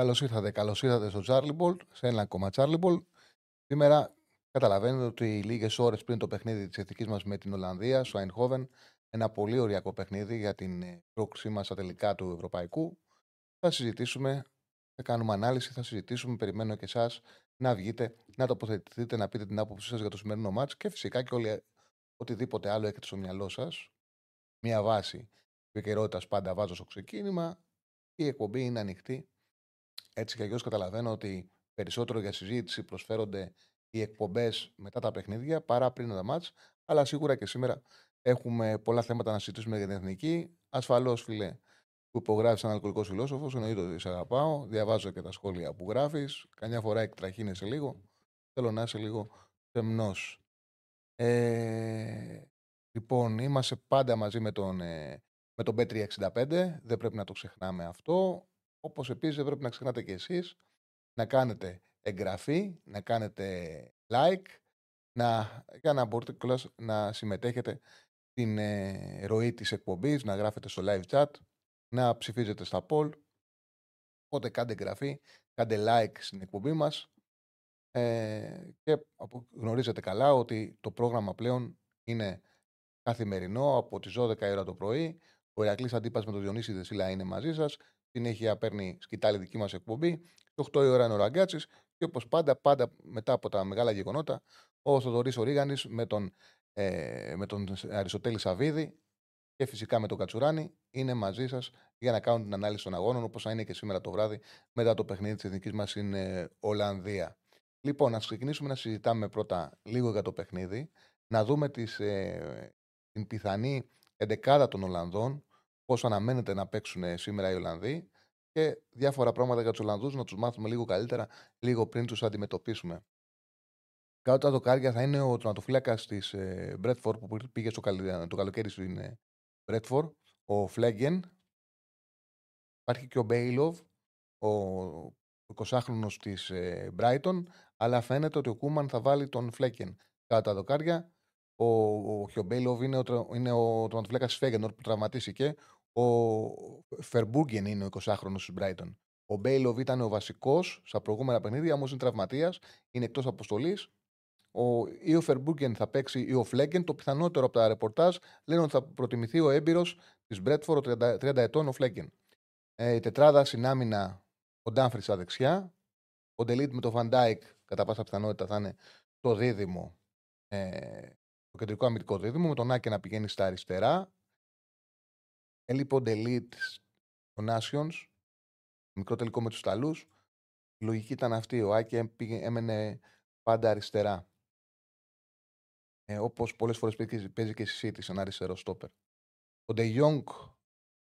Καλώς ήρθατε, καλώς ήρθατε στο Charlie Ball, σε ένα ακόμα Charlie Ball. Σήμερα καταλαβαίνετε ότι λίγες ώρες πριν το παιχνίδι της εθνικής μας με την Ολλανδία, στο Eindhoven, ένα πολύ ωριακό παιχνίδι για την ε, πρόκλησή μας στα τελικά του Ευρωπαϊκού, θα συζητήσουμε, θα κάνουμε ανάλυση, θα συζητήσουμε. Περιμένω και εσάς να βγείτε, να τοποθετηθείτε, να πείτε την άποψή σας για το σημερινό μάτς και φυσικά και όλοι, οτιδήποτε άλλο έχετε στο μυαλό σας. Μία βάση επικαιρότητας πάντα βάζω στο ξεκίνημα. Η εκπομπή είναι ανοιχτή έτσι κι αλλιώς καταλαβαίνω ότι περισσότερο για συζήτηση προσφέρονται οι εκπομπές μετά τα παιχνίδια παρά πριν τα μάτς, αλλά σίγουρα και σήμερα έχουμε πολλά θέματα να συζητήσουμε για την εθνική. Ασφαλώς, φίλε, που υπογράφεις σαν αλκοολικός φιλόσοφος, εννοείται ότι σε αγαπάω. Διαβάζω και τα σχόλια που γράφεις. Καμιά φορά εκτραχύνεσαι λίγο. Θέλω να είσαι λίγο θεμνός. Ε, λοιπόν, είμαστε πάντα μαζί με τον, ε, με τον B365. Δεν πρέπει να το ξεχνάμε αυτό. Όπως επίσης δεν πρέπει να ξεχνάτε και εσείς να κάνετε εγγραφή, να κάνετε like, να, για να μπορείτε να συμμετέχετε στην ε, ροή της εκπομπής, να γράφετε στο live chat, να ψηφίζετε στα poll. Οπότε κάντε εγγραφή, κάντε like στην εκπομπή μας ε, και γνωρίζετε καλά ότι το πρόγραμμα πλέον είναι καθημερινό από τις 12 ώρα το πρωί. Ο Ηρακλής Αντίπας με τον Διονύση Δεσίλα είναι μαζί σας συνέχεια παίρνει σκητάλη δική μας εκπομπή. Και 8 η ώρα είναι ο Ραγκάτσης. Και όπως πάντα, πάντα μετά από τα μεγάλα γεγονότα, ο Θοδωρής Ορίγανης με τον, ε, με τον Αριστοτέλη Σαββίδη και φυσικά με τον Κατσουράνη είναι μαζί σας για να κάνουν την ανάλυση των αγώνων, όπως θα είναι και σήμερα το βράδυ μετά το παιχνίδι της εθνική μας στην ε, Ολλανδία. Λοιπόν, να ξεκινήσουμε να συζητάμε πρώτα λίγο για το παιχνίδι, να δούμε τις, ε, την πιθανή εντεκάδα των Ολλανδών, πώς αναμένεται να παίξουν ε, σήμερα οι Ολλανδοί και διάφορα πράγματα για τους Ολλανδούς να τους μάθουμε λίγο καλύτερα, λίγο πριν τους αντιμετωπίσουμε. Κάτω τα δοκάρια θα είναι ο τροματοφύλακας της Μπρέτφορ που πήγε στο το καλοκαίρι στην Μπρέτφορ, ο Φλέγγεν. Υπάρχει και ο Μπέιλοβ, ο 20χρονο της Μπράιτον, αλλά φαίνεται ότι ο Κούμαν θα βάλει τον Φλέγγεν κάτω τα δοκάρια. Ο, ο Χιομπέιλοβ είναι ο, είναι ο τροματοφύλακας της Φέγγεν, που τραυματίστηκε. Ο Φερμπούγκεν είναι ο 20χρονο της Brighton. Ο Μπέιλοβ ήταν ο βασικός στα προηγούμενα παιχνίδια, όμως είναι τραυματίας, είναι εκτός αποστολής. Ο, ή ο Φερμπρούγκεν θα παίξει ή ο Φλέγκεν. Το πιθανότερο από τα ρεπορτάζ λένε ότι θα προτιμηθεί ο έμπειρος της Μπρέντφορντ, 30, 30 ετών, ο Φλέγκεν. Ε, η τετράδα στην άμυνα, ο Ντάμφρις στα δεξιά. Ο Ντελίτ με το Φαν Ντάικ, κατά πάσα πιθανότητα, θα είναι το δίδυμο, ε, το κεντρικό αμυντικό δίδυμο, με τον Άκη να πηγαίνει στα αριστερά. Έλειπε ο Ντελίτ στο Nations, μικρό τελικό με τους Ιταλού. Η λογική ήταν αυτή. Ο Άκη έμενε πάντα αριστερά. Ε, Όπως πολλές φορές παίζει και στη City, σαν αριστερό στόπερ. Ο Ντε Γιόγκ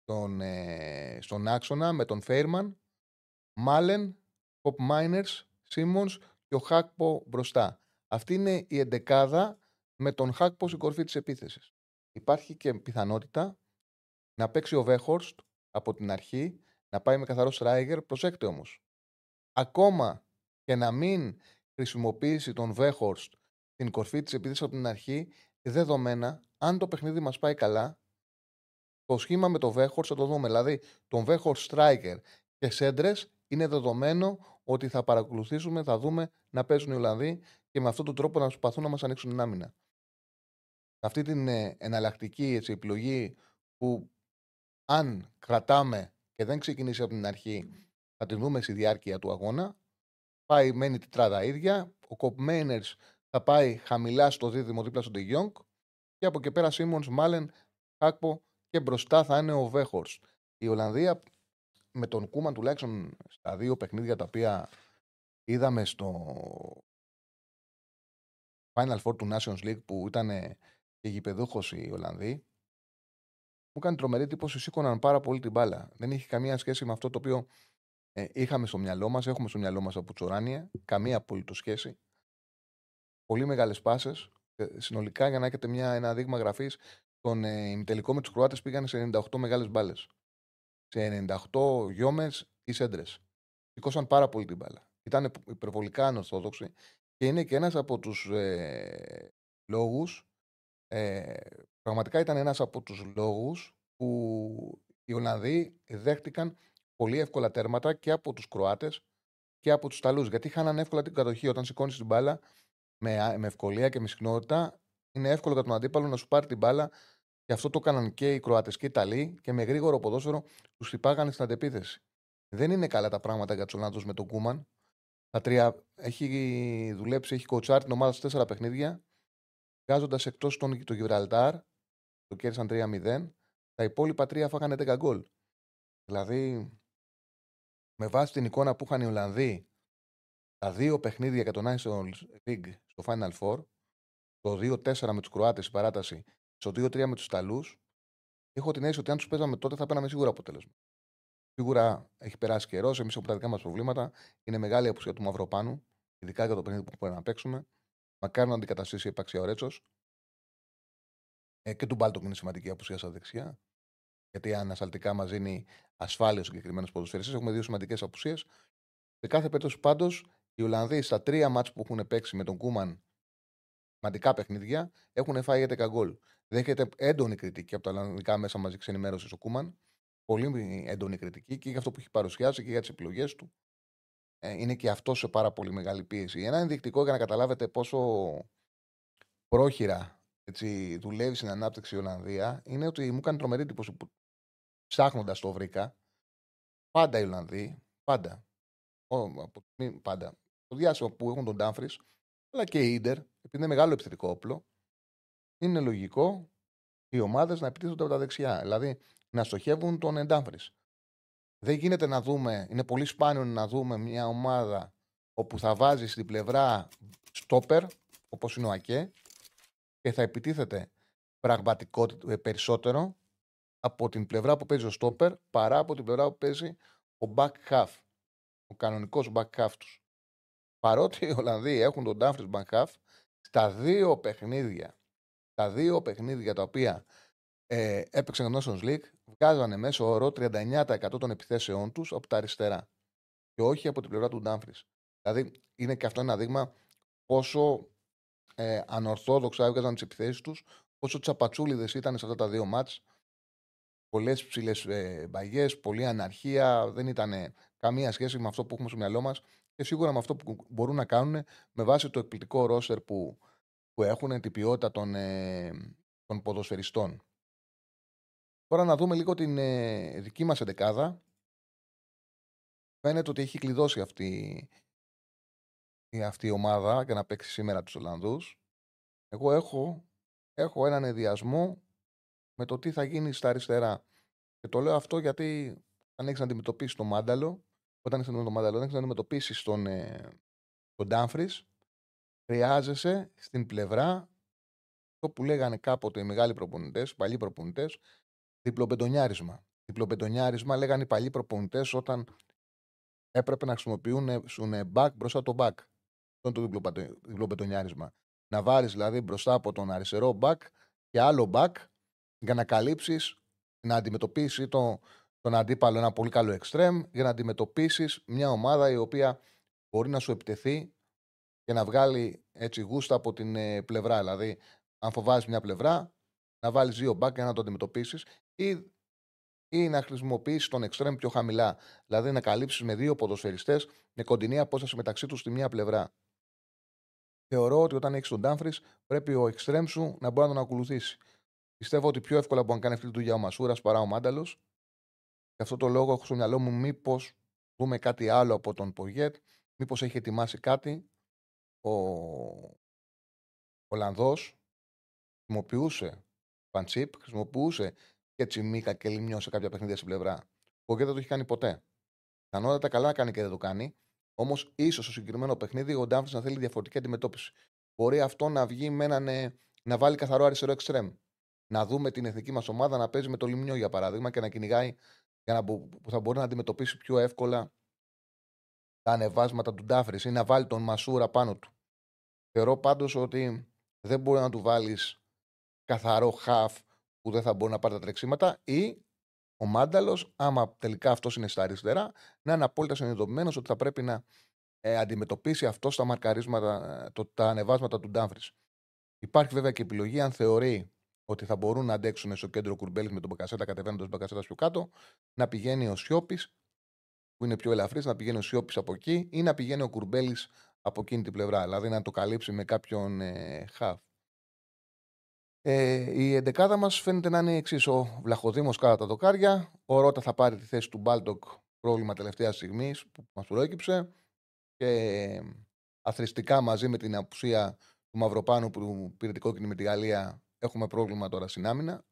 τον, ε, στον άξονα με τον Φέιρμαν, Μάλεν, Ποπ Μάινερς, Σίμον και ο Χάκπο μπροστά. Αυτή είναι η εντεκάδα με τον Χάκπο στην κορφή της επίθεσης. Υπάρχει και πιθανότητα να παίξει ο Βέχορστ από την αρχή, να πάει με καθαρό στράιγερ. Προσέξτε όμως. Ακόμα και να μην χρησιμοποιήσει τον Βέχορστ στην κορφή της επίθεση από την αρχή, δεδομένα, αν το παιχνίδι μας πάει καλά, το σχήμα με τον Βέχορστ θα το δούμε. Δηλαδή, τον Βέχορστ στράιγερ και σέντρες είναι δεδομένο ότι θα παρακολουθήσουμε, θα δούμε να παίζουν οι Ολλανδοί και με αυτόν τον τρόπο να προσπαθούν να μας ανοίξουν την άμυνα. Αυτή την ε, εναλλακτική έτσι, επιλογή που αν κρατάμε και δεν ξεκινήσει από την αρχή, θα την δούμε στη διάρκεια του αγώνα. Πάει, μένει τετράδα ίδια. Ο Κοπμένερ θα πάει χαμηλά στο δίδυμο δίπλα στον Τεγιόνγκ. Και από εκεί πέρα Σίμον, Μάλεν, Χάκπο και μπροστά θα είναι ο Βέχορς. Η Ολλανδία με τον Κούμαν τουλάχιστον στα δύο παιχνίδια τα οποία είδαμε στο Final Four του Nations League που ήταν και γηπεδούχος οι Ολλανδοί μου κάνει τρομερή εντύπωση. Σήκωναν πάρα πολύ την μπάλα. Δεν είχε καμία σχέση με αυτό το οποίο ε, είχαμε στο μυαλό μας, έχουμε στο μυαλό μας από Τσοράνια. Καμία απολύτως σχέση. Πολύ μεγάλες πάσες. Ε, συνολικά, για να έχετε μια, ένα δείγμα γραφής, τον ε, ημιτελικό με τους Κροάτες πήγαν σε 98 μεγάλες μπάλες. Σε 98 γιόμες ή σέντρες. Σήκωσαν πάρα πολύ την μπάλα. Ήταν υπερβολικά ανορθόδοξοι και είναι και ένας από τους ε, λόγους. Ε, πραγματικά ήταν ένας από τους λόγους που οι Ολλανδοί δέχτηκαν πολύ εύκολα τέρματα και από τους Κροάτες και από τους Ιταλούς. Γιατί είχαν εύκολα την κατοχή. Όταν σηκώνεις την μπάλα με, με ευκολία και με συχνότητα, είναι εύκολο για τον αντίπαλο να σου πάρει την μπάλα. Και αυτό το έκαναν και οι Κροάτες και οι Ιταλοί και με γρήγορο ποδόσφαιρο τους χτυπάγανε στην αντεπίθεση. Δεν είναι καλά τα πράγματα για τους Ολλανδούς με τον Κούμαν. Τα τρία έχει δουλέψει, έχει κοτσάρει την ομάδα σε τέσσερα παιχνίδια, βγάζοντας εκτός τον το Γιβραλτάρ, το κέρδισαν 3-0. Τα υπόλοιπα τρία φάγανε 10 γκολ. Δηλαδή, με βάση την εικόνα που είχαν οι Ολλανδοί τα δύο παιχνίδια για το National League στο Final Four, το 2-4 με τους Κροάτες η παράταση, στο 2-3 με τους Ιταλούς, έχω την αίσθηση ότι αν τους παίζαμε τότε θα παίρναμε σίγουρα αποτέλεσμα. Σίγουρα έχει περάσει καιρός, εμείς από τα δικά μας προβλήματα. Είναι μεγάλη απουσία του Μαυροπάνου, ειδικά για το παιχνίδι που πρέπει να παίξουμε. Μακάρι να αντικαταστήσει η υπαξία ο Ρέτσος. Ε, και του Μπάλτοκ είναι σημαντική απουσία στα δεξιά. Γιατί ανασταλτικά μας δίνει ασφάλεια στους συγκεκριμένους ποδοσφαιριστές. Έχουμε δύο σημαντικές απουσίες. Σε κάθε περίπτωση πάντως, οι Ολλανδοί στα τρία μάτς που έχουν παίξει με τον Κούμαν σημαντικά παιχνίδια έχουν φάει 10 γκολ. Δέχεται έντονη κριτική από τα Ολλανδικά μέσα μαζί ενημέρωσης ο Κούμαν. Πολύ έντονη κριτική και για αυτό που έχει παρουσιάσει και για τις επιλογές του. Ε, είναι και αυτό σε πάρα πολύ μεγάλη πίεση. Ένα ενδεικτικό για να καταλάβετε πόσο πρόχειρα έτσι, δουλεύει στην ανάπτυξη η Ολλανδία είναι ότι μου κάνει τρομερή εντύπωση που ψάχνοντας το βρήκα. Πάντα οι Ολλανδοί, πάντα. Ό, πάντα. Το διάστημα που έχουν τον Ντάμφρις, αλλά και η ντερ, επειδή είναι μεγάλο επιθετικό όπλο, είναι λογικό οι ομάδες να επιτίθονται από τα δεξιά. Δηλαδή να στοχεύουν τον Ντάμφρις. Δεν γίνεται να δούμε, είναι πολύ σπάνιο να δούμε μια ομάδα όπου θα βάζει στην πλευρά στόπερ, όπως είναι ο Ακέ, και θα επιτίθεται πραγματικότητα ε, περισσότερο από την πλευρά που παίζει ο στόπερ παρά από την πλευρά που παίζει ο back half. Ο κανονικός back half τους. Παρότι οι Ολλανδοί έχουν τον Ντάμφρι back half, στα δύο παιχνίδια, τα δύο παιχνίδια τα οποία ε, έπαιξαν το Nations League, βγάζανε μέσω όρο 39% των επιθέσεών τους από τα αριστερά. Και όχι από την πλευρά του Ντάμφρι. Δηλαδή είναι και αυτό ένα δείγμα πόσο ε, ανορθόδοξα έβγαζαν τις επιθέσεις τους, πόσο τσαπατσούλιδες ήταν σε αυτά τα δύο μάτς. Πολλές ψηλές ε, μπαγιές, πολλή αναρχία. Δεν ήταν καμία σχέση με αυτό που έχουμε στο μυαλό μας και σίγουρα με αυτό που μπορούν να κάνουν με βάση το εκπληκτικό ρόστερ που, που έχουν, την ποιότητα των, ε, των ποδοσφαιριστών. Τώρα να δούμε λίγο την ε, δική μας εντεκάδα. Φαίνεται ότι έχει κλειδώσει αυτή, αυτή η ομάδα για να παίξει σήμερα τους Ολλανδούς. Εγώ έχω, έχω έναν ενδιασμό με το τι θα γίνει στα αριστερά. Και το λέω αυτό γιατί αν έχεις να αντιμετωπίσεις το μάνταλο, όταν έχεις το μάνταλο, δεν έχεις να αντιμετωπίσεις τον, ε, τον Ντάμφρις, χρειάζεσαι στην πλευρά το που λέγανε κάποτε οι μεγάλοι προπονητές, οι παλιοί προπονητές, διπλοπεντονιάρισμα. Διπλοπεντονιάρισμα λέγανε οι παλιοί προπονητές όταν έπρεπε να χρησιμοποιούν back μπροστά το back. Αυτό είναι το διπλοπεντονιάρισμα. Να βάλεις δηλαδή μπροστά από τον αριστερό back και άλλο back για να καλύψεις, να αντιμετωπίσει το, τον αντίπαλο ένα πολύ καλό εξτρέμ, για να αντιμετωπίσεις μια ομάδα η οποία μπορεί να σου επιτεθεί και να βγάλει έτσι γούστα από την ε, πλευρά. Δηλαδή, αν φοβάζει μια πλευρά, να βάλεις δύο μπακ για να το αντιμετωπίσεις ή, ή να χρησιμοποιήσεις τον εξτρέμ πιο χαμηλά. Δηλαδή, να καλύψεις με δύο ποδοσφαιριστές με κοντινή απόσταση μεταξύ τους στη μία πλευρά. Θεωρώ ότι όταν έχεις τον Ντάμφρις, πρέπει ο εξτρέμ σου να μπορεί να τον ακολουθήσει. Πιστεύω ότι πιο εύκολα μπορεί να κάνει αυτή τη δουλειά ο Μασούρας παρά ο Μάνταλος. Γι' αυτό το λόγο έχω στο μυαλό μου μήπως δούμε κάτι άλλο από τον Πογέτ, μήπως έχει ετοιμάσει κάτι. Ο Ολλανδός χρησιμοποιούσε Παντσίπ, χρησιμοποιούσε και Τσιμίκα και Λιμιό σε κάποια παιχνίδια στην πλευρά. Ο Πογέτ δεν το έχει κάνει ποτέ. Πιθανότατα καλά κάνει και δεν το κάνει. Όμως, ίσως στο συγκεκριμένο παιχνίδι ο Ντάμφρι να θέλει διαφορετική αντιμετώπιση. Μπορεί αυτό να βγει με έναν, να βάλει καθαρό αριστερό εξτρέμ. να δούμε την εθνική μας ομάδα να παίζει με το Λιμνιό για παράδειγμα και να κυνηγάει για να, που θα μπορεί να αντιμετωπίσει πιο εύκολα τα ανεβάσματα του Ντάφρης ή να βάλει τον Μασούρα πάνω του. Θεωρώ πάντως ότι δεν μπορεί να του βάλεις καθαρό χαφ που δεν θα μπορεί να πάρει τα τρεξίματα ή ο Μάνταλος, άμα τελικά αυτός είναι στα αριστερά, να είναι απόλυτα συνειδητοποιημένος ότι θα πρέπει να ε, αντιμετωπίσει αυτό στα μαρκαρίσματα, ε, το, τα ανεβάσματα του Ντάφρη. Υπάρχει βέβαια και επιλογή, αν θεωρεί ότι θα μπορούν να αντέξουν στο κέντρο κουρμπέλης με τον Μπακασέτα, κατεβαίνοντας Μπακασέτα πιο κάτω, να πηγαίνει ο Σιώπης, που είναι πιο ελαφρύς, να πηγαίνει ο Σιώπης από εκεί ή να πηγαίνει ο Κουρμπέλης από εκείνη την πλευρά. Δηλαδή να το καλύψει με κάποιον ε, χαφ. Ε, η εντεκάδα μας φαίνεται να είναι η εξής. Ο Βλαχοδήμος κάτω τα δοκάρια. Ο Ρότα θα πάρει τη θέση του Μπάλτοκ. Πρόβλημα τελευταία στιγμής που μας προέκυψε. Και αθρηστικά μαζί με την απουσία του Μαυροπάνου που πήρε την κόκκινη με τη Γαλλία έχουμε πρόβλημα τώρα στην άμυνα.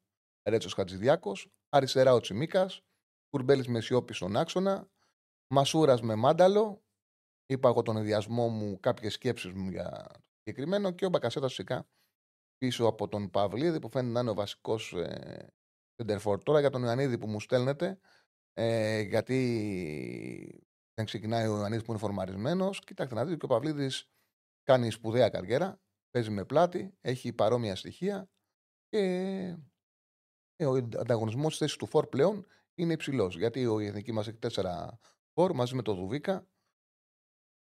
Ρέτσος Χατζηδιάκος. Αριστερά ο Τσιμίκας. Κουρμπέλης με σιώπη στον άξονα. Μασούρας με μάνταλο. Είπα εγώ τον ενδιασμό μου, κάποιες σκέψεις μου για το συγκεκριμένο. Και ο Μπακασέτας φυσικά πίσω από τον Παυλίδη που φαίνεται να είναι ο βασικός ε, Τώρα για τον Ιωαννίδη που μου στέλνετε, ε, γιατί δεν ξεκινάει ο Ιωαννίδης που είναι φορμαρισμένος. Κοιτάξτε να δείτε και ο Παυλίδης κάνει σπουδαία καριέρα. Παίζει με πλάτη, έχει παρόμοια στοιχεία και ε, ο ανταγωνισμός της θέσης του Φορ πλέον είναι υψηλός. Γιατί η εθνική μας έχει τέσσερα Φορ μαζί με το Δουβίκα.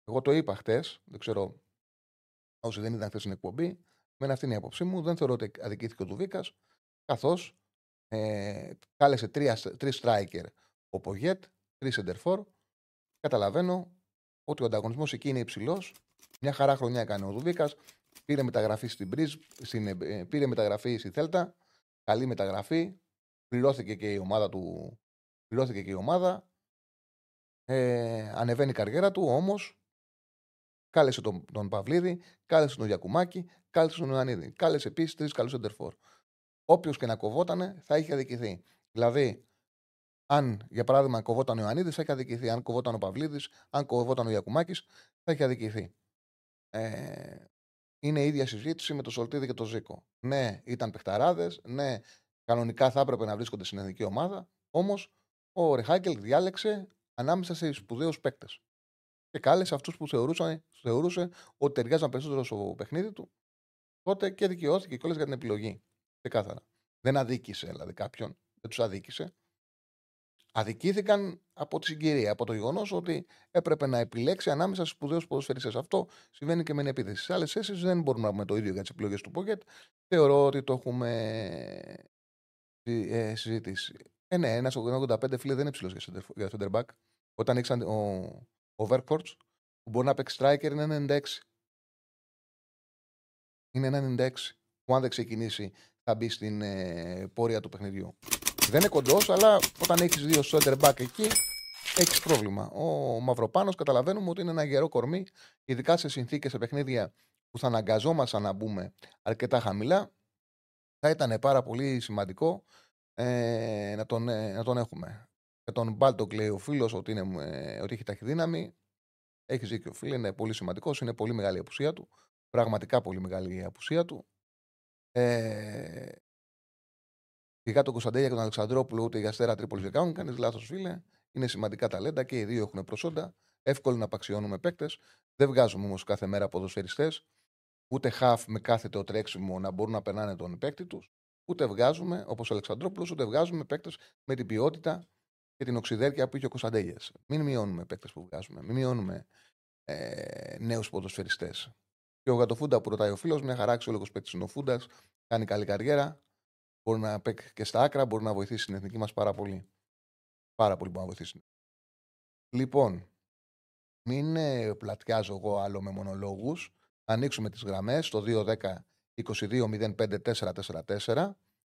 Εγώ το είπα χτες, δεν ξέρω όσοι δεν ήταν χθες στην εκπομπή. Με αυτή είναι η άποψή μου. Δεν θεωρώ ότι αδικήθηκε ο Δουβίκα, καθώς ε, κάλεσε τρεις striker ο Πογέτ, τρεις σεντερφόρ. Καταλαβαίνω ότι ο ανταγωνισμός εκεί είναι υψηλός. Μια χαρά χρονιά έκανε ο Δουβίκα. Πήρε μεταγραφή στην Μπριζ, στην, ε, πήρε μεταγραφή στη Θέλτα. Καλή μεταγραφή. Πληρώθηκε και η ομάδα του. Πληρώθηκε και η ομάδα. Ε, ανεβαίνει η καριέρα του, όμως κάλεσε τον, τον Παυλίδη, κάλεσε τον Γιακουμάκη, κάλεσε τον Ιωαννίδη. Κάλεσε επίσης τρεις καλούς εντερφόρ. Όποιος και να κοβότανε θα είχε αδικηθεί. Δηλαδή, αν για παράδειγμα κοβόταν ο Ιωαννίδης, θα είχε αδικηθεί. Αν κοβόταν ο Παυλίδης, αν κοβόταν ο Γιακουμάκης, θα είχε αδικηθεί. Ε, είναι η ίδια συζήτηση με το Σολτίδη και το Ζήκο. Ναι, ήταν παιχταράδες, ναι, κανονικά θα έπρεπε να βρίσκονται στην εθνική ομάδα. Όμως ο Ρεχάγκελ διάλεξε ανάμεσα σε σπουδαίους παίκτες. Και κάλεσε αυτούς που θεωρούσε ότι ταιριάζαν περισσότερο στο παιχνίδι του. Τότε και δικαιώθηκε κιόλας για την επιλογή. Ξεκάθαρα. Δεν αδίκησε δηλαδή κάποιον. Δεν τους αδίκησε. Αδικήθηκαν από τη συγκυρία, από το γεγονός ότι έπρεπε να επιλέξει ανάμεσα στου σπουδαίους ποδοσφαιριστές. Αυτό συμβαίνει και με την επίθεση. Σε άλλες θέσεις δεν μπορούμε να πούμε το ίδιο για τις επιλογές του Πόκετ. Θεωρώ ότι το έχουμε ε, συζητήσει. Ε, ναι, ένας 85 φίλε δεν είναι ψηλός για center back. Όταν ήξαν ο, ο Verkports, που μπορεί να παίξει striker είναι 96. Είναι 96. Που αν δεν ξεκινήσει θα μπει στην ε, πορεία του παιχνιδιού. Δεν είναι κοντός, αλλά όταν έχεις δύο center back εκεί, έχεις πρόβλημα. Ο Μαυροπάνος καταλαβαίνουμε ότι είναι ένα γερό κορμί, ειδικά σε συνθήκες, σε παιχνίδια που θα αναγκαζόμασταν να μπούμε αρκετά χαμηλά. Θα ήταν πάρα πολύ σημαντικό ε, να, τον, ε, να τον έχουμε. Για τον Μπάλτοκ λέει ο φίλος ότι, ε, ότι έχει ταχυδύναμη. Έχεις δίκιο, φίλε. Είναι πολύ σημαντικός. Είναι πολύ μεγάλη η απουσία του. Πραγματικά πολύ μεγάλη η απουσία του. Ε, Ειδικά τον Κωνσταντέλια και τον Αλεξανδρόπουλο, ούτε για αστέρα Τρίπολης δεν κάνουν. Κάνει λάθος, φίλε. Είναι σημαντικά ταλέντα και οι δύο έχουν προσόντα. Εύκολο να απαξιώνουμε παίκτες. Δεν βγάζουμε όμως κάθε μέρα ποδοσφαιριστές. Ούτε χαφ με κάθετο τρέξιμο να μπορούν να περνάνε τον παίκτη τους. Ούτε βγάζουμε, όπως ο Αλεξανδρόπουλος, ούτε βγάζουμε παίκτες με την ποιότητα και την οξυδέρκεια που είχε ο Κωνσταντέλιας. Μην μειώνουμε παίκτες που βγάζουμε. Μην μειώνουμε ε, νέους ποδοσφαιριστές. Και ο Γατοφούντα που ρωτάει ο φίλος, μια χαρά αξιόλογος παίκτης είναι ο Φούντας. Κάνει καλή καριέρα. Μπορεί να παίξει και στα άκρα, μπορεί να βοηθήσει την εθνική μας πάρα πολύ. Πάρα πολύ μπορεί να βοηθήσει. Λοιπόν, μην ε, πλατιάζω εγώ άλλο με μονολόγους. Ανοίξουμε τις γραμμές στο 210 22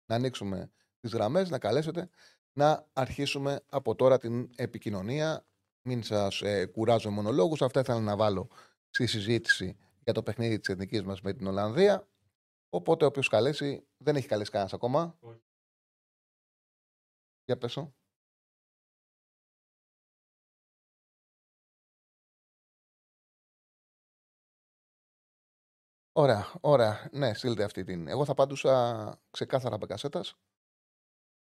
Να ανοίξουμε τις γραμμές, να καλέσετε, να αρχίσουμε από τώρα την επικοινωνία. Μην σας ε, κουράζω μονολόγους. Αυτά ήθελα να βάλω στη συζήτηση για το παιχνίδι της εθνικής μας με την Ολλανδία. Οπότε όποιος καλέσει, δεν έχει καλέσει κανένας ακόμα. Όχι. Για πέσω. Ωραία, ωραία. Ναι, στείλτε αυτή την. Εγώ θα απαντούσα ξεκάθαρα Μπεκασέτα.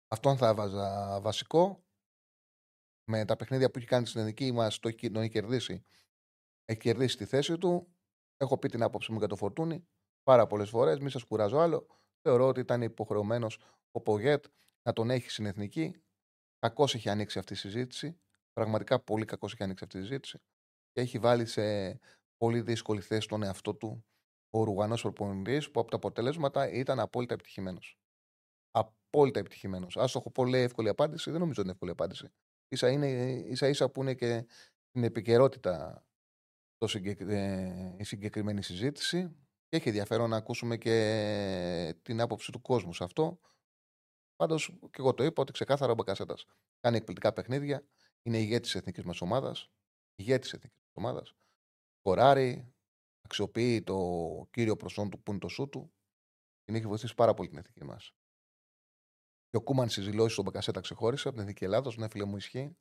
Αυτόν θα έβαζα βασικό. Με τα παιχνίδια που έχει κάνει στην ελληνική μας, το έχει, τον έχει κερδίσει. Έχει κερδίσει τη θέση του. Έχω πει την άποψή μου για το φορτούνι πάρα πολλές φορές. Μην σας κουράζω άλλο. Θεωρώ ότι ήταν υποχρεωμένος ο Πογέτ να τον έχει στην εθνική. Κακώ έχει ανοίξει αυτή η συζήτηση. Πραγματικά πολύ κακώ έχει ανοίξει αυτή η συζήτηση. Και έχει βάλει σε πολύ δύσκολη θέση τον εαυτό του ο Ρουγανός προπονητής που από τα αποτελέσματα ήταν απόλυτα επιτυχημένος. Απόλυτα επιτυχημένος. Α το έχω πολύ εύκολη απάντηση, δεν νομίζω ότι είναι εύκολη απάντηση. σα είναι, ίσα ίσα που είναι και στην επικαιρότητα το συγκεκ... ε, η συγκεκριμένη συζήτηση και έχει ενδιαφέρον να ακούσουμε και την άποψη του κόσμου σε αυτό. Πάντως, και εγώ το είπα ότι ξεκάθαρα ο Μπακασέτας κάνει εκπληκτικά παιχνίδια. Είναι ηγέτης της εθνικής μας ομάδας. Ηγέτης της εθνικής ομάδας. Κοράρει, αξιοποιεί το κύριο προσόν του που είναι το σου του. Την έχει βοηθήσει πάρα πολύ την εθνική μας. Και ο Κούμαν στι δηλώσει του Μπακασέτα ξεχώρισε από την εθνική Ελλάδα. Ναι, φίλε μου, ισχύει.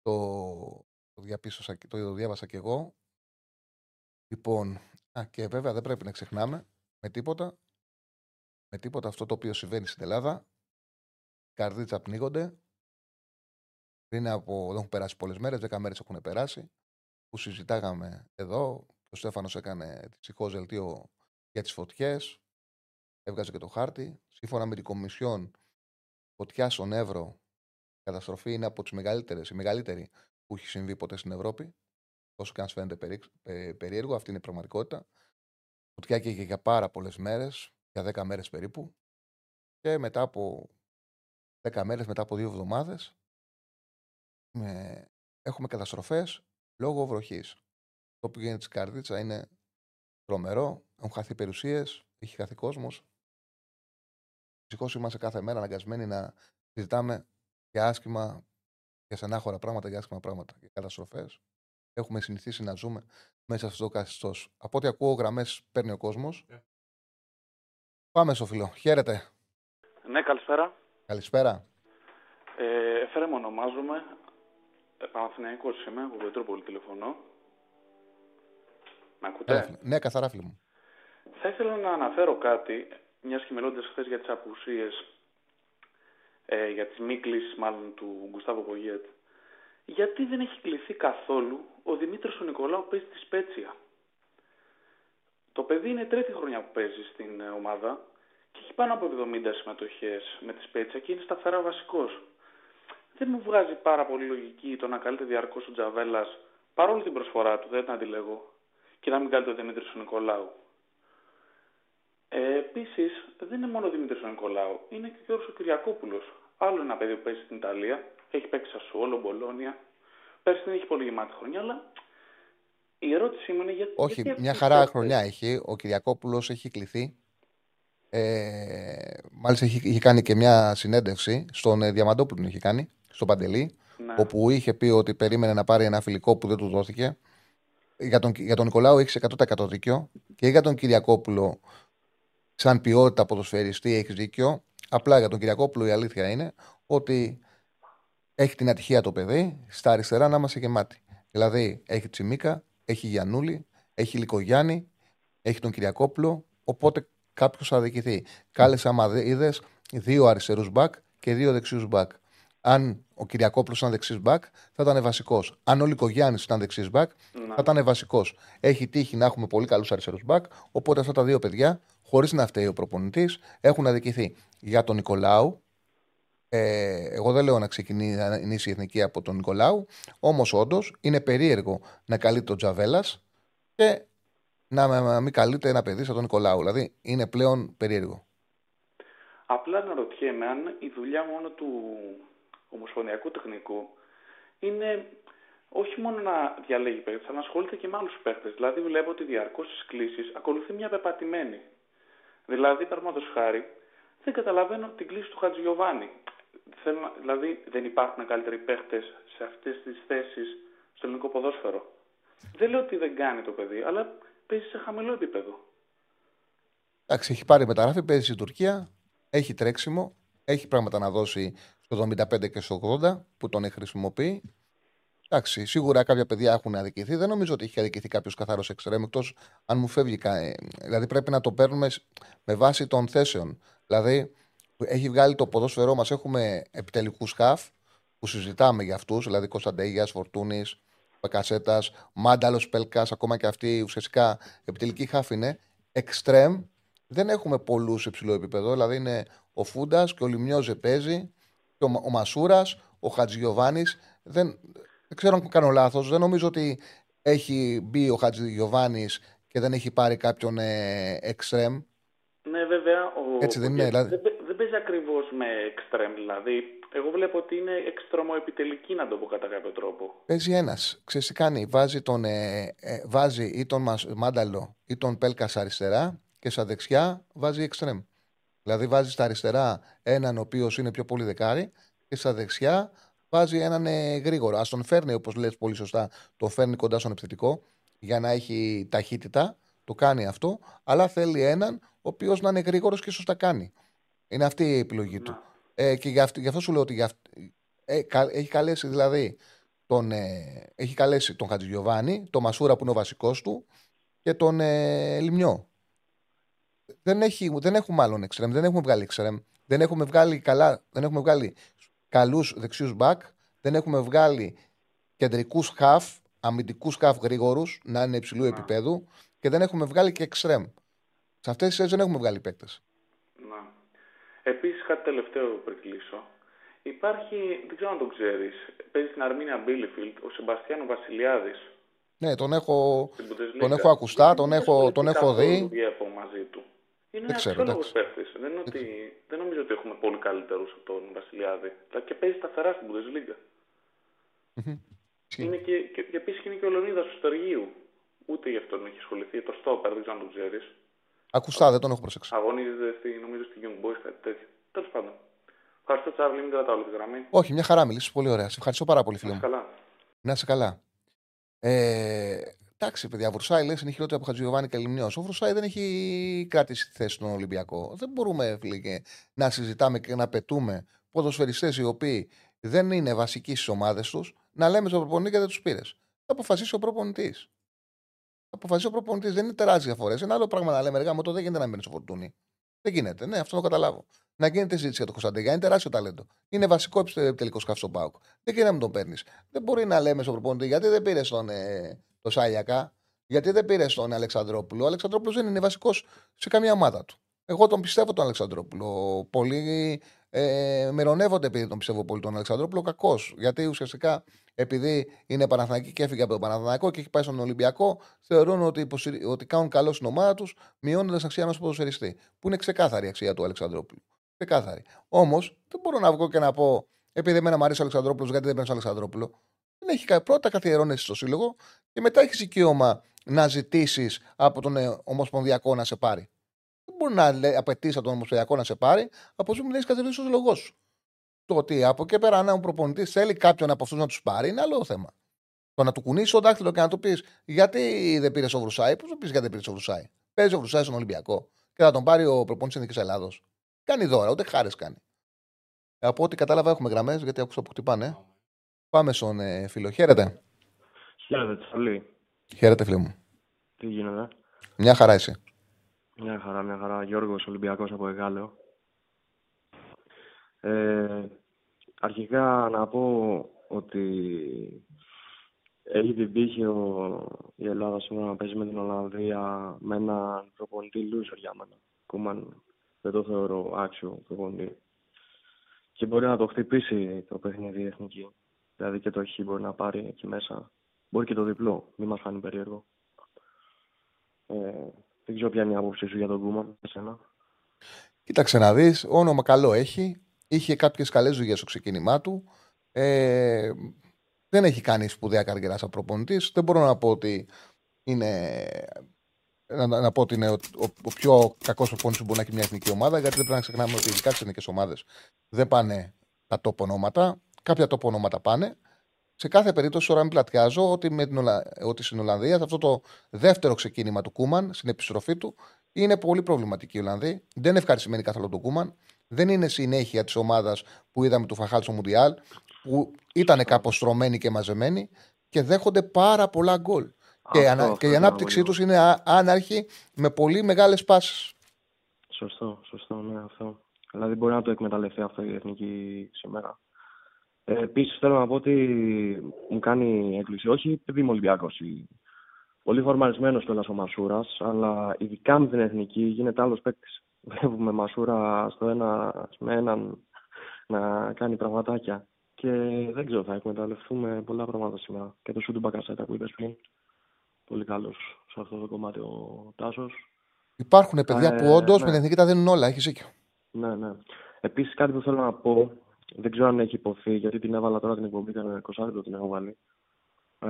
Το, το, διαπίστωσα, το διάβασα κι εγώ. Λοιπόν, α, και βέβαια δεν πρέπει να ξεχνάμε με τίποτα, με τίποτα αυτό το οποίο συμβαίνει στην Ελλάδα. Καρδίτσα πνίγονται. Πριν από, δεν έχουν περάσει πολλές μέρες, δέκα μέρες έχουν περάσει. Που συζητάγαμε εδώ. Ο Στέφανος έκανε ψυχό δελτίο για τις φωτιές. Έβγαζε και το χάρτη. Σύμφωνα με την Κομισιόν, φωτιά στον Εύρο, η καταστροφή είναι από τις μεγαλύτερες, η μεγαλύτερη που έχει συμβεί ποτέ στην Ευρώπη. Όσο και αν σου φαίνεται περίεργο, αυτή είναι η πραγματικότητα. Φωτιά και για πάρα πολλές μέρες, για 10 μέρες περίπου. Και μετά από 10 μέρες, μετά από δύο εβδομάδες, έχουμε καταστροφές λόγω βροχής. Το που γίνεται της καρδίτσα είναι τρομερό. Έχουν χαθεί περιουσίες, έχει χαθεί κόσμος. Δυστυχώ είμαστε κάθε μέρα αναγκασμένοι να συζητάμε για άσχημα, για στενάχωρα πράγματα, για άσχημα πράγματα, για καταστροφές έχουμε συνηθίσει να ζούμε μέσα σε αυτό το καθεστώς. Από ό,τι ακούω, γραμμές παίρνει ο κόσμος. Yeah. Πάμε στο φιλό. Χαίρετε. Ναι, καλησπέρα. Καλησπέρα. Ε, Εφέρε μου ονομάζομαι. Ε, Παναθηναϊκός είμαι, από Πετρούπολη τηλεφωνώ. Με ακούτε; ναι, καθαρά φίλο μου. Θα ήθελα να αναφέρω κάτι, μιας και μιλώντας χθες για τις απουσίες, ε, για τις μη μάλλον του Γκουστάβο Πογιέτ γιατί δεν έχει κληθεί καθόλου ο Δημήτρης ο Νικολάου που παίζει τη Σπέτσια. Το παιδί είναι τρίτη χρονιά που παίζει στην ε, ομάδα και έχει πάνω από 70 συμμετοχές με τη Σπέτσια και είναι σταθερά βασικός. Δεν μου βγάζει πάρα πολύ λογική το να καλείται διαρκώς ο Τζαβέλας παρόλη την προσφορά του, δεν την αντιλέγω, και να μην καλείται ο Δημήτρης ο Νικολάου. Ε, Επίσης, δεν είναι μόνο ο Δημήτρης ο Νικολάου, είναι και ο Γιώργος Κυριακόπουλος. Άλλο ένα παιδί που παίζει στην Ιταλία έχει παίξει Σασουόλο, Μπολόνια. Πέρσι δεν έχει πολύ γεμάτη χρονιά, αλλά η ερώτησή μου είναι γιατί. Όχι, γιατί μια χαρά χρονιά έχει. Ο Κυριακόπουλος έχει κληθεί. Ε, μάλιστα είχε, κάνει και μια συνέντευξη στον ε, Διαμαντόπουλο, είχε κάνει, στον Παντελή, ναι. όπου είχε πει ότι περίμενε να πάρει ένα φιλικό που δεν του δόθηκε. Για τον, για τον Νικολάου έχεις 100% δίκιο και για τον Κυριακόπουλο, σαν ποιότητα ποδοσφαιριστή, έχεις δίκιο. Απλά για τον Κυριακόπουλο η αλήθεια είναι ότι έχει την ατυχία το παιδί στα αριστερά να είμαστε γεμάτοι. Δηλαδή έχει Τσιμίκα, έχει Γιανούλη, έχει Λικογιάννη, έχει τον Κυριακόπουλο. Οπότε κάποιος θα αδικηθεί. Κάλεσε άμα είδε δύο αριστερούς μπακ και δύο δεξιούς μπακ. Αν ο Κυριακόπουλος ήταν δεξί μπακ, θα ήταν βασικός. Αν ο Λικογιάννη ήταν δεξί μπακ, θα ήταν βασικός. Έχει τύχει να έχουμε πολύ καλούς αριστερούς μπακ. Οπότε αυτά τα δύο παιδιά, χωρίς να φταίει ο προπονητής, έχουν αδικηθεί. Για τον Νικολάου, ε, εγώ δεν λέω να ξεκινήσει η εθνική από τον Νικολάου. Όμως, όντως, είναι περίεργο να καλεί τον Τζαβέλας και να μην καλείται ένα παιδί σαν τον Νικολάου. Δηλαδή, είναι πλέον περίεργο. Απλά να ρωτιέμαι αν η δουλειά μόνο του ομοσπονδιακού τεχνικού είναι όχι μόνο να διαλέγει παίκτες, αλλά να ασχολείται και με άλλους παίκτες. Δηλαδή, βλέπω ότι διαρκώς στις κλήσεις ακολουθεί μια πεπατημένη. Δηλαδή, παραδείγματος χάρη, δεν καταλαβαίνω την κλίση του Χατζιωβάνη. Θέλω, δηλαδή δεν υπάρχουν καλύτεροι παίχτε σε αυτές τις θέσεις στο ελληνικό ποδόσφαιρο. Δεν λέω ότι δεν κάνει το παιδί, αλλά παίζει σε χαμηλό επίπεδο. Εντάξει, έχει πάρει μεταγραφή, παίζει στην Τουρκία, έχει τρέξιμο, έχει πράγματα να δώσει στο 75 και στο 80 που τον χρησιμοποιεί. Εντάξει, σίγουρα κάποια παιδιά έχουν αδικηθεί. Δεν νομίζω ότι έχει αδικηθεί κάποιος καθαρός εξτρέμ, εκτός αν μου φεύγει. Ε, δηλαδή πρέπει να το παίρνουμε με βάση των θέσεων. Δηλαδή, έχει βγάλει το ποδόσφαιρό μας. Έχουμε επιτελικούς χαφ που συζητάμε για αυτούς, δηλαδή Κωνσταντέγιας, Φορτούνης, Πεκασέτα, Μάνταλος Πέλκα, ακόμα και αυτοί ουσιαστικά επιτελικοί χαφ είναι. Εξτρέμ δεν έχουμε πολλούς σε υψηλό επίπεδο. Δηλαδή είναι ο Φούντας και ο Λιμιόζε παίζει, και ο, ο Μασούρας, ο Χατζιωβάνη. Δεν, δεν ξέρω αν κάνω λάθος. Δεν νομίζω ότι έχει μπει ο Χατζιωβάνη και δεν έχει πάρει κάποιον ε, εξτρέμ. Ναι, βέβαια. Ο... Έτσι δεν είναι. Δηλαδή... Δεν, δεν παίζει ακριβώς με εξτρέμ. Δηλαδή, εγώ βλέπω ότι είναι εξτρομοεπιτελική, να το πω κατά κάποιο τρόπο. Παίζει ένας. Ξέρεις τι κάνει. Βάζει, τον, ε, ε, βάζει ή τον Μάνταλο ή τον Πέλκας αριστερά και στα δεξιά βάζει εξτρέμ. Δηλαδή βάζεις στα αριστερά έναν ο οποίος είναι πιο πολύ δεκάρι και στα δεξιά βάζει έναν ε, γρήγορο. Α τον φέρνει, όπως λες πολύ σωστά, τον φέρνει κοντά στον επιθετικό για να έχει ταχύτητα. Το κάνει αυτό, αλλά θέλει έναν ο οποίος να είναι γρήγορος και σωστά κάνει. Είναι αυτή η επιλογή του. Ε, και γι' αυτό, γι αυτό, σου λέω ότι γι ε, έχει καλέσει δηλαδή τον, ε, έχει καλέσει τον Χατζηγιοβάνη, τον Μασούρα που είναι ο βασικός του και τον ε, Λιμιό. Δεν, έχει, δεν έχουμε άλλον εξτρέμ, δεν έχουμε βγάλει εξτρέμ. Δεν έχουμε βγάλει, καλά, δεν έχουμε βγάλει καλούς δεξιούς μπακ, δεν έχουμε βγάλει κεντρικούς χαφ, αμυντικούς χαφ γρήγορους, να είναι υψηλού να. επίπεδου και δεν έχουμε βγάλει και εξτρέμ. Σε αυτές τις δεν έχουμε βγάλει παίκτες. Να. Επίσης κάτι τελευταίο πριν κλείσω. Υπάρχει, δεν ξέρω αν το ξέρεις, παίζεις στην Αρμίνια Μπίλιφιλτ ο Σεμπαστιάνο Βασιλιάδης. Ναι, τον έχω, τον έχω ακουστά, τον έχω, τον έχω δει. μαζί του. Είναι ένας αξιόλογο παίχτη. Δεν, ότι... δεν νομίζω ότι έχουμε πολύ καλύτερους από τον Βασιλιάδη. Και παίζει σταθερά στην Bundesliga. Είναι και, και, και επίσης είναι και ο Λεωνίδας του Στεργίου. Ούτε γι' αυτόν έχει ασχοληθεί. Το Στόπερ, δεν ξέρω αν το ξέρεις. Ακουστά, δεν τον έχω προσέξει. Αγωνίζεται στη, νομίζω στη Young Boys, κάτι τέτοιο. Τέλος πάντων. Ευχαριστώ, Τσάβλη, μην κρατάω τη γραμμή. Όχι, μια χαρά μιλήσεις. Πολύ ωραία. Σε ευχαριστώ πάρα πολύ, φίλε μου. Καλά. Να είσαι καλά. Ε, Εντάξει, παιδιά, Βρουσάη λες είναι χειρότερο από Χατζιωβάνη και Λιμνιός. Ο Βρουσάη δεν έχει κρατήσει τη θέση στον Ολυμπιακό. Δεν μπορούμε φίλε, να συζητάμε και να πετούμε ποδοσφαιριστές οι οποίοι δεν είναι βασικοί στις ομάδες τους να λέμε στον προπονητή και δεν τους πήρες. Θα αποφασίσει ο προπονητής. Θα αποφασίσει ο προπονητής. Δεν είναι τεράστια φορέ. Ένα άλλο πράγμα να λέμε, εργά μου, το δεν γίνεται να μπαίνει στο φορτούνι. Δεν γίνεται. Ναι, αυτό το καταλάβω. Να γίνεται συζήτηση για τον Κωνσταντέγια. Είναι τεράστιο ταλέντο. Είναι βασικό τελικός σκάφο στον Πάουκ. Δεν γίνεται να μην τον παίρνεις. Δεν μπορεί να λέμε στον προπονητή γιατί δεν πήρες τον, ε, το Σάλιακα, γιατί δεν πήρε τον Αλεξανδρόπουλο. Ο Αλεξανδρόπουλος δεν είναι βασικός σε καμία ομάδα του. Εγώ τον πιστεύω τον Αλεξανδρόπουλο. Πολλοί ε, μερονεύονται επειδή τον πιστεύω πολύ τον Αλεξανδρόπουλο. Κακός. Γιατί ουσιαστικά επειδή είναι Παναθανική και έφυγε από τον Παναθανικό και έχει πάει στον Ολυμπιακό, θεωρούν ότι, ότι κάνουν καλό στην ομάδα τους, μειώνοντας αξία ενός ποδοσφαιριστή. Που είναι ξεκάθαρη η αξία του Αλεξανδρόπουλου. Ξεκάθαρη. Όμως δεν μπορώ να βγω και να πω, επειδή εμένα μου αρέσει ο Αλεξανδρόπουλος, γιατί δεν παίρνει Αλεξανδρόπουλο. Δεν έχει πρώτα καθιερώνεσαι στο σύλλογο και μετά έχεις οικείωμα να ζητήσεις από τον ε, Ομοσπονδιακό να σε πάρει. Δεν μπορεί να απαιτήσει από τον Ομοσπονδιακό να σε πάρει, από όσο δεν έχει καθιερώσει το σύλλογό σου. Το ότι από εκεί πέρα, αν ο προπονητής θέλει κάποιον από αυτούς να τους πάρει, είναι άλλο θέμα. Το να του κουνήσεις το δάχτυλο και να του πεις γιατί δεν πήρες ο Βρουσάη, πώς του πεις γιατί δεν πήρες ο Βρουσάη. Παίζει ο Βρουσάη στον Ολυμπιακό και θα τον πάρει ο προπονητής Εθνική Ελλάδος. Κάνει δώρα, ούτε χάρες κάνει. Από ό,τι κατάλαβα, έχουμε γραμμές γιατί άκουσα που χτυπάνε. Πάμε στον ε, φίλο. Χαίρετε. Χαίρετε, Τσαλή. Χαίρετε, φίλε μου. Τι γίνεται; Μια χαρά είσαι. Μια χαρά, μια χαρά. Γιώργος Ολυμπιακός από Εγάλεο. Ε, αρχικά να πω ότι έχει την τύχη ο, η Ελλάδα σήμερα να παίζει με την Ολλανδία με έναν προπονητή loser για μένα. Κούμαν δεν το θεωρώ άξιο προπονητή. Και μπορεί να το χτυπήσει το παιχνίδι εθνική. Δηλαδή και το χ μπορεί να πάρει εκεί μέσα. Μπορεί και το διπλό. Μην μας κάνει περίεργο. Ε, δεν ξέρω ποια είναι η άποψή σου για τον Κούμα, εσένα. Κοίταξε να δεις. Όνομα καλό έχει. Είχε κάποιες καλές δουλειές στο ξεκίνημά του. Ε, δεν έχει κάνει σπουδαία καριέρα σαν προπονητής. Δεν μπορώ να πω ότι είναι. Να, να πω ότι είναι ο, ο, ο πιο κακός προπονητής που μπορεί να έχει μια εθνική ομάδα, γιατί δεν πρέπει να ξεχνάμε ότι ειδικά στις εθνικές ομάδες δεν πάνε τα τόπο ονόματα. Κάποια τόπο ονόματα πάνε. Σε κάθε περίπτωση, τώρα μην πλατιάζω ότι, με την Ολα... ότι στην Ολλανδία, σε αυτό το δεύτερο ξεκίνημα του Κούμαν, στην επιστροφή του, είναι πολύ προβληματική η Ολλανδία. Δεν είναι ευχαριστημένη καθόλου του Κούμαν. Δεν είναι συνέχεια της ομάδας που είδαμε του Φαχάλ στο Μουντιάλ, που ήταν κάπως στρωμένοι και μαζεμένοι και δέχονται πάρα πολλά γκολ. Και, ανα... και η ανάπτυξή τους είναι άναρχη με πολύ μεγάλες πάσει. Σωστό, σωστό, ναι, αυτό. Δηλαδή μπορεί να το εκμεταλλευτεί αυτό η εθνική σήμερα. Ε, Επίσης θέλω να πω ότι μου κάνει έκπληξη. Όχι επειδή είμαι Ολυμπιακός. Πολύ φορμαρισμένο κιόλας ο Μασούρας, αλλά ειδικά με την εθνική γίνεται άλλος παίκτης. Βλέπουμε Μασούρα στο ένα με έναν να κάνει πραγματάκια. Και δεν ξέρω, θα εκμεταλλευτούμε πολλά πράγματα σήμερα. Και το Σούντου Μπακασέτα που είπες πριν. Πολύ καλός σε αυτό το κομμάτι ο Τάσος. Υπάρχουν παιδιά ε, που όντως ναι. με την εθνική τα δίνουν όλα, έχεις δίκιο. Ναι, ναι. Επίσης κάτι που θέλω να πω, δεν ξέρω αν έχει υποθεί, γιατί την έβαλα τώρα την εκπομπή, ήταν 20 την έχω βάλει. Ε,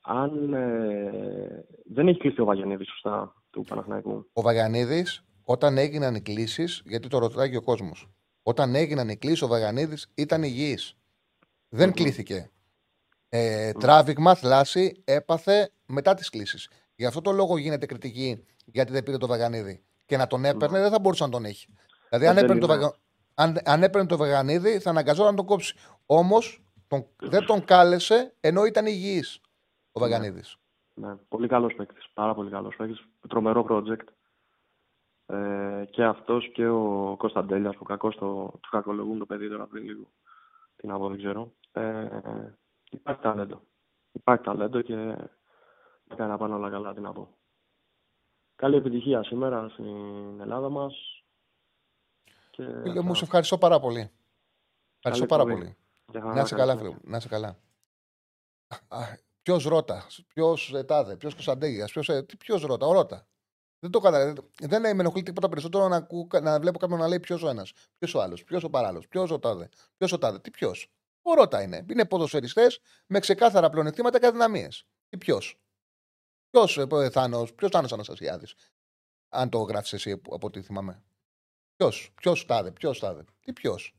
αν ε, δεν έχει κλείσει ο Βαγιανίδης σωστά του Παναθηναϊκού. Ο Βαγιανίδης, όταν έγιναν οι κλήσεις, γιατί το ρωτάει και ο κόσμος, όταν έγιναν οι κλήσεις, ο Βαγιανίδης ήταν υγιής. Δεν mm-hmm. κλήθηκε. Ε, mm-hmm. Τράβηγμα, θλάση έπαθε μετά τις κλήσεις. Γι' αυτό το λόγο γίνεται κριτική γιατί δεν πήρε το Βαγανίδη. Και να τον έπαιρνε, mm. δεν θα μπορούσε να τον έχει. Δηλαδή, αν έπαιρνε, το, Βαγα... αν, αν έπαιρνε το Βαγανίδη, θα αναγκαζόταν να τον κόψει. Όμως τον, δεν τον κάλεσε ενώ ήταν υγιής ο Βαγανίδη. Ναι. ναι. Πολύ καλός παίκτης. Πάρα πολύ καλός παίκτης. Τρομερό project. Ε, και αυτός και ο Κωνσταντέλιας που κακό το, του κακολογούν το παιδί τώρα πριν λίγο. Τι να πω, δεν ξέρω. Ε, υπάρχει ταλέντο. Υπάρχει ταλέντο και θα κάνει να πάνε όλα καλά, τι να πω. Καλή επιτυχία σήμερα στην Ελλάδα μας. Φίλε μου, σε ευχαριστώ πάρα πολύ. Ευχαριστώ πάρα πολύ. Να είσαι καλά, φίλε Να είσαι καλά. Ποιος ρώτα, ποιος τάδε, ποιος Κωνσταντέγιας, ποιος ρώτα, ο ρώτα. Δεν το καταλαβαίνω. Δεν με ενοχλεί τίποτα περισσότερο να, να βλέπω κάποιον να λέει ποιος ο ένας, ποιος ο άλλος, ποιος ο παράλληλος, ποιος ο τάδε, ποιος ο τάδε. Τι ποιος. Ο ρώτα είναι. Είναι ποδοσφαιριστές με ξεκάθαρα πλεονεκτήματα και αδυναμίες. Τι ποιος. Ποιος ε, Θάνος, ποιος ήταν Αναστασιάδης, αν το γράφεις εσύ από ό,τι θυμάμαι. Ποιος, ποιος τάδε, ποιος τάδε. Τι ποιος.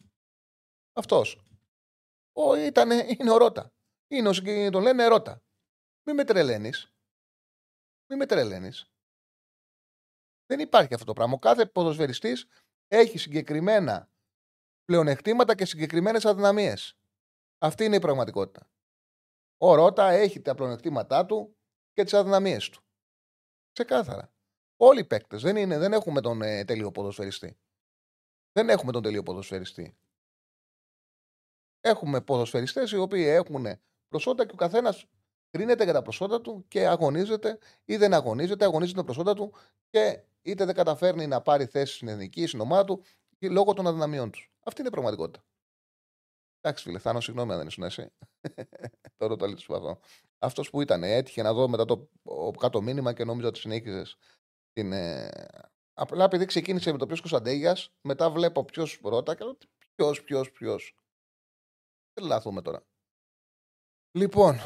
Αυτός. Ο, ήτανε, είναι ο Ρώτα. Είναι ο, τον λένε Ρώτα. Μην με τρελαίνεις. Μην με τρελαίνεις. Δεν υπάρχει αυτό το πράγμα. Ο κάθε ποδοσφαιριστής έχει συγκεκριμένα πλεονεκτήματα και συγκεκριμένες αδυναμίες. Αυτή είναι η πραγματικότητα. Ο Ρώτα έχει τα πλεονεκτήματά του και τις αδυναμίες του. Ξεκάθαρα. Όλοι οι παίκτες. Δεν, δεν έχουμε τον ε, τέλειο ποδοσφαιριστή. Δεν έχουμε τον τέλειο ποδοσφαιριστή. Έχουμε ποδοσφαιριστές οι οποίοι έχουν προσόντα και ο καθένας κρίνεται για τα προσόντα του και αγωνίζεται ή δεν αγωνίζεται, αγωνίζεται τα προσόντα του και είτε δεν καταφέρνει να πάρει θέση στην εθνική, στην ομάδα του λόγω των αδυναμιών τους. Αυτή είναι η πραγματικότητα. Εντάξει, φίλε, Θάνο, συγγνώμη αν δεν ήσουν εσύ. Τώρα το αλήθεια αυτό. Αυτός που ήταν, έτυχε να δω μετά το κάτω μήνυμα και νόμιζα ότι συνέχιζες την. Ε... Απλά επειδή ξεκίνησε με το ποιος Κωνσταντέγιας, μετά βλέπω ποιος ρώτα και λέω ποιος, ποιος, ποιος. Δεν λάθουμε τώρα. Λοιπόν,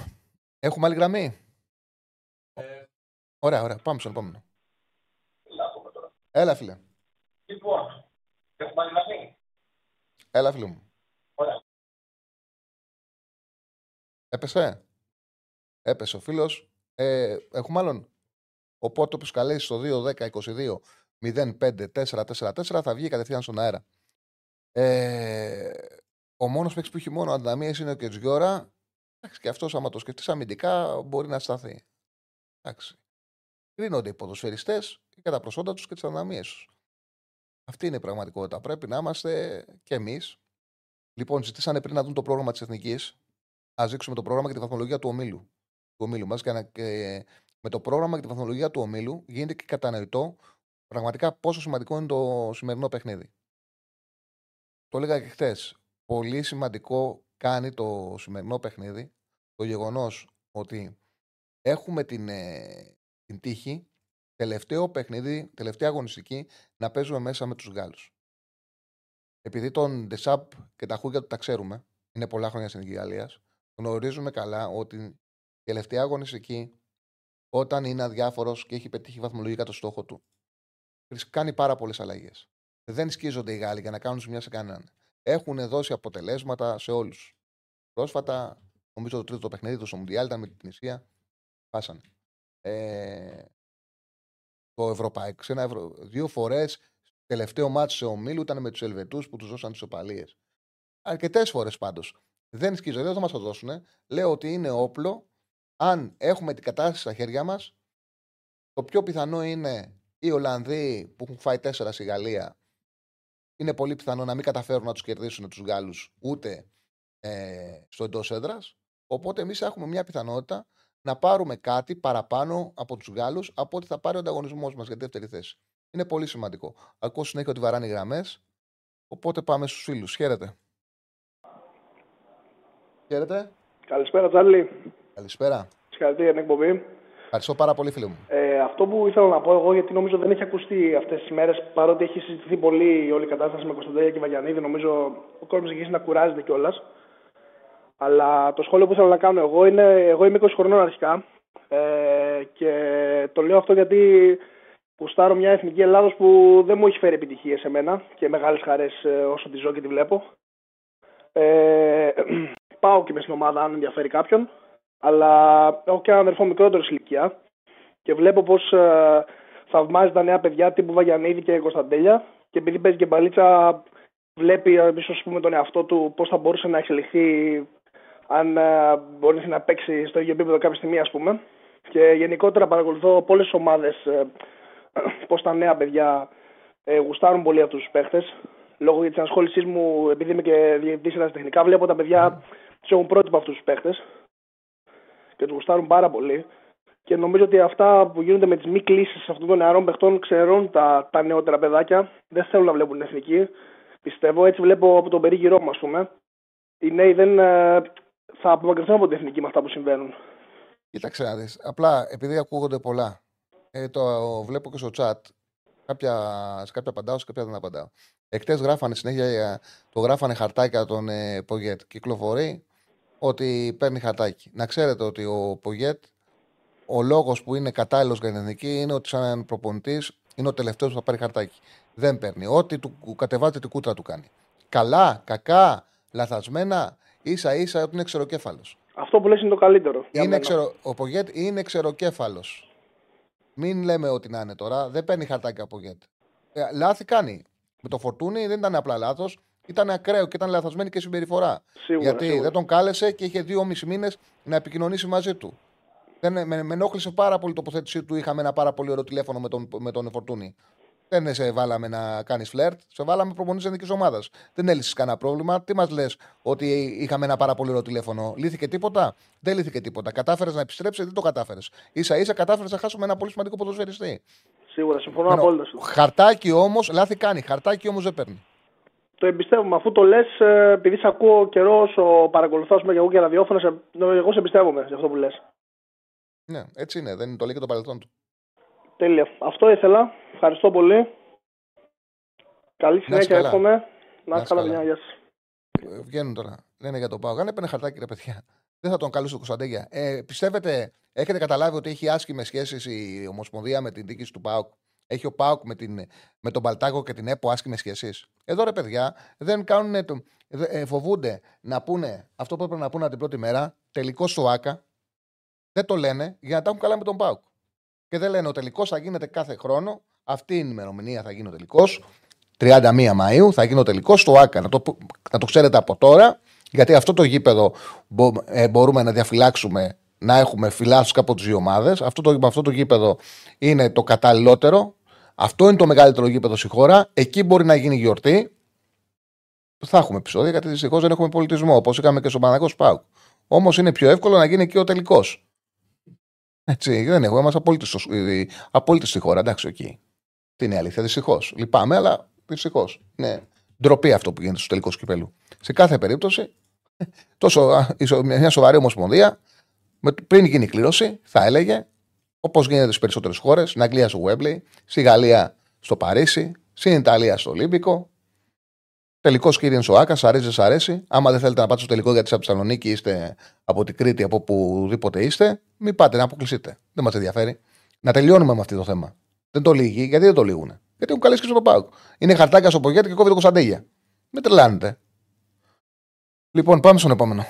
έχουμε άλλη γραμμή; Ε... Ωραία, ωραία. Πάμε στον επόμενο. Έλα, φίλε. Λοιπόν, έχουμε άλλη γραμμή; Έλα, φίλε μου. Έπεσε; Έπεσε ο φίλος. Ε, έχουμε άλλον; Οπότε όποιο καλέσει στο 2-10-22 05-444 θα βγει κατευθείαν στον αέρα. Ε, ο μόνος παίκτης που έχει μόνο ανταμίε είναι ο Κετζιόρα. Εντάξει, και αυτός, άμα το σκεφτείς αμυντικά, μπορεί να σταθεί. Εντάξει. Κρίνονται οι ποδοσφαιριστές και τα προσόντα τους και τις αδυναμίε του. Αυτή είναι η πραγματικότητα. Πρέπει να είμαστε κι εμείς. Λοιπόν, ζητήσανε πριν να δουν το πρόγραμμα της Εθνικής ας δείξουμε το πρόγραμμα και τη βαθμολογία του ομίλου. Του ομίλου μας. Και, και με το πρόγραμμα και τη βαθμολογία του ομίλου γίνεται και κατανοητό πραγματικά πόσο σημαντικό είναι το σημερινό παιχνίδι. Το έλεγα και χθες. Πολύ σημαντικό κάνει το σημερινό παιχνίδι το γεγονός ότι έχουμε την, ε, την τύχη τελευταίο παιχνίδι, τελευταία αγωνιστική να παίζουμε μέσα με τους Γάλλους. Επειδή τον Ντεσάπ και τα χούγια του τα ξέρουμε, είναι πολλά χρόνια στην Γαλλία, γνωρίζουμε καλά ότι η τελευταία αγωνιστική, όταν είναι αδιάφορος και έχει πετύχει βαθμολογικά το στόχο του, κάνει πάρα πολλές αλλαγές. Δεν σκίζονται οι Γάλλοι για να κάνουν ζημιά σε κανέναν. Έχουν δώσει αποτελέσματα σε όλους. Πρόσφατα, νομίζω το τρίτο το παιχνίδι του στο Μουντιάλ ήταν με την Ισία. Πάσανε. Ε, το Ευρωπαϊκό, σε ένα ευρω... δύο φορές τελευταίο μάτσο σε ομίλου ήταν με τους Ελβετούς που τους δώσαν τι οπαλίε. Αρκετές φορές πάντως. Δεν σκίζω, δεν θα μας το δώσουν. Λέω ότι είναι όπλο. Αν έχουμε την κατάσταση στα χέρια μας, το πιο πιθανό είναι οι Ολλανδοί που έχουν φάει τέσσερα στη Γαλλία. Είναι πολύ πιθανό να μην καταφέρουν να τους κερδίσουν τους Γάλλους ούτε ε, στο εντός έδρας. Οπότε εμείς έχουμε μια πιθανότητα να πάρουμε κάτι παραπάνω από τους Γάλλους από ό,τι θα πάρει ο ανταγωνισμός μας για τη δεύτερη θέση. Είναι πολύ σημαντικό. Ακούω συνέχεια ότι βαράνε γραμμές. Οπότε πάμε στους φίλους. Χαίρετε. Χαίρετε. Καλησπέρα, Τσάρλι. Καλησπέρα. Συγχαρητήρια για την εκπομπή. Ευχαριστώ πάρα πολύ, φίλε μου. Ε, αυτό που ήθελα να πω εγώ, γιατί νομίζω δεν έχει ακουστεί αυτές τις μέρες, παρότι έχει συζητηθεί πολύ η όλη η κατάσταση με Κωνσταντέλια και Βαγιανίδη, νομίζω ο κόσμος έχει να κουράζεται κιόλας. Αλλά το σχόλιο που ήθελα να κάνω εγώ είναι, εγώ είμαι 20 χρονών αρχικά ε, και το λέω αυτό γιατί Κουστάρω μια εθνική Ελλάδος που δεν μου έχει φέρει επιτυχίες σε μένα και μεγάλες χαρές ε, όσο τη ζω και τη βλέπω. Ε, πάω και μες στην ομάδα αν ενδιαφέρει κάποιον. Αλλά έχω και έναν αδερφό μικρότερος ηλικία και βλέπω πώς ε, θαυμάζει τα νέα παιδιά τύπου Βαγιανίδη και Κωνσταντέλια. Και επειδή παίζει και μπαλίτσα, βλέπει ε, ίσως πούμε τον εαυτό του πώς θα μπορούσε να εξελιχθεί αν ε, μπορεί να παίξει στο ίδιο επίπεδο κάποια στιγμή, ας πούμε. Και γενικότερα παρακολουθώ πολλές ομάδες πώς τα νέα παιδιά ε, γουστάρουν πολύ αυτούς τους παίχτες. Λόγω τη ενασχόλησή μου, επειδή είμαι και διευθυντής τεχνικά, βλέπω τα παιδιά τους έχουν πρότυπα αυτούς τους παίχτες και τους γουστάρουν πάρα πολύ. Και νομίζω ότι αυτά που γίνονται με τις μη κλήσεις αυτών των νεαρών παιχτών ξερώνουν τα, τα νεότερα παιδάκια. Δεν θέλουν να βλέπουν την εθνική. Πιστεύω, έτσι βλέπω από τον περίγυρό μου, ας πούμε. Οι νέοι δεν ε, θα απομακρυνθούν από την εθνική με αυτά που συμβαίνουν. Κοίταξε να δεις. Απλά επειδή ακούγονται πολλά ε, το βλέπω και στο chat. Κάποια, σε κάποια απαντάω, σε κάποια δεν απαντάω. Εκτέ γράφανε συνέχεια, το γράφανε χαρτάκια τον ε, Πογέτ. Κυκλοφορεί ότι παίρνει χαρτάκι. Να ξέρετε ότι ο Πογέτ, ο λόγος που είναι κατάλληλος για την εθνική είναι ότι σαν προπονητής είναι ο τελευταίος που θα πάρει χαρτάκι. Δεν παίρνει. Ό,τι του κατεβάζει την κούτρα του κάνει. Καλά, κακά, λαθασμένα, ίσα ίσα ότι είναι ξεροκέφαλος. Αυτό που λες είναι το καλύτερο. Είναι ξερο... Ο Πογέτ είναι ξεροκέφαλος. Μην λέμε ότι να είναι τώρα. Δεν παίρνει χαρτάκι από γκέτ. Ε, λάθη κάνει. Με το φορτούνι δεν ήταν απλά λάθος. Ήταν ακραίο και ήταν λαθασμένη και συμπεριφορά. Σίγουρα, Γιατί σίγουρα. δεν τον κάλεσε και είχε δύο μισή μήνες να επικοινωνήσει μαζί του. Δεν, με, με ενόχλησε πάρα πολύ η τοποθέτησή του. Είχαμε ένα πάρα πολύ ωραίο τηλέφωνο με τον, με τον Φορτούνη. Δεν σε βάλαμε να κάνεις φλερτ, σε βάλαμε προπονητής εθνικής ομάδας. Δεν έλυσες κανένα πρόβλημα. Τι μας λες, ότι είχαμε ένα πάρα πολύ ωραίο τηλέφωνο. Λύθηκε τίποτα; Δεν λύθηκε τίποτα. Κατάφερες να επιστρέψεις, δεν το κατάφερες. σα ίσα κατάφερες να χάσουμε ένα πολύ σημαντικό ποδοσφαιριστή. Σίγουρα, συμφωνώ Ενώ, απόλυτα. σου. Χαρτάκι όμως, λάθη κάνει. Χαρτάκι όμως δεν παίρνει. Το εμπιστεύομαι. Αφού το λες, επειδή σε ακούω καιρό όσο παρακολουθώ, ας πούμε, και εγώ και ραδιόφωνα, σε, εγώ σε εμπιστεύομαι σε αυτό που λες. Ναι, έτσι είναι. Δεν το λέει και το παρελθόν του. Τέλεια. Αυτό ήθελα. Ευχαριστώ πολύ. Καλή συνέχεια, καλά. εύχομαι. Να Να είστε είσαι καλά, καλά. μια. Γεια σας. Ε, Βγαίνουν τώρα. Λένε για τον Πάο. Αν έπαιρνε χαρτάκι, ρε παιδιά. Δεν θα τον καλούσε ο Κωνσταντέγια. Ε, πιστεύετε, έχετε καταλάβει ότι έχει άσχημες σχέσεις η Ομοσπονδία με την δίκηση του Πάουκ. Έχει ο Πάουκ με, την, με τον Παλτάκο και την ΕΠΟ άσχημε σχέσει. Εδώ ρε παιδιά, δεν κάνουν, το, ε, φοβούνται να πούνε αυτό που έπρεπε να πούνε την πρώτη μέρα. Τελικό στο ΑΚΑ. Δεν το λένε για να τα έχουν καλά με τον Πάουκ. Και δεν λένε ο τελικός θα γίνεται κάθε χρόνο. Αυτή είναι η ημερομηνία θα γίνει ο τελικός. 31 Μαου θα γίνει ο τελικός στο ΑΚΑ. Να το, που- να το ξέρετε από τώρα, γιατί αυτό το γήπεδο μπο- ε, μπορούμε να διαφυλάξουμε, να έχουμε φυλάσσου από τις δύο ομάδες. Αυτό το, αυτό το γήπεδο είναι το καταλληλότερο. Αυτό είναι το μεγαλύτερο γήπεδο στη χώρα. Εκεί μπορεί να γίνει γιορτή. Θα έχουμε επεισόδια, γιατί δυστυχώς δεν έχουμε πολιτισμό, όπως είχαμε και στο Παναγό Πάουκ. Όμως είναι πιο εύκολο να γίνει εκεί ο τελικός. Έτσι, δεν έχουμε. Είμαστε απόλυτοι, στο- ε, απόλυτοι στη χώρα, εντάξει, εκεί. Τι είναι η αλήθεια, δυστυχώς. Λυπάμαι, αλλά δυστυχώς. Είναι ντροπή αυτό που γίνεται στο τελικό κυπέλου. Σε κάθε περίπτωση, τόσο, α, η σο- μια σοβαρή ομοσπονδία, με, πριν γίνει η κλήρωση, θα έλεγε, όπως γίνεται στις περισσότερες χώρες, στην Αγγλία στο Wembley, στη Γαλλία στο Παρίσι, στην Ιταλία στο Ολύμπικο. Τελικός κύριε στο Άκας, σ' αρέσει, δεν σ' αρέσει. Άμα δεν θέλετε να πάτε στο τελικό γιατί είστε από τη Θεσσαλονίκη, είστε από την Κρήτη, από οπουδήποτε είστε, μην πάτε να αποκλειστείτε. Δεν μας ενδιαφέρει. Να τελειώνουμε με αυτό το θέμα. Δεν το λύγει, γιατί δεν το λύγουν. Γιατί έχουν καλέσει και στο Πάουκ. Είναι χαρτάκια στο Πογέτη και κόβει το Κωνσταντέγια. Μην τρελάνετε. Λοιπόν, πάμε στον επόμενο.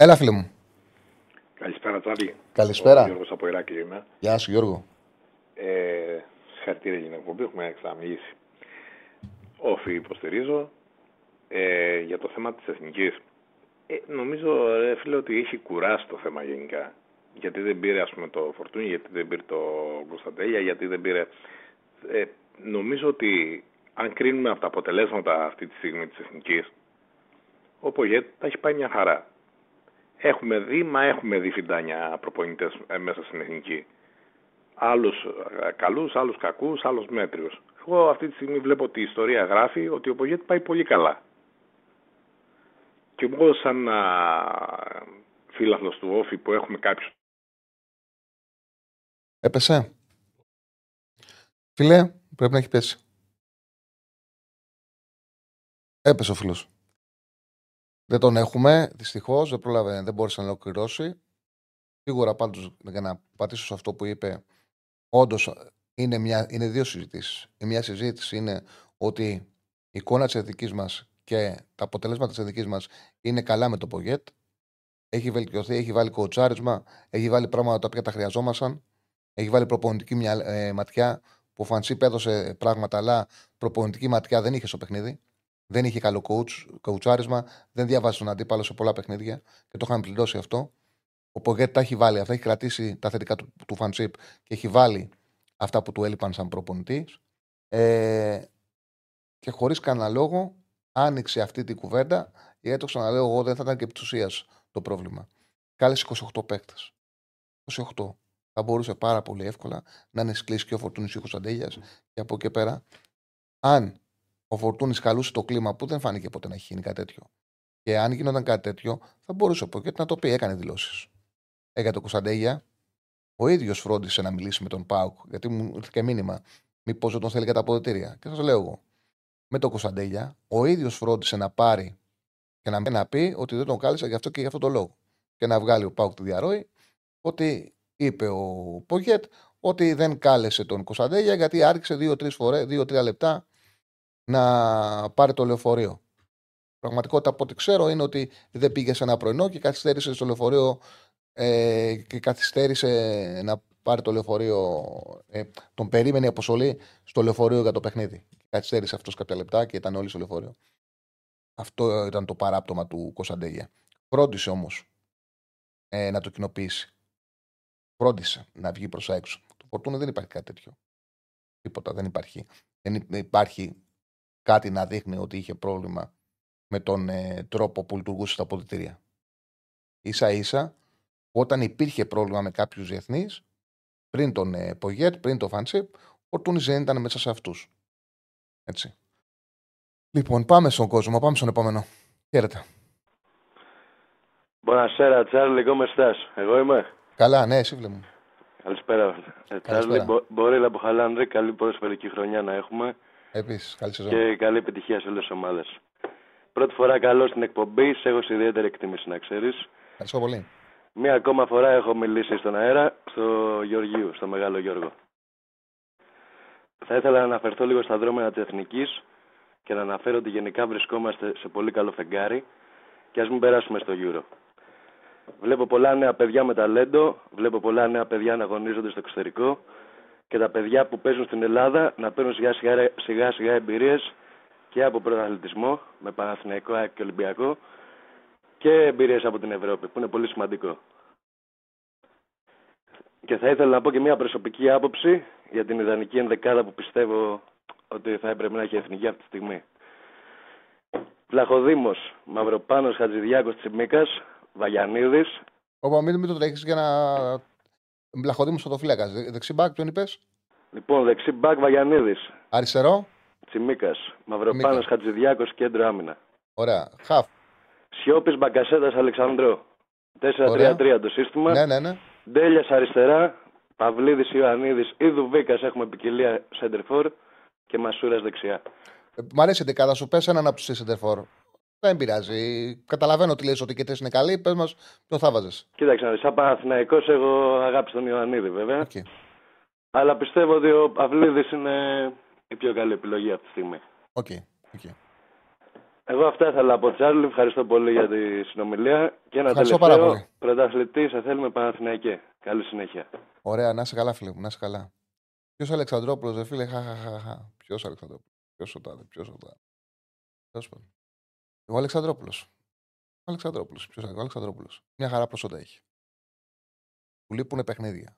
Έλα, φίλε μου. Καλησπέρα, Τσάρλι. Καλησπέρα. Ο Γιώργος από Ηράκλειο είμαι. Γεια σου, Γιώργο. Ε, συγχαρητήρια για την εκπομπή, έχουμε ξαναμιλήσει. Όφη υποστηρίζω. Ε, για το θέμα της εθνικής. Ε, νομίζω, ρε, φίλε, ότι έχει κουράσει το θέμα γενικά. Γιατί δεν πήρε, ας πούμε, το Φορτούνι, γιατί δεν πήρε το Κωνσταντέλια, γιατί δεν πήρε... Ε, νομίζω ότι αν κρίνουμε από τα αποτελέσματα αυτή τη στιγμή της εθνικής, ο Πογέτ θα έχει πάει μια χαρά. Έχουμε δει, μα έχουμε δει φιντάνια προπονητές ε, μέσα στην εθνική. Άλλους ε, καλούς, άλλους κακούς, άλλους μέτριους. Εγώ αυτή τη στιγμή βλέπω ότι η ιστορία γράφει ότι ο Πογέτ πάει πολύ καλά. Και εγώ σαν φίλαθλος του Όφη που έχουμε κάποιους... Έπεσε; Φίλε, πρέπει να έχει πέσει. Έπεσε ο φίλος. Δεν τον έχουμε, δυστυχώς. Δεν πρόλαβε, δεν μπόρεσε να ολοκληρώσει. Σίγουρα πάντως για να πατήσω σε αυτό που είπε, όντως είναι, μια, είναι δύο συζητήσεις. Η μια συζήτηση είναι ότι η εικόνα της εθνική μας και τα αποτελέσματα της εθνική μας είναι καλά με το Πογέτ. Έχει βελτιωθεί, έχει βάλει κοτσάρισμα, έχει βάλει πράγματα τα οποία τα χρειαζόμασταν. Έχει βάλει προπονητική μια, ε, ματιά που ο Φανσίπ έδωσε πράγματα, αλλά προπονητική ματιά δεν είχε στο παιχνίδι. Δεν είχε καλό coach, κοουτσάρισμα, δεν διαβάζει τον αντίπαλο σε πολλά παιχνίδια και το είχαμε πληρώσει αυτό. Ο Πογέτ τα έχει βάλει αυτά, έχει κρατήσει τα θετικά του, του Φανσίπ και έχει βάλει αυτά που του έλειπαν σαν προπονητής. Ε, και χωρίς κανένα λόγο άνοιξε αυτή την κουβέντα, γιατί το ξαναλέω εγώ δεν θα ήταν και επί το πρόβλημα. Κάλεσε 28 παίκτες. 28. Θα μπορούσε πάρα πολύ εύκολα να είναι σκλήσει και ο Φορτούνης ή ο και από εκεί πέρα, αν ο Φορτούνης καλούσε το κλίμα που δεν φάνηκε ποτέ να έχει γίνει κάτι τέτοιο. Και αν γινόταν κάτι τέτοιο, θα μπορούσε ο Ποκέτ να το πει. Έκανε δηλώσεις. Έκανε το Κωνσταντέγια. Ο ίδιος φρόντισε να μιλήσει με τον Πάουκ, γιατί μου ήρθε και μήνυμα. Μήπως δεν τον θέλει για τα αποδητήρια. Και σας λέω εγώ. Με τον Κωνσταντέγια, ο ίδιος φρόντισε να πάρει και να, να πει ότι δεν τον κάλεσε γι' αυτό και γι' αυτό το λόγο. Και να βγάλει ο Πάουκ τη διαρροή ότι είπε ο Ποκέτ ότι δεν κάλεσε τον Κωνσταντέγια γιατί άρχισε δύο-τρεις φορές, δύο-τρία λεπτά να πάρει το λεωφορείο. Πραγματικότητα από ό,τι ξέρω είναι ότι δεν πήγε σε ένα πρωινό και καθυστέρησε στο λεωφορείο ε, και καθυστέρησε να πάρει το λεωφορείο. Ε, τον περίμενε η αποστολή στο λεωφορείο για το παιχνίδι. Καθυστέρησε αυτός κάποια λεπτά και ήταν όλοι στο λεωφορείο. Αυτό ήταν το παράπτωμα του Κωνσταντέγια. Φρόντισε όμως ε, να το κοινοποιήσει. Φρόντισε να βγει προς έξω. Το Φορτούνε δεν υπάρχει κάτι τέτοιο. Τίποτα δεν υπάρχει. Δεν υπάρχει κάτι να δείχνει ότι είχε πρόβλημα με τον ε, τρόπο που λειτουργούσε τα αποδητήρια. σα ίσα, όταν υπήρχε πρόβλημα με κάποιους διεθνείς, πριν τον ε, Πογέτ, πριν τον Φαντσίπ, ο Τούνι δεν ήταν μέσα σε αυτούς. Έτσι. Λοιπόν, πάμε στον κόσμο, πάμε στον επόμενο. Χαίρετε. Buonasera, Τσάρλι, ¿cómo estás? Εγώ είμαι. Καλά, ναι, εσύ μου. Καλησπέρα. Ε, Τσάρλι, μπορεί να αποχαλάνδρει, καλή ποδοσφαιρική χρονιά να έχουμε. Επίσης, καλή σεζόν. Και καλή επιτυχία σε όλες τις ομάδες. Πρώτη φορά καλό στην εκπομπή, σε έχω σε ιδιαίτερη εκτίμηση να ξέρεις. Ευχαριστώ πολύ. Μία ακόμα φορά έχω μιλήσει στον αέρα, στο Γεωργίου, στο Μεγάλο Γιώργο. Θα ήθελα να αναφερθώ λίγο στα δρόμενα της Εθνικής και να αναφέρω ότι γενικά βρισκόμαστε σε πολύ καλό φεγγάρι και ας μην περάσουμε στο Euro. Βλέπω πολλά νέα παιδιά με ταλέντο, βλέπω πολλά νέα παιδιά να αγωνίζονται στο εξωτερικό και τα παιδιά που παίζουν στην Ελλάδα να παίρνουν σιγά σιγά, σιγά, σιγά εμπειρίες και από πρωταθλητισμό με Παναθηναϊκό και Ολυμπιακό και εμπειρίες από την Ευρώπη που είναι πολύ σημαντικό. Και θα ήθελα να πω και μια προσωπική άποψη για την ιδανική ενδεκάδα που πιστεύω ότι θα έπρεπε να έχει εθνική αυτή τη στιγμή. Βλαχοδήμος, Μαυροπάνος, Χατζηδιάκος, Τσιμίκας, Βαγιανίδης. Ωπα, μην, μην το τρέχεις για να Μπλαχοδήμος φυλάκα. Δεξί μπακ, ποιον είπες; Λοιπόν, δεξί μπακ Βαγιανίδης. Αριστερό; Τσιμίκας. Μαυροπάνος Χατζηδιάκος κέντρο άμυνα. Ωραία. Χαφ. Σιώπης Μπαγκασέτας Αλεξανδρό. 4-3-3 το σύστημα. Ναι, ναι, ναι. Ντέλιας αριστερά. Παυλίδης Ιωαννίδης ή Δουβίκα έχουμε ποικιλία σέντερφορ και Μασούρας δεξιά. Ε, μ' αρέσει η δεκάδα σου. Πες έναν από τους σέντερφορ. Δεν πειράζει. Καταλαβαίνω ότι λες ότι και τρεις είναι καλοί. Πες μας, ποιον θα 'βαζες. Κοίταξε, σαν Παναθηναϊκό, εγώ αγάπη τον Ιωαννίδη βέβαια. Okay. Αλλά πιστεύω ότι ο Παυλίδης είναι η πιο καλή επιλογή αυτή τη στιγμή. OK. Okay. Okay. Εγώ αυτά ήθελα από Τσάρλι. Ευχαριστώ πολύ για τη συνομιλία. Και ένα Ευχαριστώ τελευταίο πρωταθλητή, σε θέλουμε Παναθηναϊκέ. Καλή συνέχεια. Ωραία, να είσαι καλά, φίλε μου. Να είσαι καλά. Ποιος Αλεξανδρόπουλος, δε φίλε, χαχαχαχα. Ποιος Αλεξανδρόπουλος. Ποιος ο τάδε, ποιος ο τάδε. Τέλος πάντων. Ο Αλεξανδρόπουλος. Ο Αλεξανδρόπουλος. Ποιος είναι ο Αλεξανδρόπουλος. Μια χαρά προσόντα έχει. Του λείπουν παιχνίδια.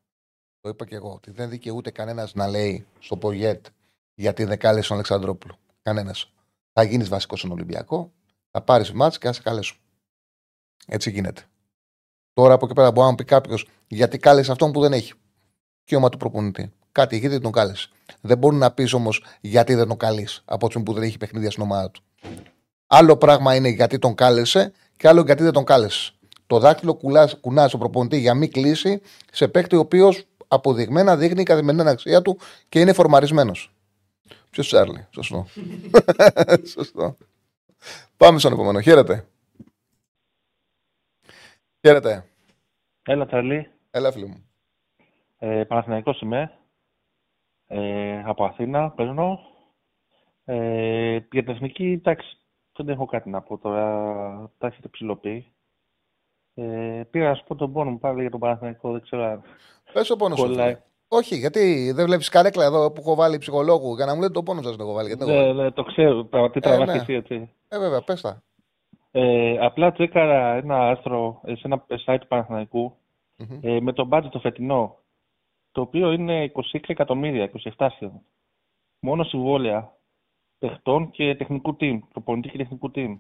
Το είπα και εγώ. Ότι δεν δικαιούται κανένας να λέει στο Πογέτ γιατί δεν κάλεσε τον Αλεξανδρόπουλο. Κανένας. Θα γίνεις βασικός στον Ολυμπιακό, θα πάρεις μάτς και θα σε καλέσω. Έτσι γίνεται. Τώρα από εκεί πέρα μπορεί να πει κάποιος γιατί κάλεσε αυτόν που δεν έχει. Κύωμα του προπονητή. Κάτι γιατί τον κάλεσε. Δεν μπορεί να πεις όμως γιατί δεν τον καλείς από τη που δεν έχει παιχνίδια στην ομάδα του. Άλλο πράγμα είναι γιατί τον κάλεσε και άλλο γιατί δεν τον κάλεσε. Το δάκτυλο κουνάς στο προπονητή για μη κλείσει σε παίκτη ο οποίος αποδειγμένα δείχνει η καθημερινή αξία του και είναι φορμαρισμένος. Ποιος Τσάρλι, σωστό. σωστό. Πάμε στον επόμενο. Χαίρετε. Χαίρετε. Έλα, Τσάρλι. Έλα, φίλο μου. Ε, Παναθηναϊκός είμαι. Ε, από Αθήνα παίρνω. Ε, για την εθνική, εντάξει, δεν έχω κάτι να πω τώρα. Τα έχετε ψηλοποιεί. Ε, πήγα να σου πω τον πόνο μου πάλι για τον Παναθηναϊκό, δεν ξέρω αν... Πες ο πόνος σου. Όχι, γιατί δεν βλέπεις καρέκλα εδώ που έχω βάλει ψυχολόγου για να μου λέτε το πόνο σας έχω βάλει. Γιατί ναι, ναι, το ξέρω. Τι ε, τραβά ναι. εσύ έτσι. Ε, βέβαια, πες τα. Ε, απλά τσέκαρα ένα άρθρο σε ένα site του παναθηναικου mm-hmm. ε, με το budget το φετινό, το οποίο είναι 26 εκατομμύρια, 27 σχεδόν. Μόνο συμβόλαια παιχτών και τεχνικού team, προπονητή και τεχνικού team.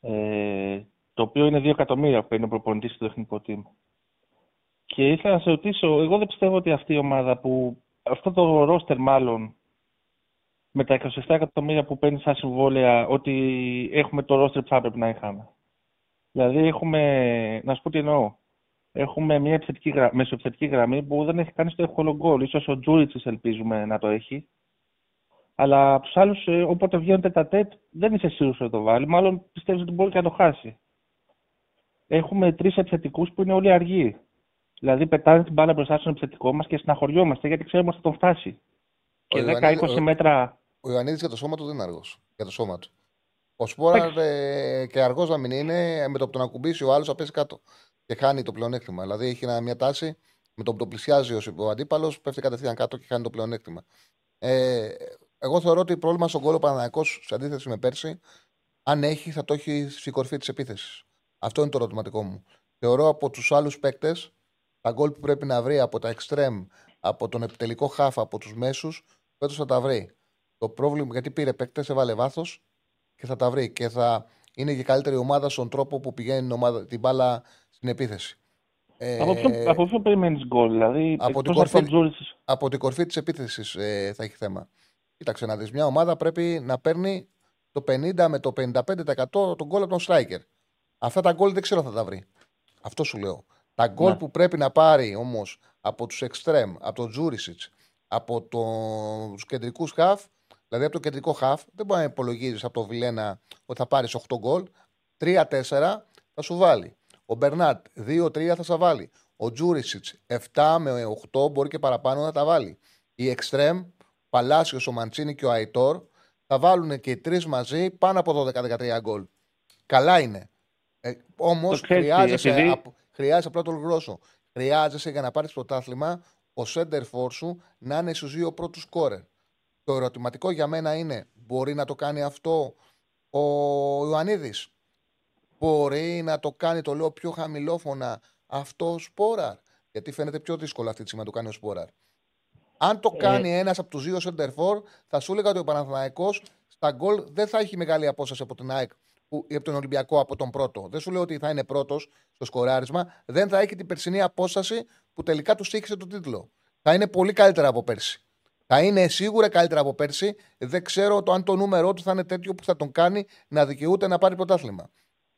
Ε, το οποίο είναι 2 εκατομμύρια που παίρνει ο προπονητής στο τεχνικό team. Και ήθελα να σε ρωτήσω, εγώ δεν πιστεύω ότι αυτή η ομάδα που, αυτό το ρόστερ μάλλον, με τα 27 εκατομμύρια που παίρνει σαν συμβόλαια, ότι έχουμε το ρόστερ που θα έπρεπε να είχαμε. Δηλαδή έχουμε, να σου πω τι εννοώ, έχουμε μια επιθετική, μεσοεπιθετική γραμμή που δεν έχει κάνει στο εύκολο γκολ. Ίσως ο Τζούριτσης ελπίζουμε να το έχει. Αλλά από τους άλλους, ε, όποτε βγαίνουν τα τέτ, δεν είσαι σίγουρος ότι το βάλει. Μάλλον πιστεύεις ότι μπορεί και να το χάσει. Έχουμε τρεις επιθετικούς που είναι όλοι αργοί. Δηλαδή, πετάνε την μπάλα μπροστά στον επιθετικό μας και συναχωριόμαστε γιατί ξέρουμε ότι θα τον φτάσει. Και 10-20 μέτρα. Ο Ιωαννίδης για το σώμα του δεν είναι αργός. Για το σώμα του. Ο Σπόρα ε, και αργός να μην είναι, με το που τον ακουμπήσει ο άλλος θα πέσει κάτω. Και χάνει το πλεονέκτημα. Δηλαδή, έχει μια τάση με το που το πλησιάζει ο αντίπαλος, πέφτει κατευθείαν κάτω και χάνει το πλεονέκτημα. Ε, εγώ θεωρώ ότι πρόβλημα στον κόλλο Παναναναϊκό, σε αντίθεση με πέρσι, αν έχει, θα το έχει στην κορφή της επίθεσης. Αυτό είναι το ερωτηματικό μου. Θεωρώ από τους άλλους παίκτες τα γκολ που πρέπει να βρει από τα εξτρέμ, από τον επιτελικό χάφ, από τους μέσους, φέτος θα τα βρει. Το πρόβλημα, γιατί πήρε παίκτες, έβαλε βάθος και θα τα βρει. Και θα είναι και καλύτερη ομάδα στον τρόπο που πηγαίνει την, ομάδα, την μπάλα στην επίθεση. Από ποιο, ε, από ποιο περιμένεις γκολ, δηλαδή. Από την, κορφή, από την κορφή της επίθεσης ε, θα έχει θέμα. Κοίταξε να δεις. Μια ομάδα πρέπει να παίρνει το 50 με το 55% τον γκολ από τον striker. Αυτά τα γκολ δεν ξέρω θα τα βρει. Αυτό σου λέω. Τα γκολ ναι. που πρέπει να πάρει όμως από τους εξτρέμ, από τον Τζούρισιτς, από τους κεντρικούς χαφ, δηλαδή από το κεντρικό χαφ, δεν μπορεί να υπολογίζεις από το Βιλένα ότι θα πάρεις 8 γκολ. 3-4 θα σου βάλει. Ο Μπερνάτ 2-3 θα σα βάλει. Ο Τζούρισιτς 7 με 8 μπορεί και παραπάνω να τα βάλει. Οι εξτρέμ, Παλάσιος, ο Μαντσίνη και ο Αϊτόρ θα βάλουν και οι τρεις μαζί πάνω από 12-13 γκολ. Καλά είναι. Ε, Όμως χρειάζεσαι, επειδή... χρειάζεσαι απλά το ολοκληρώσω. Χρειάζεσαι για να πάρεις πρωτάθλημα ο σέντερ σου να είναι στους δύο πρώτους κόρε. Το ερωτηματικό για μένα είναι, μπορεί να το κάνει αυτό ο Ιωαννίδης; Μπορεί να το κάνει, το λέω πιο χαμηλόφωνα, αυτό ο Σπόραρ; Γιατί φαίνεται πιο δύσκολο αυτή τη στιγμή να το κάνει ο Σπόραρ. Αν το ε... κάνει ένας από τους δύο center θα σου έλεγα ότι ο Παναθηναϊκός στα γκολ δεν θα έχει μεγάλη απόσταση από την ΑΕΚ ή από τον Ολυμπιακό από τον πρώτο. Δεν σου λέω ότι θα είναι πρώτος στο σκοράρισμα. Δεν θα έχει την περσινή απόσταση που τελικά τους τύχησε τον τίτλο. Θα είναι πολύ καλύτερα από πέρσι. Θα είναι σίγουρα καλύτερα από πέρσι. Δεν ξέρω το αν το νούμερό του θα είναι τέτοιο που θα τον κάνει να δικαιούται να πάρει πρωτάθλημα.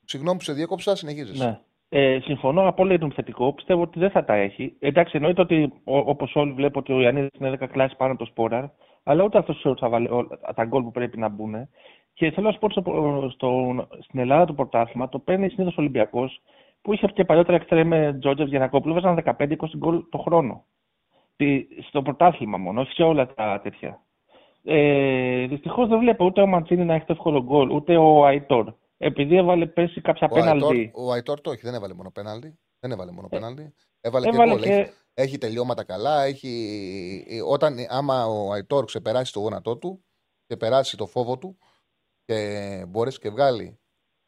Συγγνώμη που σε διέκοψα, συνεχίζεις. Ναι. Ε, συμφωνώ απόλυτα τον θετικό. Πιστεύω ότι δεν θα τα έχει. Εντάξει, εννοείται ότι όπως όλοι βλέπω ότι ο Ιαννίδης είναι 10 κλάσεις πάνω από το Σπόραρ, αλλά ούτε αυτός θα βάλει τα γκολ που πρέπει να μπουν. Και θέλω να σου πω στο, στο, στην Ελλάδα το πρωτάθλημα το παίρνει συνήθως ο Ολυμπιακός που είχε και παλιότερα εξτρέμε Τζότζεφ Γιανακόπουλο, βάζαν 15-20 γκολ το χρόνο. Στο πρωτάθλημα μόνο, όχι σε όλα τα τέτοια. Ε, Δυστυχώς δεν βλέπω ούτε ο Μαντσίνη να έχει το εύκολο γκολ, ούτε ο Αϊτόρ. Επειδή έβαλε πέσει κάποια πέναλτι. Ο Αϊτόρ το όχι, δεν έβαλε μόνο πέναλτι. Δεν έβαλε μόνο ε, πέναλτι. Έβαλε, έβαλε και, γκολ. Και... Έχει τελειώματα καλά. Έχει... Όταν, άμα ο Αϊτόρ ξεπεράσει το γόνατό του και περάσει το φόβο του και μπορέσει και βγάλει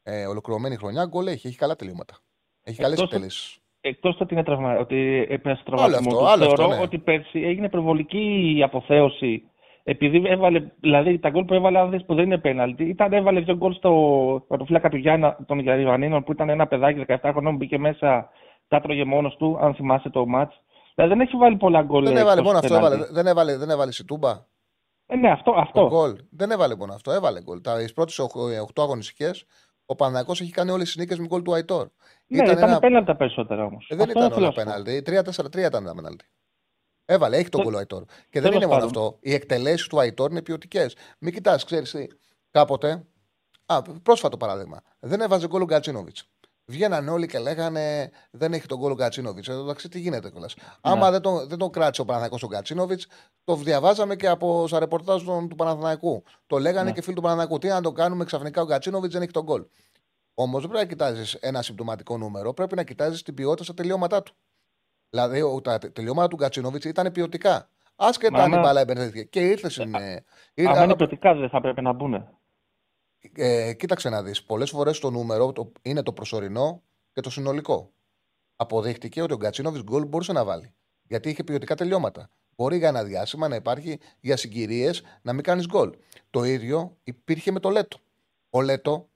ε, ολοκληρωμένη χρονιά, γκολ έχει. Έχει καλά τελειώματα. Έχει καλές εκτελέσει. Εκτός ότι είναι τραυμα... ότι έπεσε τραυματισμό. Άλλο αυτό, θεωρώ ναι. ότι πέρσι έγινε προβολική η αποθέωση. Επειδή έβαλε, δηλαδή τα γκολ που έβαλε, αν που δεν είναι πέναλτι, ήταν έβαλε δύο γκολ στο πρωτοφύλακα του Γιάννα των Ιωαννίνων που ήταν ένα παιδάκι 17 χρονών, μπήκε μέσα, τα τρώγε μόνος του, αν θυμάσαι το μάτ. Δηλαδή δεν έχει βάλει πολλά γκολ. Δεν έβαλε μόνο αυτό, έβαλε, δεν έβαλε, δεν έβαλε σιτούμπα. Ε, ναι, αυτό. αυτό. γκολ. Δεν έβαλε μόνο αυτό, έβαλε γκολ. Τα πρώτες 8 αγωνιστικές ο Παναγό έχει κάνει όλες τις νίκες με γκολ του Αϊτόρ. Ναι, ήταν, ήταν ένα... πέναλτι τα περισσότερα όμως. Ε, δεν ήταν όλα πέναλτι. 3-4-3 ήταν τα πέναλτι. Έβαλε, έχει τον γκολ ο Αϊτόρ. Και δεν είναι μόνο αυτό. Οι εκτελέσεις του Αϊτόρ είναι ποιοτικές. Μην κοιτάς, ξέρεις τι. Κάποτε. Α, πρόσφατο παράδειγμα. Δεν έβαζε γκολ ο Γκατσίνοβιτ. Βγαίνανε όλοι και λέγανε Δεν έχει τον γκολ ο Γκατσίνοβιτ. Εδώ εντάξει, τι γίνεται κιόλας. Ναι. Άμα δεν τον, δεν τον κράτησε ο Παναθανικό ο Γκατσίνοβιτ, το διαβάζαμε και από σα ρεπορτάζ του Παναθανικού. Το λέγανε ναι. και φίλοι του Παναθανικού. Τι να το κάνουμε ξαφνικά ο Γκατσίνοβιτ δεν έχει τον γκολ. Όμως δεν πρέπει να κοιτάζεις ένα συμπτωματικό νούμερο, πρέπει να κοιτάζεις την ποιότητα στα τελειώματά του. Δηλαδή, τα τελειώματα του Γκατσίνοβιτς ήταν ποιοτικά. Άσχετα αν η μπάλα εμπερδεύτηκε. Και ήρθε στην. Αν είναι ποιοτικά, δεν θα πρέπει να μπουν. Ε, κοίταξε να δεις. Πολλές φορές το νούμερο το, είναι το προσωρινό και το συνολικό. Αποδείχτηκε ότι ο Γκατσίνοβιτς γκολ μπορούσε να βάλει. Γιατί είχε ποιοτικά τελειώματα. Μπορεί για ένα διάστημα να υπάρχει για συγκυρίες να μην κάνεις γκολ. Το ίδιο υπήρχε με το Λέτο. Ο Λέτο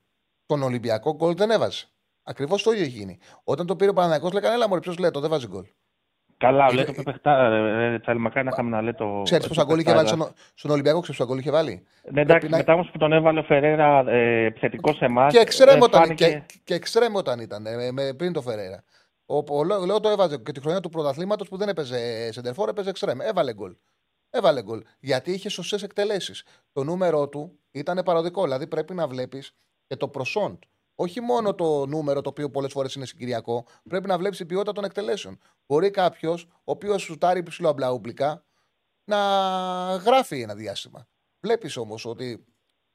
τον Ολυμπιακό γκολ δεν έβαζε. Ακριβώς το ίδιο έχει γίνει. Όταν το πήρε ο Παναγιακό, λέγανε Έλα, Μωρή, ποιος Λέτο, δεν βάζει γκολ. Καλά, ο Λέτο παιχτά, τσαλιμακά να είχαμε ένα Λέτο. Ξέρεις πόσα γκολ είχε βάλει στον, Ολυμπιακό, ξέρεις πόσα γκολ είχε βάλει; Ναι, εντάξει, να... μετά όμως που τον έβαλε ο Φεραίρα ε, επιθετικός σε εμάς. Και εξτρέμ όταν, φάνηκε... και, και εξτρέμ όταν ήταν, ε, με, πριν το Φεραίρα. Ο, ο, ο, το έβαζε και τη χρονιά του πρωταθλήματος που δεν έπαιζε σεντερφόρ, έπαιζε εξτρέμ. Έβαλε γκολ. Έβαλε γκολ. Γιατί είχε σωστές εκτελέσεις. Το νούμερό του ήταν παροδικό. Δηλαδή πρέπει να βλέπεις και το προσόν όχι μόνο το νούμερο το οποίο πολλές φορές είναι συγκυριακό, πρέπει να βλέπεις την ποιότητα των εκτελέσεων. Μπορεί κάποιος, ο οποίος σουτάρει ψηλό αμπλαούμπλικα, να γράφει ένα διάστημα. Βλέπεις όμως ότι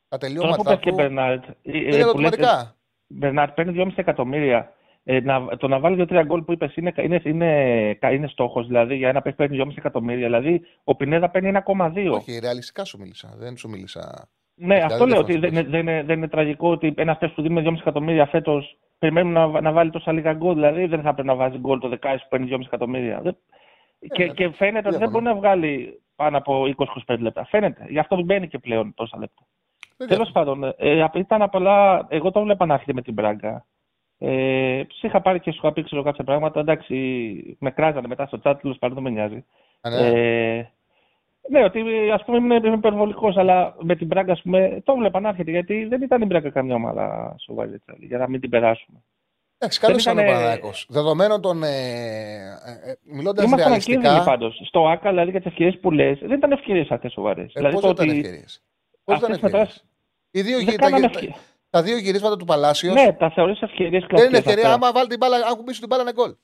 τα τελειώματα. του. Μπερνάρτ. Είναι ερωτηματικά. Μπερνάρτ παίρνει 2,5 εκατομμύρια. Ε, να, το να βάλει 2-3 γκολ που είπες είναι, είναι, είναι, είναι στόχος. Δηλαδή για ένα παίχτη παίρνει 2,5 εκατομμύρια. Δηλαδή ο Πινέδα παίρνει 1,2. Όχι, ρεαλιστικά σου μίλησα. Δεν σου μίλησα ναι, αυτό λέω ότι δεν, δεν, είναι, δεν είναι τραγικό ότι ένα παίκτη που δίνει 2,5 εκατομμύρια φέτος περιμένουμε να, να βάλει τόσα λίγα γκολ. Δηλαδή δεν θα πρέπει να βάζει γκολ το δεκάι που παίρνει 2,5 εκατομμύρια. Ε, και, ε, και φαίνεται ότι δεν μπορεί να βγάλει πάνω από 20-25 λεπτά. Φαίνεται. Γι' αυτό δεν μπαίνει και πλέον τόσα λεπτά. Τέλος πάντων, ε, ήταν απλά. Εγώ το βλέπα να έρχεται με την πράγκα. Ε, είχα πάρει και σου είχα πει ξέρω, κάποια πράγματα. Εντάξει, με κράζανε μετά στο chat, τέλος πάντων δεν με νοιάζει. Ναι. Ε, ναι, ότι ας πούμε είμαι, είμαι υπερβολικός, αλλά με την Μπράγκα πούμε, το βλέπα να έρχεται γιατί δεν ήταν η Μπράγκα καμιά ομάδα σοβαρή για να μην την περάσουμε. Εντάξει, καλός ήταν ο Παναδάκο. Δεδομένων των. Ε, ε, ε Μιλώντας ρεαλιστικά. πάντως. Στο ΑΚΑ, δηλαδή για τις ευκαιρίες που λες, δεν ήταν ευκαιρίες αυτές σοβαρές. Ε, δηλαδή, Πώς δεν ήταν ευκαιρίες; Πώς ήταν ευκαιρίες; Οι δύο τα, τα δύο γυρίσματα του Παλάσιο. Ναι, τα θεωρείς ευκαιρίες κλασικέ. Δεν είναι ευκαιρία. Άμα βάλει την μπάλα, αν κουμπίσει την μπάλα, είναι γκολ.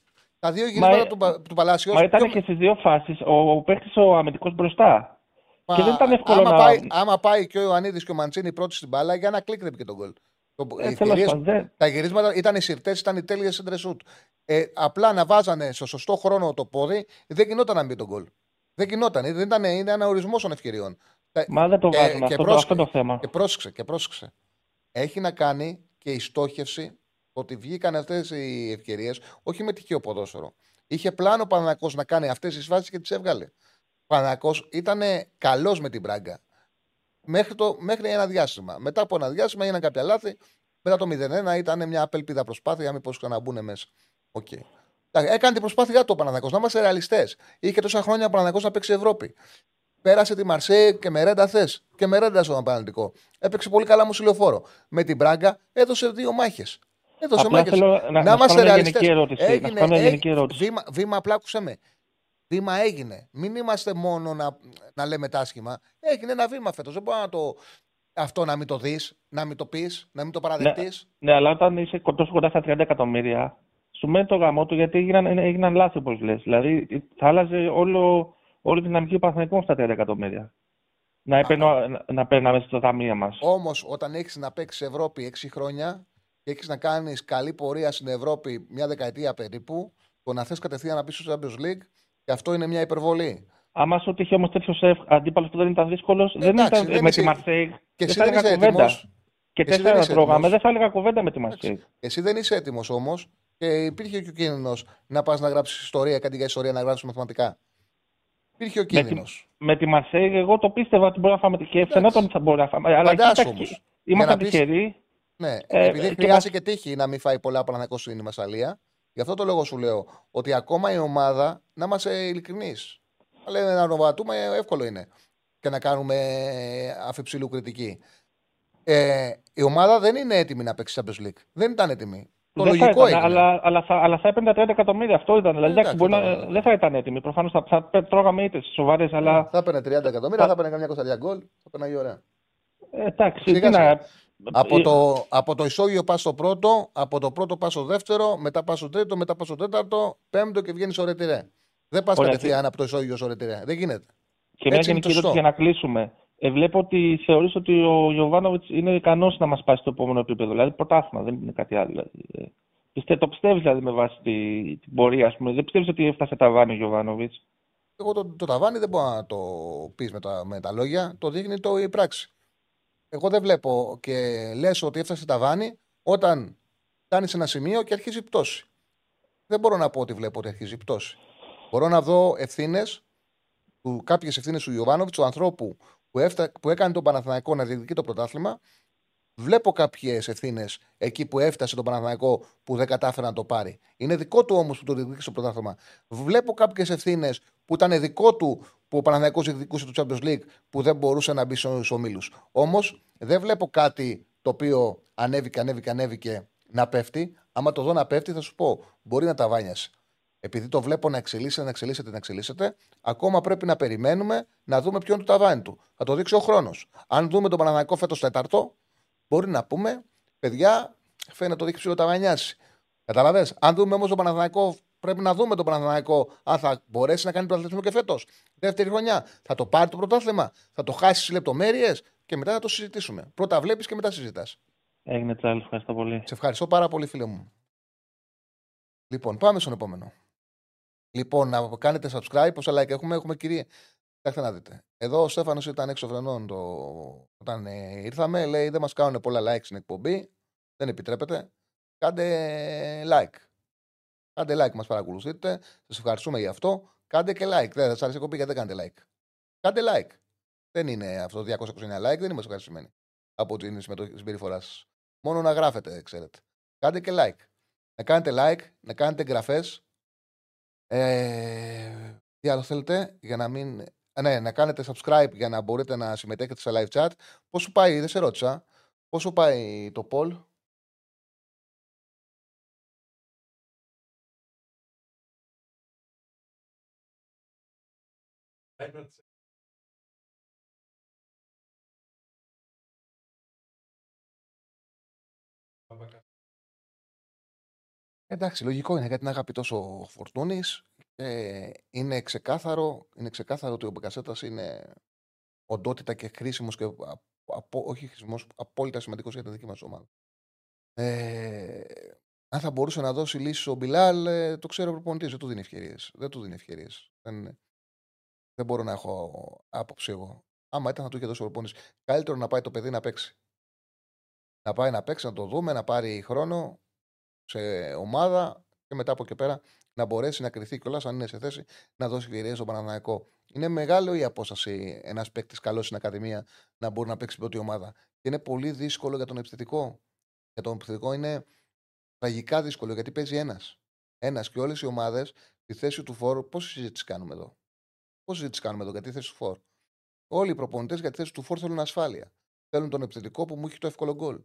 Τα δύο γυρίσματα του, του Παλάσιος. Μα ήταν και στις δύο φάσεις ο παίχτη ο αμυντικό μπροστά. Μα, και δεν ήταν εύκολο άμα, να... πάει, άμα πάει και ο Ιωαννίδης και ο Μαντσίνη πρώτη στην μπάλα, για ένα κλικ δεν πήγε τον γκολ. Ε, τα γυρίσματα ήταν οι σιρτές, ήταν οι τέλειες σεντρεσούτ. Ε, απλά να βάζανε στο σωστό χρόνο το πόδι, δεν γινόταν να μπει τον γκολ. Δεν γινόταν. Δεν ήταν, είναι ένα ορισμό των ευκαιριών. Μα δεν το βάζουμε αυτό, πρόσεξε, αυτό το θέμα. Και πρόσεξε, και πρόσεξε. Έχει να κάνει και η στόχευση ότι βγήκαν αυτές οι ευκαιρίες, όχι με τυχαίο ποδόσφαιρο. Είχε πλάνο ο να κάνει αυτές τις φάσεις και τις έβγαλε. Πανακό ήταν καλός με την πράγκα. Μέχρι, το, μέχρι ένα διάστημα. Μετά από ένα διάστημα έγιναν κάποια λάθη. Μετά το 0-1 ήταν μια απελπίδα προσπάθεια, μήπω ξαναμπούν μέσα. Okay. Έκανε την προσπάθειά του ο Παναδάκο. Να είμαστε ρεαλιστές. Είχε τόσα χρόνια ο Παναδάκο να παίξει Ευρώπη. Πέρασε τη Μαρσέ και με ρέντα θες. Και με ρέντα στον Παναδικό. Έπαιξε πολύ καλά μου συλλοφόρο. Με την πράγκα έδωσε δύο μάχες. Έδωσε μάχε. Να, να είμαστε ρεαλιστές. Έγινε, έγινε, βήμα, βήμα απλά με. Βήμα έγινε. Μην είμαστε μόνο να, να λέμε τα άσχημα. Έγινε ένα βήμα φέτος. Δεν μπορεί να το, αυτό να μην το δεις, να μην το πεις, να μην το παραδεχτείς. Ναι, ναι, αλλά όταν είσαι τόσο κοντά στα 30 εκατομμύρια, σου μένει το γαμό του γιατί έγιναν, έγιναν λάθη, όπως λες. Δηλαδή θα άλλαζε όλο, όλη την δυναμική του Παναθηναϊκού στα 30 εκατομμύρια. Να, επενώ, να, να παίρναμε στα ταμεία μας. Όμως, όταν έχεις να παίξεις Ευρώπη 6 χρόνια και έχεις να κάνεις καλή πορεία στην Ευρώπη μια δεκαετία περίπου, το να θες κατευθείαν να πει στο Champions League Και αυτό είναι μια υπερβολή. Άμα σου τύχει όμως τέτοιος σεφ αντίπαλος που δεν ήταν δύσκολος, δεν εντάξει, ήταν δεν με είσαι- τη Μαρσέη. Και Δεν εσύ θα δεν έλεγα είσαι κουβέντα. έτοιμος. Και Εσύ δεν τέσσερα είσαι τρώγαμε, έτοιμος. δεν θα έλεγα κουβέντα με τη Μαρσέη. Εσύ δεν είσαι έτοιμος όμως και υπήρχε και ο κίνδυνος να πας να γράψεις ιστορία, κάτι για ιστορία, να γράψεις μαθηματικά. Υπήρχε ο Με τη, κίνδυνος. με τη Μαρσέη, εγώ το πίστευα ότι μπορεί να φάμε και φαινόταν ότι θα μπορεί να φάμε. Αλλά Φαντάσου κοίτα, όμως. Για Ήμασταν να πεις- τυχεροί. Ναι, Ε, επειδή και χρειάζεται και τύχη να μην φάει πολλά Παναθηναϊκός στην η Μασαλία, γι' αυτό το λόγο σου λέω ότι ακόμα η ομάδα, να είμαστε ειλικρινείς. Αλλά να ονοβατούμε εύκολο είναι και να κάνουμε αφιψηλού κριτική. Ε, η ομάδα δεν είναι έτοιμη να παίξει Champions League. Δεν ήταν έτοιμη. Το Δεν θα λογικό ήταν, έγινε. αλλά, αλλά, θα, αλλά θα έπαιρνε τα 30 εκατομμύρια. Αυτό ήταν. Δηλαδή, εντάξει, εντάξει, μπορεί να, κατάλαβα. δεν θα ήταν έτοιμοι. Προφανώς θα, θα πέ- τρώγαμε είτε σοβαρές, αλλά. Θα έπαιρνε 30 εκατομμύρια, θα έπαιρνε καμιά κοσταριά γκολ, θα έπαιρνε ωραία. Ε, εντάξει, Σιγά τι να. Σιγά. Από ε, το, από το ισόγειο πας στο πρώτο, από το πρώτο πας στο δεύτερο, μετά πας στο τρίτο, μετά πας στο τέταρτο, πέμπτο και βγαίνεις στο ρετυρέ. Δεν πας Ωραία, κατευθείαν από το ισόγειο στο ρετυρέ. Δεν γίνεται. Και μια Έτσι είναι γενική το ερώτηση σωστό. για να κλείσουμε. Ε, βλέπω ότι θεωρείς ότι ο Γιωβάνοβιτς είναι ικανός να μας πάει στο επόμενο επίπεδο. Δηλαδή, πρωτάθλημα, δεν είναι κάτι άλλο. Δηλαδή. Ε, Πιστε, το πιστεύεις δηλαδή με βάση τη, την πορεία, ας πούμε. Δεν πιστεύεις ότι έφτασε τα βάνη ο Γιωβάνοβιτς; Εγώ το, το ταβάνι δεν μπορώ να το πεις με τα, με τα λόγια, το δείχνει το η πράξη. Εγώ δεν βλέπω και λες ότι έφτασε ταβάνι όταν κάνει ένα σημείο και αρχίζει η πτώση. Δεν μπορώ να πω ότι βλέπω ότι αρχίζει η πτώση. Μπορώ να δω ευθύνες, κάποιες ευθύνες του Ιωβάνοβιτς, του ανθρώπου που, έφτα, που έκανε τον Παναθηναϊκό να διεκδικεί το πρωτάθλημα. Βλέπω κάποιες ευθύνες εκεί που έφτασε τον Παναθηναϊκό που δεν κατάφερε να το πάρει. Είναι δικό του όμως που το διεκδίκησε το πρωτάθλημα. Βλέπω κάποιες ευθύνες που ήταν δικό του που ο Παναθηναϊκός διεκδικούσε το Champions League που δεν μπορούσε να μπει στου ομίλους. Όμως δεν βλέπω κάτι το οποίο ανέβηκε, ανέβηκε, ανέβηκε να πέφτει. Άμα το δω να πέφτει, θα σου πω: Μπορεί να τα βάνιασε. Επειδή το βλέπω να εξελίσσεται, να εξελίσσεται, να εξελίσσεται, ακόμα πρέπει να περιμένουμε να δούμε ποιο είναι το ταβάνι του. Θα το δείξει ο χρόνος. Αν δούμε τον Παναθηναϊκό φέτος τέταρτο, μπορεί να πούμε: Παιδιά, φαίνεται το δείξει ψηλό ταβανιάσει. Καταλαβέ. Αν δούμε όμως τον Παναθηναϊκό, πρέπει να δούμε τον Παναθηναϊκό αν θα μπορέσει να κάνει τον αθλητισμό και φέτος. Δεύτερη χρονιά. Θα το πάρει το πρωτάθλημα, θα το χάσει στι λεπτομέρειες και μετά θα το συζητήσουμε. Πρώτα βλέπεις και μετά συζητάς. Έγινε τσάλι, ευχαριστώ πολύ. Σε ευχαριστώ πάρα πολύ, φίλε μου. Λοιπόν, πάμε στον επόμενο. Λοιπόν, να κάνετε subscribe. Πόσα like έχουμε, έχουμε κυρία. Κοιτάξτε να δείτε. Εδώ ο Στέφανος ήταν έξω φρενών το... όταν ε, ήρθαμε. Λέει δεν μας κάνουν πολλά like στην εκπομπή. Δεν επιτρέπεται. Κάντε like. Κάντε like, μας παρακολουθείτε. Σας ευχαριστούμε για αυτό. Κάντε και like. Δεν σας αρέσει η εκπομπή γιατί δεν κάνετε like. Κάντε like. Δεν είναι αυτό 229 like, δεν είμαστε ευχαριστημένοι από την συμμετοχή- συμπεριφορά σας. Μόνο να γράφετε, ξέρετε. Κάντε και like. Να κάνετε like, να κάνετε εγγραφές. Ε, τι άλλο θέλετε για να μην. Α, Ναι, να κάνετε subscribe για να μπορείτε να συμμετέχετε σε live chat. Πώς σου πάει, δεν σε ρώτησα. Πώς σου πάει το poll; Εντάξει, λογικό είναι γιατί είναι αγαπητό ο Φορτούνης. είναι, ξεκάθαρο, είναι ξεκάθαρο ότι ο Μπεκασέτα είναι οντότητα και χρήσιμος και α- απο- όχι χρήσιμος, απόλυτα σημαντικός για τη δική μας ομάδα. Ε, αν θα μπορούσε να δώσει λύσει ο Μπιλάλ, ε, το ξέρω ο προπονητής. Δεν του δίνει ευκαιρίες. Δεν του δίνει ευκαιρίες. Δεν, δεν μπορώ να έχω άποψη εγώ. Άμα ήταν, θα του είχε δώσει ο προπονητής. Καλύτερο να πάει το παιδί να παίξει. Να πάει να παίξει, να το δούμε, να πάρει χρόνο σε ομάδα και μετά από εκεί πέρα να μπορέσει να κρυθεί κιόλας αν είναι σε θέση να δώσει ευκαιρίες στον Παναναναϊκό. Είναι μεγάλο η απόσταση ένας παίκτης καλός στην Ακαδημία να μπορεί να παίξει πρώτη ομάδα. Και είναι πολύ δύσκολο για τον επιθετικό. Για τον επιθετικό είναι τραγικά δύσκολο γιατί παίζει ένας. Ένας και όλες οι ομάδες στη θέση του φόρ. Πόση συζήτηση κάνουμε εδώ; Πόση συζήτηση κάνουμε εδώ για τη θέση του φόρ. Όλοι οι προπονητές για τη θέση του φόρ θέλουν ασφάλεια. Θέλουν τον επιθετικό που μου έχει το εύκολο γκολ.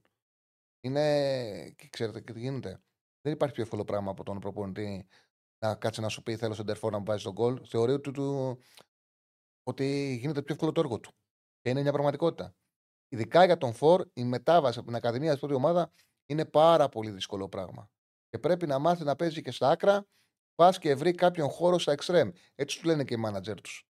Είναι. Και ξέρετε και τι γίνεται. Δεν υπάρχει πιο εύκολο πράγμα από τον προπονητή να κάτσει να σου πει: Θέλω στον τερφόρ να μου βάζεις τον γκολ. Θεωρεί ότι, του... ότι γίνεται πιο εύκολο το έργο του. Και είναι μια πραγματικότητα. Ειδικά για τον Φορ, η μετάβαση από την Ακαδημία στην πρώτη ομάδα είναι πάρα πολύ δύσκολο πράγμα. Και πρέπει να μάθει να παίζει και στα άκρα, πας και βρει κάποιον χώρο στα εξτρέμ. Έτσι τους λένε και οι μάνατζερ τους.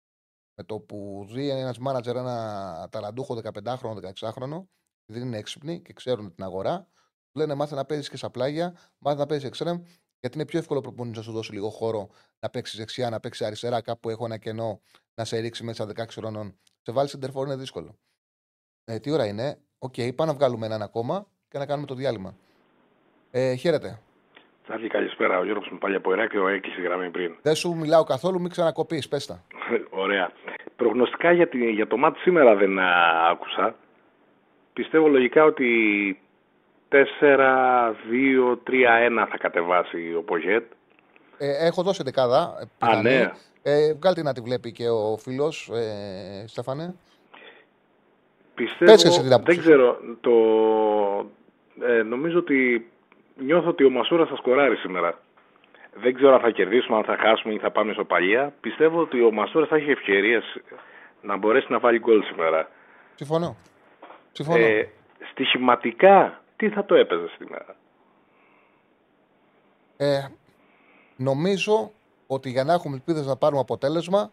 Με το που δει ένας μάνατζερ ένα ταλαντούχο 15χρονο, 16χρονο, δεν είναι έξυπνοι και ξέρουν την αγορά, τους λένε μάθε να παίζεις και στα πλάγια, μάθε να παίζεις εξτρέμ Γιατί είναι πιο εύκολο προπονητής να σου δώσει λίγο χώρο να παίξεις δεξιά, να παίξεις αριστερά, κάπου έχω ένα κενό, να σε ρίξει μέσα 16 χρονών. Σε βάλει σεντερφόρ είναι δύσκολο. Ε, τι ώρα είναι, OK, okay, πάμε να βγάλουμε έναν ακόμα και να κάνουμε το διάλειμμα. Ε, χαίρετε. Τσάρλι, καλησπέρα. Ο Γιώργος μου πάλι από Ηράκλειο έκλεισε γραμμή πριν. Δεν σου μιλάω καθόλου, μην ξανακοπείς, πες τα. Ωραία. Προγνωστικά για, τη, για το μάτι σήμερα δεν α, άκουσα. Πιστεύω λογικά ότι 4-2-3-1 θα κατεβάσει ο Πογέτ. Ε, έχω δώσει δεκάδα. Α, ναι. Ε, βγάλτε να τη βλέπει και ο φίλος, ε, Στέφανε. Πιστεύω, δεν ξέρω, το, ε, νομίζω ότι νιώθω ότι ο Μασούρα θα σκοράρει σήμερα. Δεν ξέρω αν θα κερδίσουμε, αν θα χάσουμε ή θα πάμε στο παλιά. Πιστεύω ότι ο Μασούρα θα έχει ευκαιρίες να μπορέσει να βάλει γκολ σήμερα. Συμφωνώ. Συμφωνώ. Ε, στοιχηματικά, τι θα το έπαιζε σήμερα; Ε, νομίζω ότι για να έχουμε ελπίδες να πάρουμε αποτέλεσμα,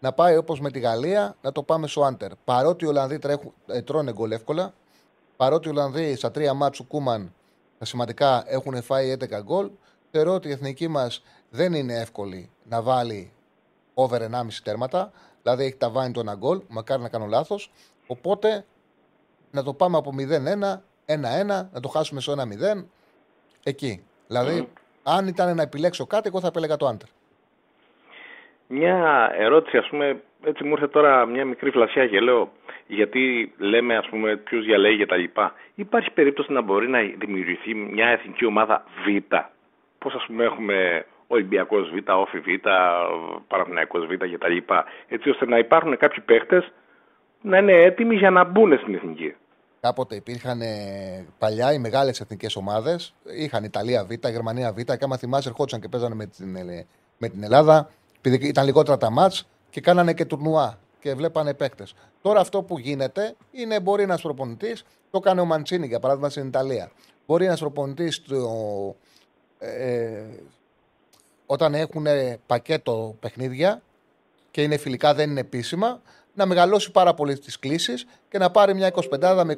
να πάει όπως με τη Γαλλία, να το πάμε στο Άντερ. Παρότι οι Ολλανδοί τρέχουν, ε, τρώνε γκολ εύκολα, παρότι οι Ολλανδοί στα τρία μάτσου Κούμαν τα σημαντικά έχουν φάει 11 γκολ, θεωρώ ότι η εθνική μας δεν είναι εύκολη να βάλει over 1,5 τέρματα. Δηλαδή έχει ταβάνει το ένα γκολ, μακάρι να κάνω λάθος. Οπότε να το πάμε από 0-1, 1-1, να το χάσουμε στο 1-0. Εκεί. Δηλαδή, αν ήταν να επιλέξω κάτι, εγώ θα επέλεγα το Άντερ. Μια ερώτηση, ας πούμε, έτσι μου ήρθε τώρα μια μικρή φλασιά και λέω, γιατί λέμε ας πούμε ποιους διαλέγει και τα λοιπά. Υπάρχει περίπτωση να μπορεί να δημιουργηθεί μια εθνική ομάδα Β. Πώς ας πούμε έχουμε Ολυμπιακός Β, Όφη Β, Παραθυναϊκός Β και τα λοιπά. Έτσι ώστε να υπάρχουν κάποιοι παίχτες να είναι έτοιμοι για να μπουν στην εθνική. Κάποτε υπήρχαν ε, παλιά οι μεγάλες εθνικές ομάδες. Είχαν Ιταλία Β, Γερμανία Β. Και άμα θυμάσαι, ερχόντουσαν και παίζανε με την, ε, με την Ελλάδα επειδή ήταν λιγότερα τα μάτς και κάνανε και τουρνουά και βλέπανε παίκτες. Τώρα αυτό που γίνεται είναι μπορεί ένας προπονητής, το κάνει ο Μαντσίνη για παράδειγμα στην Ιταλία. Μπορεί ένας προπονητής ε, όταν έχουν πακέτο παιχνίδια και είναι φιλικά, δεν είναι επίσημα, να μεγαλώσει πάρα πολύ τις κλήσεις και να πάρει μια 25 με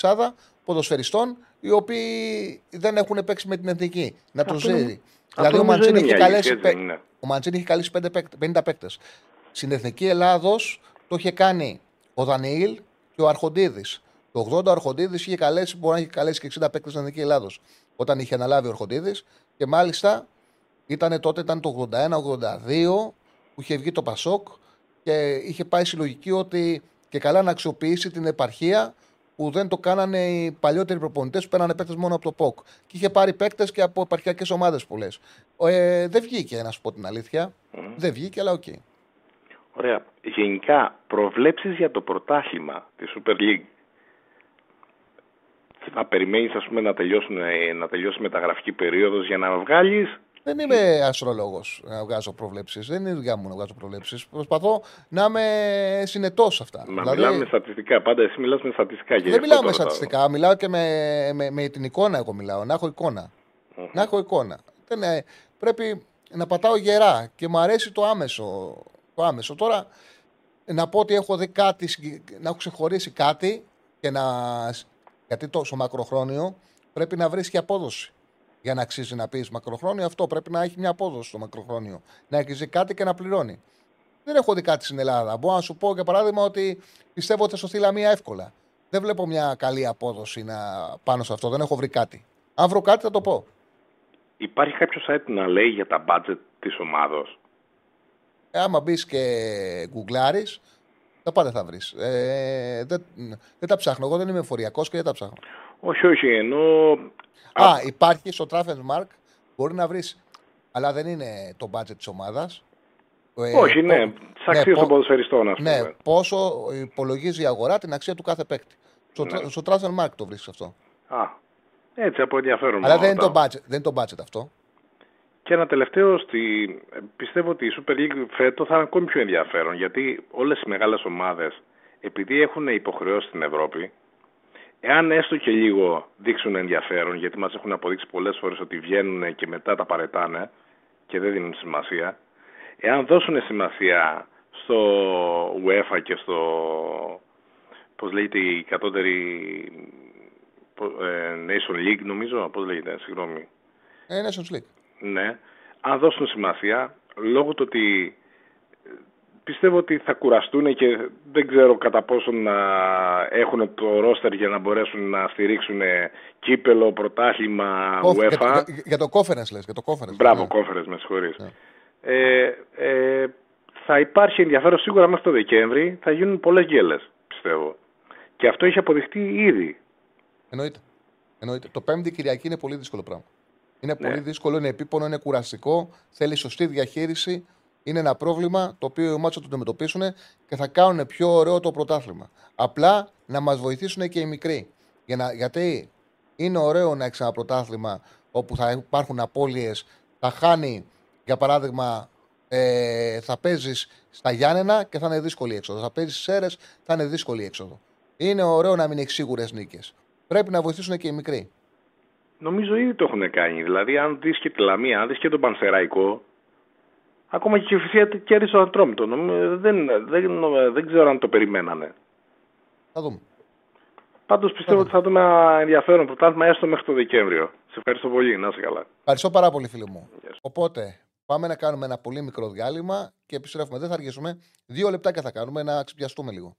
26 ποδοσφαιριστών οι οποίοι δεν έχουν παίξει με την εθνική. Να του ζήσει. Δηλαδή ο Μαντσίνη έχει καλέσει. Ο Μαντσίνη έχει καλέσει 50 παίκτες. Στην Εθνική Ελλάδος το είχε κάνει ο Δανιήλ και ο Αρχοντίδης. Το 80 ο Αρχοντίδης είχε καλέσει, μπορεί να έχει καλέσει και 60 παίκτες στην Εθνική Ελλάδος. Όταν είχε αναλάβει ο Αρχοντίδης και μάλιστα ήταν τότε ήταν το 81-82 που είχε βγει το Πασόκ και είχε πάει συλλογική ότι και καλά να αξιοποιήσει την επαρχία που δεν το κάνανε οι παλιότεροι προπονητές που πέρανε παίκτες μόνο από το ΠΟΚ. Και είχε πάρει παίκτες και από επαρχιακές ομάδες που λες. Ε, δεν βγήκε, να σου πω την αλήθεια. Δεν βγήκε, αλλά OK. Okay. Ωραία. Γενικά, προβλέψεις για το πρωτάθλημα της Super League; Θα περιμένεις, ας πούμε, να, τελειώσουν, να τελειώσει μεταγραφική περίοδος για να βγάλεις; Δεν είμαι αστρολόγος να βγάζω προβλέψεις. Δεν είναι δουλειά μου να βγάζω προβλέψεις. Προσπαθώ να είμαι συνετός σε αυτά. Μα δηλαδή... μιλάμε με στατιστικά. Πάντα εσύ μιλάς με στατιστικά. Δεν μιλάω με στατιστικά. Μιλάω και με, με, με, την εικόνα. Εγώ μιλάω. Να έχω εικόνα. Mm-hmm. Να έχω εικόνα. Δεν, ε, πρέπει να πατάω γερά και μου αρέσει το άμεσο. Το άμεσο. Τώρα να πω ότι έχω δει κάτι, να έχω ξεχωρίσει κάτι και να. Γιατί το, στο μακροχρόνιο πρέπει να βρεις και απόδοση για να αξίζει να πεις μακροχρόνιο. Αυτό πρέπει να έχει μια απόδοση στο μακροχρόνιο. Να έχεις κάτι και να πληρώνει. Δεν έχω δει κάτι στην Ελλάδα. Μπορώ να σου πω για παράδειγμα ότι πιστεύω ότι θα σωθεί Λαμία εύκολα. Δεν βλέπω μια καλή απόδοση να... πάνω σε αυτό. Δεν έχω βρει κάτι. Αν βρω κάτι θα το πω. Υπάρχει κάποιος site να λέει για τα budget της ομάδα. Ε, άμα μπεις και γκουγκλάρεις, τα πάντα θα βρεις. Ε, δεν, δεν τα ψάχνω. Εγώ δεν είμαι φοριακό και δεν τα ψάχνω. Όχι, όχι. Ενώ Α, υπάρχει στο Travel Mark, μπορεί να βρεις. Αλλά δεν είναι το budget της ομάδας. Ε, Όχι, ναι. Τι αξίε ναι, των ποδοσφαιριστών, ας ναι, πούμε. Ναι, πόσο υπολογίζει η αγορά την αξία του κάθε παίκτη. Στο, ναι. στο Travel Mark το βρίσκεις αυτό. Α, έτσι από ενδιαφέρον. Αλλά δεν είναι, το budget, δεν είναι το budget αυτό. Και ένα τελευταίο, στη... πιστεύω ότι η Super League φέτο θα είναι ακόμη πιο ενδιαφέρον γιατί όλες οι μεγάλες ομάδες, επειδή έχουν υποχρεώσει στην Ευρώπη, Εάν έστω και λίγο δείξουν ενδιαφέρον, γιατί μας έχουν αποδείξει πολλές φορές ότι βγαίνουν και μετά τα παρετάνε και δεν δίνουν σημασία, εάν δώσουν σημασία στο UEFA και στο, πώς λέγεται η κατώτερη ε, Nation League νομίζω, πώς λέγεται, συγγνώμη. Ε, Nations League. Ναι. Αν δώσουν σημασία, λόγω του ότι πιστεύω ότι θα κουραστούν και δεν ξέρω κατά πόσο να έχουν το ρόστερ για να μπορέσουν να στηρίξουν κύπελο, πρωτάθλημα, UEFA. Για, για, το conference λες, για το conference. Μπράβο, ναι. conference, με συγχωρείς. Ναι. Ε, ε, θα υπάρχει ενδιαφέρον σίγουρα μέχρι το Δεκέμβρη, θα γίνουν πολλές γκέλες, πιστεύω. Και αυτό έχει αποδειχτεί ήδη. Εννοείται. Εννοείται. Το Πέμπτη Κυριακή είναι πολύ δύσκολο πράγμα. Είναι ναι. πολύ δύσκολο, είναι επίπονο, είναι κουραστικό, θέλει σωστή διαχείριση είναι ένα πρόβλημα το οποίο οι ομάδες θα το αντιμετωπίσουν και θα κάνουν πιο ωραίο το πρωτάθλημα. Απλά να μας βοηθήσουν και οι μικροί. Για να, γιατί είναι ωραίο να έχεις ένα πρωτάθλημα όπου θα υπάρχουν απώλειες, θα χάνει, για παράδειγμα, ε, θα παίζεις στα Γιάννενα και θα είναι δύσκολη έξοδος. Θα παίζεις στις αίρε, θα είναι δύσκολη έξοδο. Είναι ωραίο να μην έχεις σίγουρες νίκες. Πρέπει να βοηθήσουν και οι μικροί. Νομίζω ήδη το έχουν κάνει. Δηλαδή, αν δεις και τη Λαμία, αν δεις και τον Πανσεραϊκό, Ακόμα και η Φυσία κέρδισε ο Ατρόμητο. Δεν, δεν, δεν ξέρω αν το περιμένανε. Θα δούμε. Πάντως πιστεύω ότι θα δούμε ένα ενδιαφέρον πρωτάθλημα έστω μέχρι το Δεκέμβριο. Σε ευχαριστώ πολύ. Να είσαι καλά. Ευχαριστώ πάρα πολύ, φίλε μου. Οπότε, πάμε να κάνουμε ένα πολύ μικρό διάλειμμα και επιστρέφουμε. Δεν θα αργήσουμε. Δύο λεπτάκια θα κάνουμε να ξυπιαστούμε λίγο.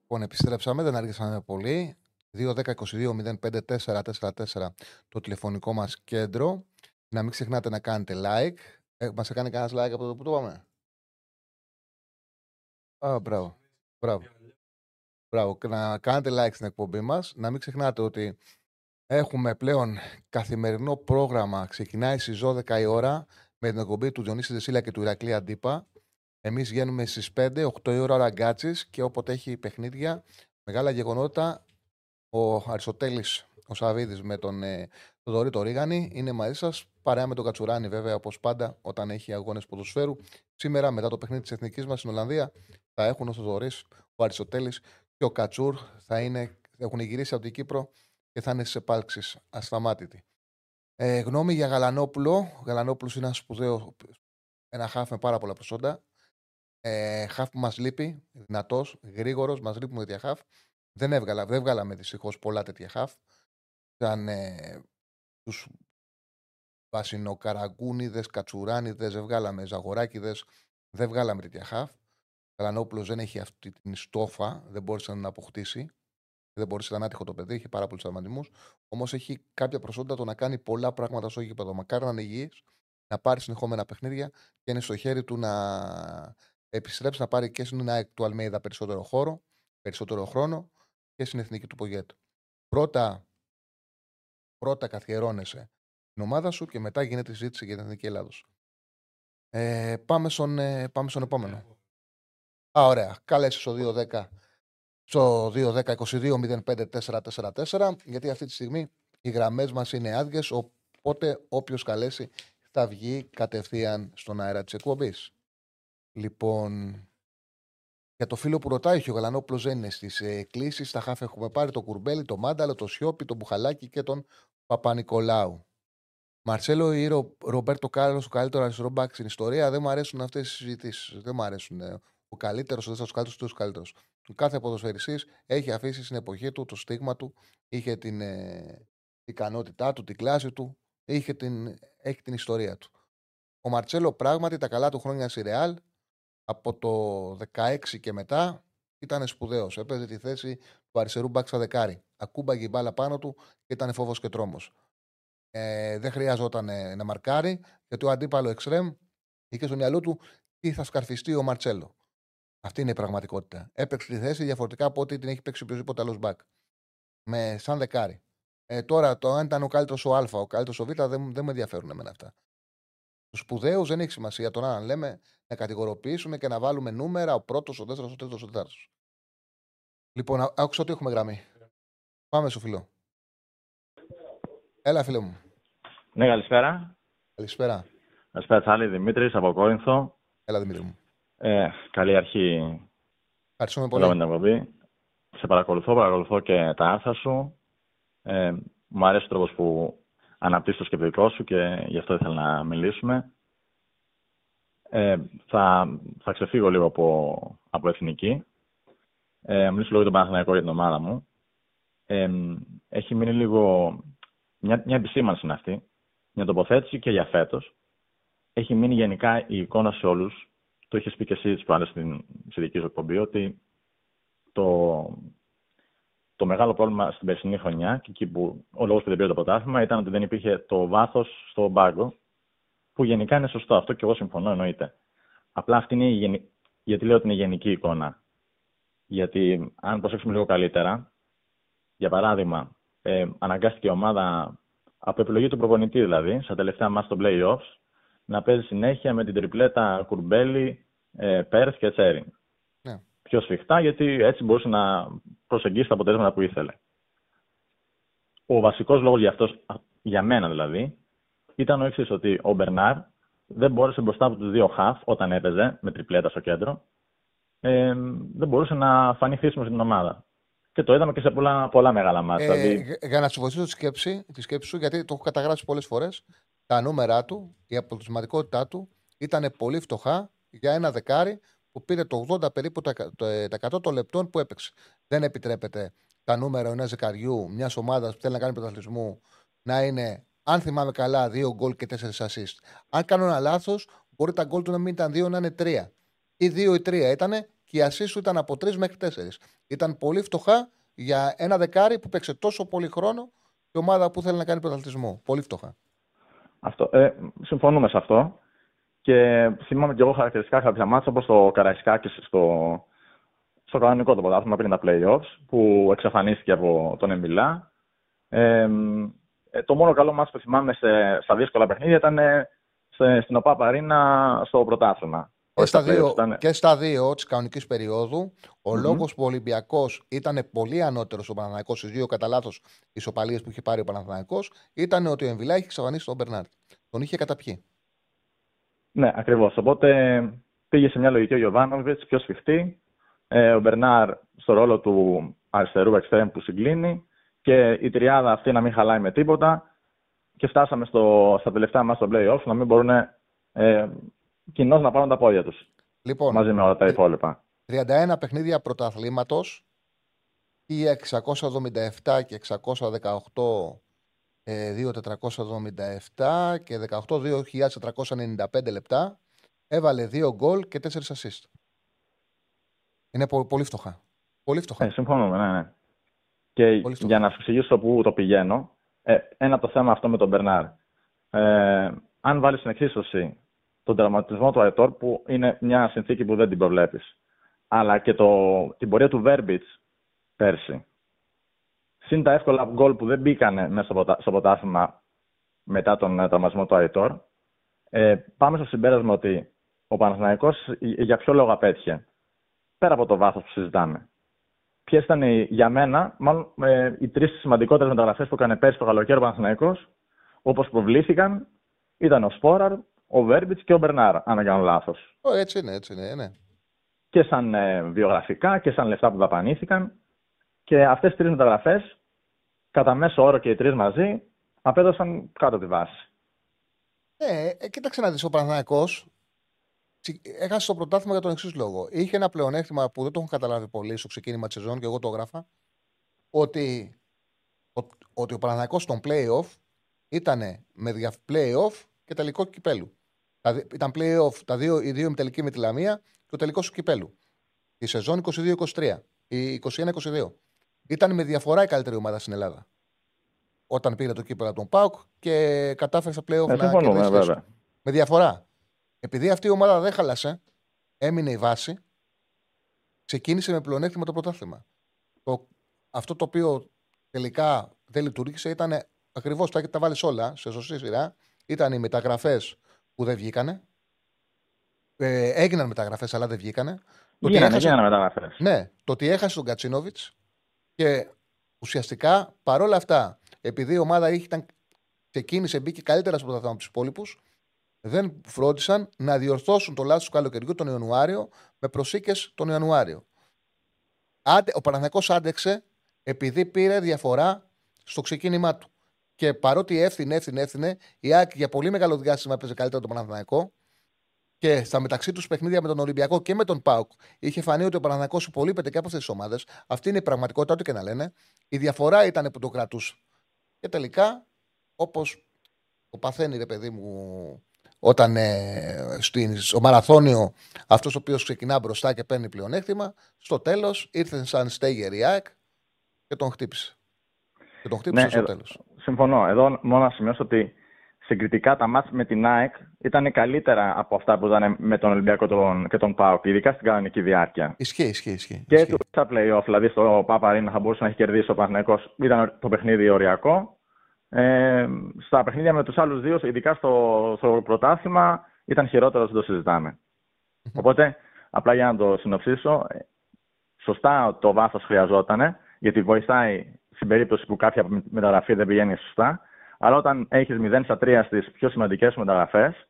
Λοιπόν, επιστρέψαμε, δεν αργήσαμε πολύ. 2-10-22-05-4-4-4 το τηλεφωνικό μας κέντρο. Να μην ξεχνάτε να κάνετε like, ε, Μας έκανε κανένας like από το που το πάμε. Α, μπράβο. Μπράβο. Μπράβο. Να κάνετε like στην εκπομπή μας. Να μην ξεχνάτε ότι έχουμε πλέον καθημερινό πρόγραμμα. Ξεκινάει στις 12 η ώρα με την εκπομπή του Διονύση Δεσίλα και του Ηρακλή Αντίπα. Εμείς βγαίνουμε στις 5, 8 η ώρα ραγκάτσης και όποτε έχει παιχνίδια, μεγάλα γεγονότα, ο Αριστοτέλης ο Σαββίδης με τον ε, Θοδωρή το Ρίγανη είναι μαζί σας. Παρέα με τον Κατσουράνη, βέβαια, όπως πάντα, όταν έχει αγώνες ποδοσφαίρου. Σήμερα, μετά το παιχνίδι της εθνικής μας στην Ολλανδία, θα έχουν ο Θοδωρής, ο Αριστοτέλης και ο Κατσούρ. Θα είναι, έχουν γυρίσει από την Κύπρο και θα είναι στι επάλξει ασταμάτητη. Ε, γνώμη για Γαλανόπουλο. Γαλανόπουλος είναι ένας σπουδαίος, ένα χάφ με πάρα πολλά προσόντα. Ε, χάφ που μας λείπει, δυνατός, γρήγορος, μας λείπουν τέτοια χάφ. Δεν, έβγαλα, δεν βγάλαμε δυστυχώς πολλά τέτοια χάφ. Ήταν ε, τους βασινοκαραγκούνιδες, κατσουράνιδες, δεν βγάλαμε ζαγοράκιδες, δεν βγάλαμε τέτοια χαφ. Καλανόπουλος δεν έχει αυτή την στόφα, δεν μπόρεσε να αποκτήσει. Δεν μπορούσε να άτυχο το παιδί, έχει πάρα πολλούς τραυματισμούς. Όμως έχει κάποια προσόντα το να κάνει πολλά πράγματα στο γήπεδο. Μακάρι να είναι υγιής, να πάρει συνεχόμενα παιχνίδια και είναι στο χέρι του να επιστρέψει να πάρει και στην ΑΕΚ του Αλμέιδα περισσότερο χώρο, περισσότερο χρόνο και στην εθνική του Πογέτ. Πρώτα πρώτα καθιερώνεσαι την ομάδα σου και μετά γίνεται η συζήτηση για την Εθνική Ελλάδος. Ε, πάμε, στον, ε, πάμε στον επόμενο. Α, ωραία. Κάλεσε στο 2-10 στο 2-10-22-05-444 γιατί αυτή τη στιγμή οι γραμμές μας είναι άδειες. Οπότε όποιος καλέσει θα βγει κατευθείαν στον αέρα της εκπομπής. Λοιπόν, για το φίλο που ρωτάει, ο Γαλανόπουλος δεν είναι στις ε, κλήσει. Στα χάφη έχουμε πάρει το κουρμπέλι, το μάνταλο, το σιόπι, το μπουχαλάκι και τον Παπα-Νικολάου. Μαρσέλο ή Ρο, Ρομπέρτο Κάρλος, ο καλύτερος αριστερό μπακ στην ιστορία. Δεν μου αρέσουν αυτές οι συζητήσεις. Δεν μου αρέσουν. Ε, ο καλύτερος, ο δεύτερος καλύτερος, ο καλύτερος. Ο κάθε ποδοσφαιριστής έχει αφήσει στην εποχή του το στίγμα του, είχε την ε, ικανότητά του, την κλάση του, είχε την, έχει την ιστορία του. Ο Μαρτσέλο πράγματι τα καλά του χρόνια στη Ρεάλ από το 16 και μετά ήταν σπουδαίος. Έπαιζε τη θέση του αριστερού μπακ στα δεκάρι. Ακούμπαγε η μπάλα πάνω του και ήταν φόβος και τρόμος. Ε, δεν χρειαζόταν ε, να μαρκάρει, γιατί ο αντίπαλο εξτρέμ είχε στο μυαλό του τι θα σκαρφιστεί ο Μαρτσέλο. Αυτή είναι η πραγματικότητα. Έπαιξε τη θέση διαφορετικά από ό,τι την έχει παίξει οποιοδήποτε άλλος μπακ. Με σαν δεκάρι. Ε, τώρα, το αν ήταν ο καλύτερος ο Α, ο καλύτερος ο Β, δεν, δεν με ενδιαφέρουν εμένα αυτά. Του σπουδαίου δεν έχει σημασία τώρα αν λέμε να κατηγοροποιήσουμε και να βάλουμε νούμερα ο πρώτος, ο δεύτερος, ο τρίτος, ο τέταρτο. Λοιπόν, άκουσα ότι έχουμε γραμμή. Πάμε στο φιλό. Έλα, φίλε μου. Ναι, καλησπέρα. Καλησπέρα. Καλησπέρα, Τσάλη. Δημήτρης από Κόρινθο. Έλα, Δημήτρη μου. Ε, καλή αρχή. Ευχαριστούμε πολύ. την Σε παρακολουθώ, παρακολουθώ και τα άρθρα σου. Ε, μου αρέσει ο τρόπος που αναπτύσσει το σκεπτικό σου και γι' αυτό ήθελα να μιλήσουμε. Ε, θα, θα ξεφύγω λίγο από, από εθνική. Ε, μιλήσω λίγο για τον Παναθηναϊκό για την ομάδα μου. Ε, έχει μείνει λίγο. Μια, μια επισήμανση είναι αυτή. μια τοποθέτηση και για φέτος. Έχει μείνει γενικά η εικόνα σε όλους. Το είχες πει και εσύ τις προάλλες στην δική σου εκπομπή ότι το, το μεγάλο πρόβλημα στην περσινή χρονιά και εκεί που ο λόγος που δεν πήρε το πρωτάθλημα ήταν ότι δεν υπήρχε το βάθος στο μπάγκο. Που γενικά είναι σωστό αυτό και εγώ συμφωνώ, εννοείται. Απλά αυτή είναι η γενική. Γιατί λέω ότι είναι η γενική εικόνα. Γιατί αν προσέξουμε λίγο καλύτερα, για παράδειγμα, ε, αναγκάστηκε η ομάδα από επιλογή του προπονητή δηλαδή, στα τελευταία μας στο playoffs, να παίζει συνέχεια με την τριπλέτα Κουρμπέλη, ε, Πέρθ και Τσέριν. Ναι. Πιο σφιχτά, γιατί έτσι μπορούσε να προσεγγίσει τα αποτέλεσματα που ήθελε. Ο βασικός λόγος για αυτός, για μένα δηλαδή, ήταν ο εξής ότι ο Μπερνάρ δεν μπόρεσε μπροστά από τους δύο χαφ όταν έπαιζε με τριπλέτα στο κέντρο. Ε, δεν μπορούσε να φανεί χρήσιμο στην ομάδα. Και το είδαμε και σε πολλά, πολλά μεγάλα μάτια. Ε, δηλαδή... Για να σου βοηθήσω τη σκέψη, τη σκέψη σου, γιατί το έχω καταγράψει πολλές φορές, τα νούμερα του, η αποτελεσματικότητά του ήταν πολύ φτωχά για ένα δεκάρι που πήρε το 80 περίπου το 100 των λεπτών που έπαιξε. Δεν επιτρέπεται τα νούμερα ενός δεκαριού μιας ομάδας που θέλει να κάνει πρωταθλητισμού να είναι, αν θυμάμαι καλά, 2 γκολ και 4 assist. Αν κάνω ένα λάθος, μπορεί τα γκολ του να μην ήταν 2, να είναι 3. Ή 2 ή 3 ήταν και η assist του ήταν από 3 μέχρι 4. Ήταν πολύ φτωχά για ένα δεκάρι που παίξε τόσο πολύ χρόνο η ομάδα που θέλει να κάνει πρωταθλητισμό. Πολύ φτωχά. Αυτό. Ε, συμφωνούμε σε αυτό. Και θυμάμαι και εγώ χαρακτηριστικά κάποια μάτια όπως το Καραϊσκάκης στο, στο κανονικό το πρωτάθλημα πριν τα playoffs που εξαφανίστηκε από τον Εμιλά. Ε, το μόνο καλό μάτι που θυμάμαι σε, στα δύσκολα παιχνίδια ήταν σε, στην ΟΠΑ Παρίνα στο πρωτάθλημα. Και στα, δύο, ήταν... και στα δύο της κανονικής περίοδου, ο mm-hmm. λόγος που ο Ολυμπιακός ήταν πολύ ανώτερος στον Παναθηναϊκός στι δύο κατά λάθος ισοπαλίες που είχε πάρει ο Παναθηναϊκός ήταν ότι ο Εμβιλά είχε εξαφανίσει τον Μπερνάρτ. Τον είχε καταπιεί. Ναι, ακριβώς. Οπότε πήγε σε μια λογική ο Γιωβάνοβιτς πιο σφιχτή. Ε, ο Μπερνάρ στο ρόλο του αριστερού εξτρέμ που συγκλίνει και η τριάδα αυτή να μην χαλάει με τίποτα. Και φτάσαμε στο, στα τελευταία μας στο playoff να μην μπορούν ε, κοινώς να πάρουν τα πόδια τους. Λοιπόν, μαζί με όλα τα υπόλοιπα. 31 παιχνίδια πρωταθλήματος, 1677 και 618 2.477 και 18.2.495 λεπτά. Έβαλε 2 γκολ και 4 assist. Είναι πολύ φτωχά. Πολύ φτωχά. Ε, συμφωνούμε, ναι, ναι. Και για να σου εξηγήσω πού το πηγαίνω, ε, ένα από το θέμα αυτό με τον Μπερνάρ. Ε, αν βάλεις στην εξίσωση τον τραυματισμό του Αετόρ, που είναι μια συνθήκη που δεν την προβλέπεις, αλλά και το, την πορεία του Βέρμπιτς πέρσι, Συν τα εύκολα γκολ που δεν μπήκανε μέσα στο ποτάθλημα μετά τον ε, τραυματισμό του Αϊτόρ. Ε, πάμε στο συμπέρασμα ότι ο Παναθηναϊκός για ποιο λόγο απέτυχε. Πέρα από το βάθος που συζητάμε. Ποιες ήταν για μένα, μάλλον ε, οι τρεις σημαντικότερες μεταγραφές που έκανε πέρσι το καλοκαίρι ο Παναθηναϊκός, όπως προβλήθηκαν, ήταν ο Σπόραρ, ο Βέρμπιτς και ο Μπερνάρ, αν δεν κάνω λάθος. Έτσι είναι, έτσι είναι, ναι. Και σαν ε, βιογραφικά και σαν λεφτά που δαπανήθηκαν. Και αυτές τι τρεις μεταγραφές κατά μέσο όρο και οι τρεις μαζί απέδωσαν κάτω τη βάση. Ναι, ε, κοίταξε να δεις. Ο Παναθυναϊκό έχασε το πρωτάθλημα για τον εξής λόγο. Είχε ένα πλεονέκτημα που δεν το έχουν καταλάβει πολύ στο ξεκίνημα της σεζόν και εγώ το έγραφα. Ότι, ότι ο Παναθυναϊκό στον playoff ήταν με δια playoff και τελικό κυπέλου. Δηλαδή, ήταν playoff τα δύο, οι δύο τελική με τη Λαμία και ο τελικός του κυπέλου. Η σεζόν 22-23. Η 21-22. Ήταν με διαφορά η καλύτερη ομάδα στην Ελλάδα. Όταν πήρε το κύπελο από τον Πάουκ και κατάφερε στα πλέον να κερδίσει. Με διαφορά. Επειδή αυτή η ομάδα δεν χάλασε, έμεινε η βάση, ξεκίνησε με πλεονέκτημα το πρωτάθλημα. Το, αυτό το οποίο τελικά δεν λειτουργήσε ήταν ακριβώς τα, τα βάλεις όλα σε σωστή σειρά. Ήταν οι μεταγραφές που δεν βγήκανε. Ε, έγιναν μεταγραφές, αλλά δεν βγήκανε. Γίνανε, γίνανε μεταγραφές. Ναι, το ότι έχασε τον Κατσίνοβιτς και ουσιαστικά παρόλα αυτά, επειδή η ομάδα ήταν, ξεκίνησε, μπήκε καλύτερα στο πρωτάθλημα από τους υπόλοιπους, δεν φρόντισαν να διορθώσουν το λάθος του καλοκαιριού τον Ιανουάριο με προσήκες τον Ιανουάριο. Άντε, ο Παναθηναϊκός άντεξε επειδή πήρε διαφορά στο ξεκίνημά του. Και παρότι έφθινε, έφθινε, έφθινε, η Άκη για πολύ μεγάλο διάστημα έπαιζε καλύτερα τον Παναθηναϊκό και στα μεταξύ τους παιχνίδια με τον Ολυμπιακό και με τον Πάουκ είχε φανεί ότι ο Παναθανικό υπολείπεται και από αυτές τις ομάδες. Αυτή είναι η πραγματικότητα, ό,τι και να λένε. Η διαφορά ήταν που το κρατούσε. Και τελικά, όπως Το παθαίνει, ρε παιδί μου, όταν ε, στο μαραθώνιο αυτός ο οποίος ξεκινά μπροστά και παίρνει πλεονέκτημα, στο τέλος ήρθε σαν στέγερ η ΑΕΚ και τον χτύπησε. Και τον χτύπησε ναι, στο τέλος. Συμφωνώ. Εδώ μόνο να σημειώσω ότι συγκριτικά τα μάτια με την ΑΕΚ ήταν καλύτερα από αυτά που ήταν με τον Ολυμπιακό και τον ΠΑΟΚ, ειδικά στην κανονική διάρκεια. Ισχύει, ισχύει. ισχύει. Και του στα playoff, δηλαδή στο Παπαρίνα θα μπορούσε να έχει κερδίσει ο Παναγενικό. Ήταν το παιχνίδι οριακό. Ε, στα παιχνίδια με τους άλλους δύο, ειδικά στο, στο πρωτάθλημα, ήταν χειρότερο, δεν το συζητάμε. Οπότε, απλά για να το συνοψίσω, ε, σωστά το βάθος χρειαζόταν, γιατί βοηθάει στην περίπτωση που κάποια μεταγραφή δεν πηγαίνει σωστά. Αλλά όταν έχεις 0 στα 3 στις πιο σημαντικές μεταγραφές,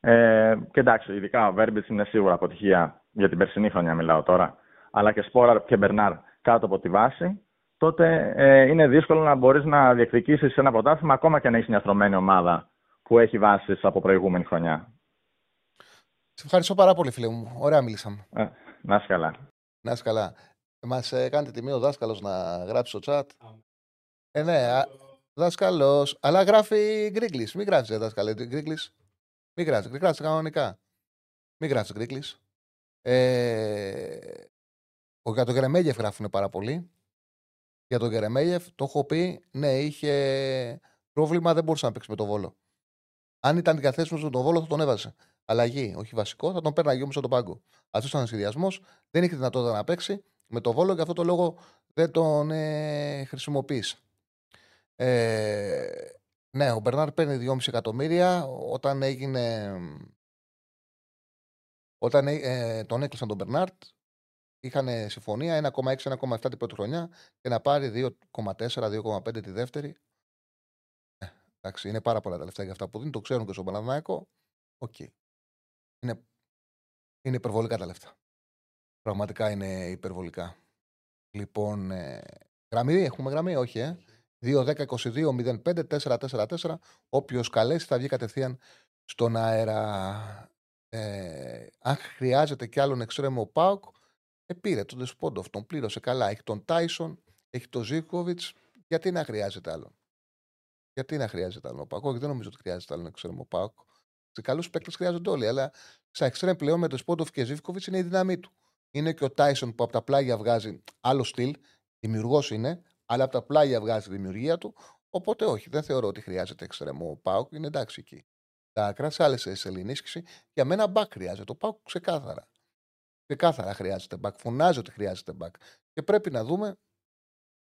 ε, και εντάξει, ειδικά ο Βέρμπιτς είναι σίγουρα αποτυχία για την περσινή χρονιά, μιλάω τώρα, αλλά και Σπόραρ και Μπερνάρ κάτω από τη βάση, τότε ε, είναι δύσκολο να μπορείς να διεκδικήσεις ένα πρωτάθλημα ακόμα και να έχεις μια στρωμένη ομάδα που έχει βάσεις από προηγούμενη χρονιά. Σε ευχαριστώ πάρα πολύ, φίλε μου. Ωραία, μίλησαμε. Ε, να είσαι καλά. Να είσαι καλά. Μας ε, κάνετε τιμή ο δάσκαλος να γράψει στο chat. Ε, ναι, δάσκαλος. Αλλά γράφει γκρίγκλις. Μην γράφεις, δάσκαλε γκρίγκλις. Μην γράφεις. Γράφεις κανονικά. Μην γράφεις γκρίγκλις. Ε, για τον Γερεμέγεφ γράφουν πάρα πολύ. Για τον Γερεμέγεφ το έχω πει, ναι, είχε πρόβλημα, δεν μπορούσε να παίξει με τον Βόλο. Αν ήταν διαθέσιμος με τον Βόλο, θα τον έβαζε. Αλλαγή, όχι βασικό, θα τον πέρναγε όμως από τον πάγκο. Αυτός ήταν ο σχεδιασμός. Δεν είχε δυνατότητα να παίξει με τον Βόλο και αυτό το λόγο δεν τον ε, χρησιμοποίησε. Ε, ναι, ο Μπερνάρ παίρνει 2,5 εκατομμύρια όταν έγινε. Όταν ε, τον έκλεισαν τον Μπερνάρτ, είχαν συμφωνία 1,6-1,7 την πρώτη χρονιά και να πάρει 2,4-2,5 τη δεύτερη. Ε, εντάξει, είναι πάρα πολλά τα λεφτά για αυτά που δίνει, το ξέρουν και στον Παναθηναϊκό. OK. Okay. Είναι, είναι υπερβολικά τα λεφτά. Πραγματικά είναι υπερβολικά. Λοιπόν, ε, γραμμή, έχουμε γραμμή, όχι, ε. 2-10-22-05-444. Όποιος καλέσει θα βγει κατευθείαν στον αέρα. Ε, αν χρειάζεται κι άλλον εξτρέμο Πάουκ, ε, πήρε τον Δεσπόντοφ, τον πλήρωσε καλά. Έχει τον Τάισον, έχει τον Ζήκοβιτς. Γιατί να χρειάζεται άλλον. Γιατί να χρειάζεται άλλον ο Πάουκ. Όχι, δεν νομίζω ότι χρειάζεται άλλον εξτρέμο Πάουκ. Σε καλούς παίκτες χρειάζονται όλοι, αλλά στα εξτρέμ πλέον με τον Σπόντοφ και Ζήκοβιτς είναι η δύναμή του. Είναι και ο Τάισον που από τα πλάγια βγάζει άλλο στυλ, δημιουργός είναι, αλλά από τα πλάγια βγάζει τη δημιουργία του. Οπότε όχι, δεν θεωρώ ότι χρειάζεται εξτρεμό ο Πάουκ, είναι εντάξει εκεί. Τα άκρα σε άλλες ενίσχυση. Για μένα μπακ χρειάζεται. Ο Πάουκ ξεκάθαρα. Ξεκάθαρα χρειάζεται μπακ. Φωνάζει ότι χρειάζεται μπακ. Και πρέπει να δούμε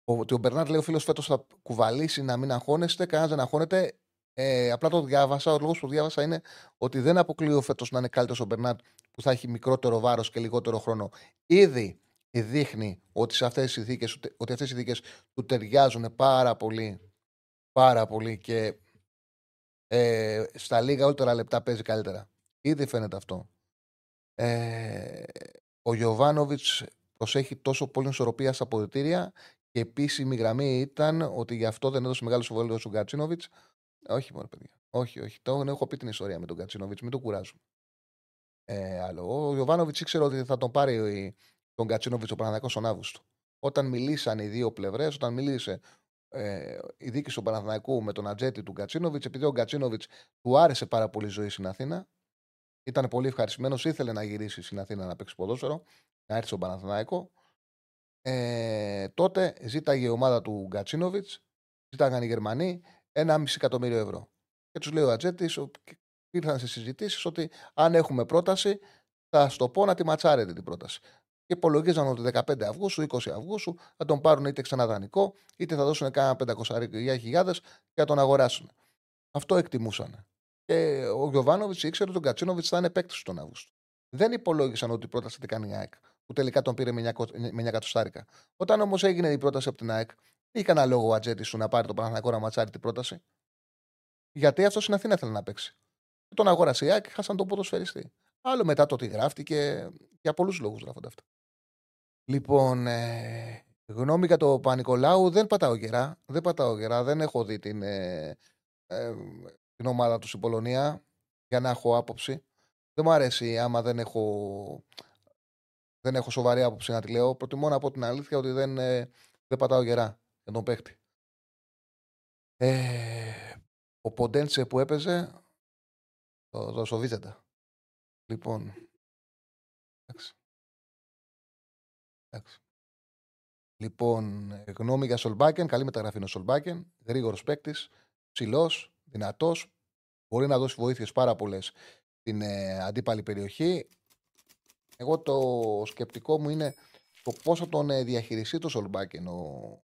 ότι ο Μπερνάρ λέει ο φίλος φέτος θα κουβαλήσει να μην αγχώνεστε. Κανένας δεν αγχώνεται. Ε, απλά το διάβασα. Ο λόγος που διάβασα είναι ότι δεν αποκλείω φέτος να είναι καλύτερος ο Μπερνάρ που θα έχει μικρότερο βάρος και λιγότερο χρόνο. Ήδη δείχνει ότι, σε αυτές οι συνθήκες, ότι αυτές οι συνθήκες του ταιριάζουν πάρα πολύ, πάρα πολύ και ε, στα λίγα όλτερα λεπτά παίζει καλύτερα. Ήδη φαίνεται αυτό. Ε, ο Γιωβάνοβιτς προσέχει τόσο πολύ ισορροπία στα αποδητήρια και επίσημη γραμμή ήταν ότι γι' αυτό δεν έδωσε μεγάλο συμβόλαιο στον Γκατσίνοβιτ. Όχι, μόνο παιδιά. Όχι, όχι. Το έχω πει την ιστορία με τον Γκατσίνοβιτ, μην το κουράζουμε. Ε, άλλο. Ο Γιωβάνοβιτς ήξερε ότι θα τον πάρει τον Κατσίνοβιτς ο Παναθηναϊκός στον Αύγουστο. Όταν μιλήσαν οι δύο πλευρές, όταν μίλησε ε, η δίκη του Παναθηναϊκού με τον ατζέτη του Γκατσίνοβιτ, επειδή ο Γκατσίνοβιτ του άρεσε πάρα πολύ η ζωή στην Αθήνα, ήταν πολύ ευχαριστημένος, ήθελε να γυρίσει στην Αθήνα να παίξει ποδόσφαιρο, να έρθει στον Παναθηναϊκό. Ε, τότε ζήταγε η ομάδα του Γκατσίνοβιτς, ζήταγαν οι Γερμανοί, ένα μισή εκατομμύριο ευρώ. Και τους λέει ο Ατζέτης, ήρθαν σε συζητήσεις ότι αν έχουμε πρόταση, θα σου το πω να τη ματσάρετε την πρόταση και υπολογίζαν ότι 15 Αυγούστου, 20 Αυγούστου θα τον πάρουν είτε ξανά δανεικό, είτε θα δώσουν κάνα 500 χιλιάδες και θα τον αγοράσουν. Αυτό εκτιμούσαν. Και ο Γιωβάνοβιτς ήξερε ότι ο Γκατσίνοβιτς θα είναι παίκτης τον Αύγουστο. Δεν υπολόγισαν ότι η πρόταση την κάνει η ΑΕΚ, που τελικά τον πήρε με 9 εκατοστάρικα. Όταν όμως έγινε η πρόταση από την ΑΕΚ, είχε κανένα λόγο ο Ατζέτη σου να πάρει τον Παναθανικό να ματσάρει την πρόταση. Γιατί αυτό στην Αθήνα θέλει να παίξει. Τον αγόρασε η ΑΕΚ και χάσαν τον ποδοσφαιριστή. Άλλο μετά το ότι γράφτηκε. Για πολλούς λόγους γράφονται αυτά. Λοιπόν, ε, γνώμη για το Πανικολάου δεν πατάω γερά. Δεν πατάω γερά. Δεν έχω δει την, ε, ε, την ομάδα τους στην Πολωνία για να έχω άποψη. Δεν μου αρέσει άμα δεν έχω, δεν έχω σοβαρή άποψη να τη λέω. Προτιμώ να πω την αλήθεια ότι δεν, ε, δεν πατάω γερά για τον παίχτη. Ε, ο Ποντένσε που έπαιζε το, το Σοβίζετα. Λοιπόν. Εντάξει. Εντάξει. Λοιπόν, γνώμη για Σολμπάκεν. Καλή μεταγραφή είναι ο Σολμπάκεν. Γρήγορος παίκτης. Ψηλός. Δυνατός. Μπορεί να δώσει βοήθειες πάρα πολλές στην ε, αντίπαλη περιοχή. Εγώ το σκεπτικό μου είναι το πόσο τον ε, διαχειριστεί το Σολμπάκεν ο,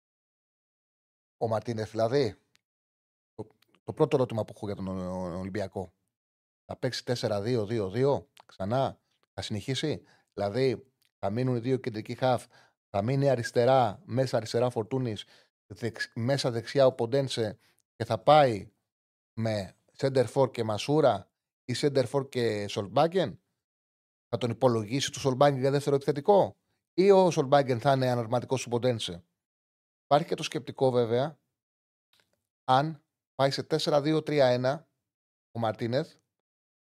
ο Μαρτίνεθ. Δηλαδή, το, το πρώτο ερώτημα που έχω για τον Ολυμπιακό. Θα παίξει 4-2-2-2 ξανά, θα συνεχίσει. Δηλαδή, θα μείνουν δύο κεντρικοί χαφ, θα μείνει αριστερά, μέσα αριστερά Φορτούνης, μέσα δεξιά ο Ποντένσε και θα πάει με Σέντερφορ και Μασούρα ή Σέντερφορ και Σολμπάγκεν. Θα τον υπολογίσει του Σολμπάγκεν για δεύτερο επιθετικό, ή ο Σολμπάγκεν θα είναι αναρματικός του Ποντένσε. Υπάρχει και το σκεπτικό βέβαια, αν πάει σε 4-2-3-1 ο Μαρτίνεθ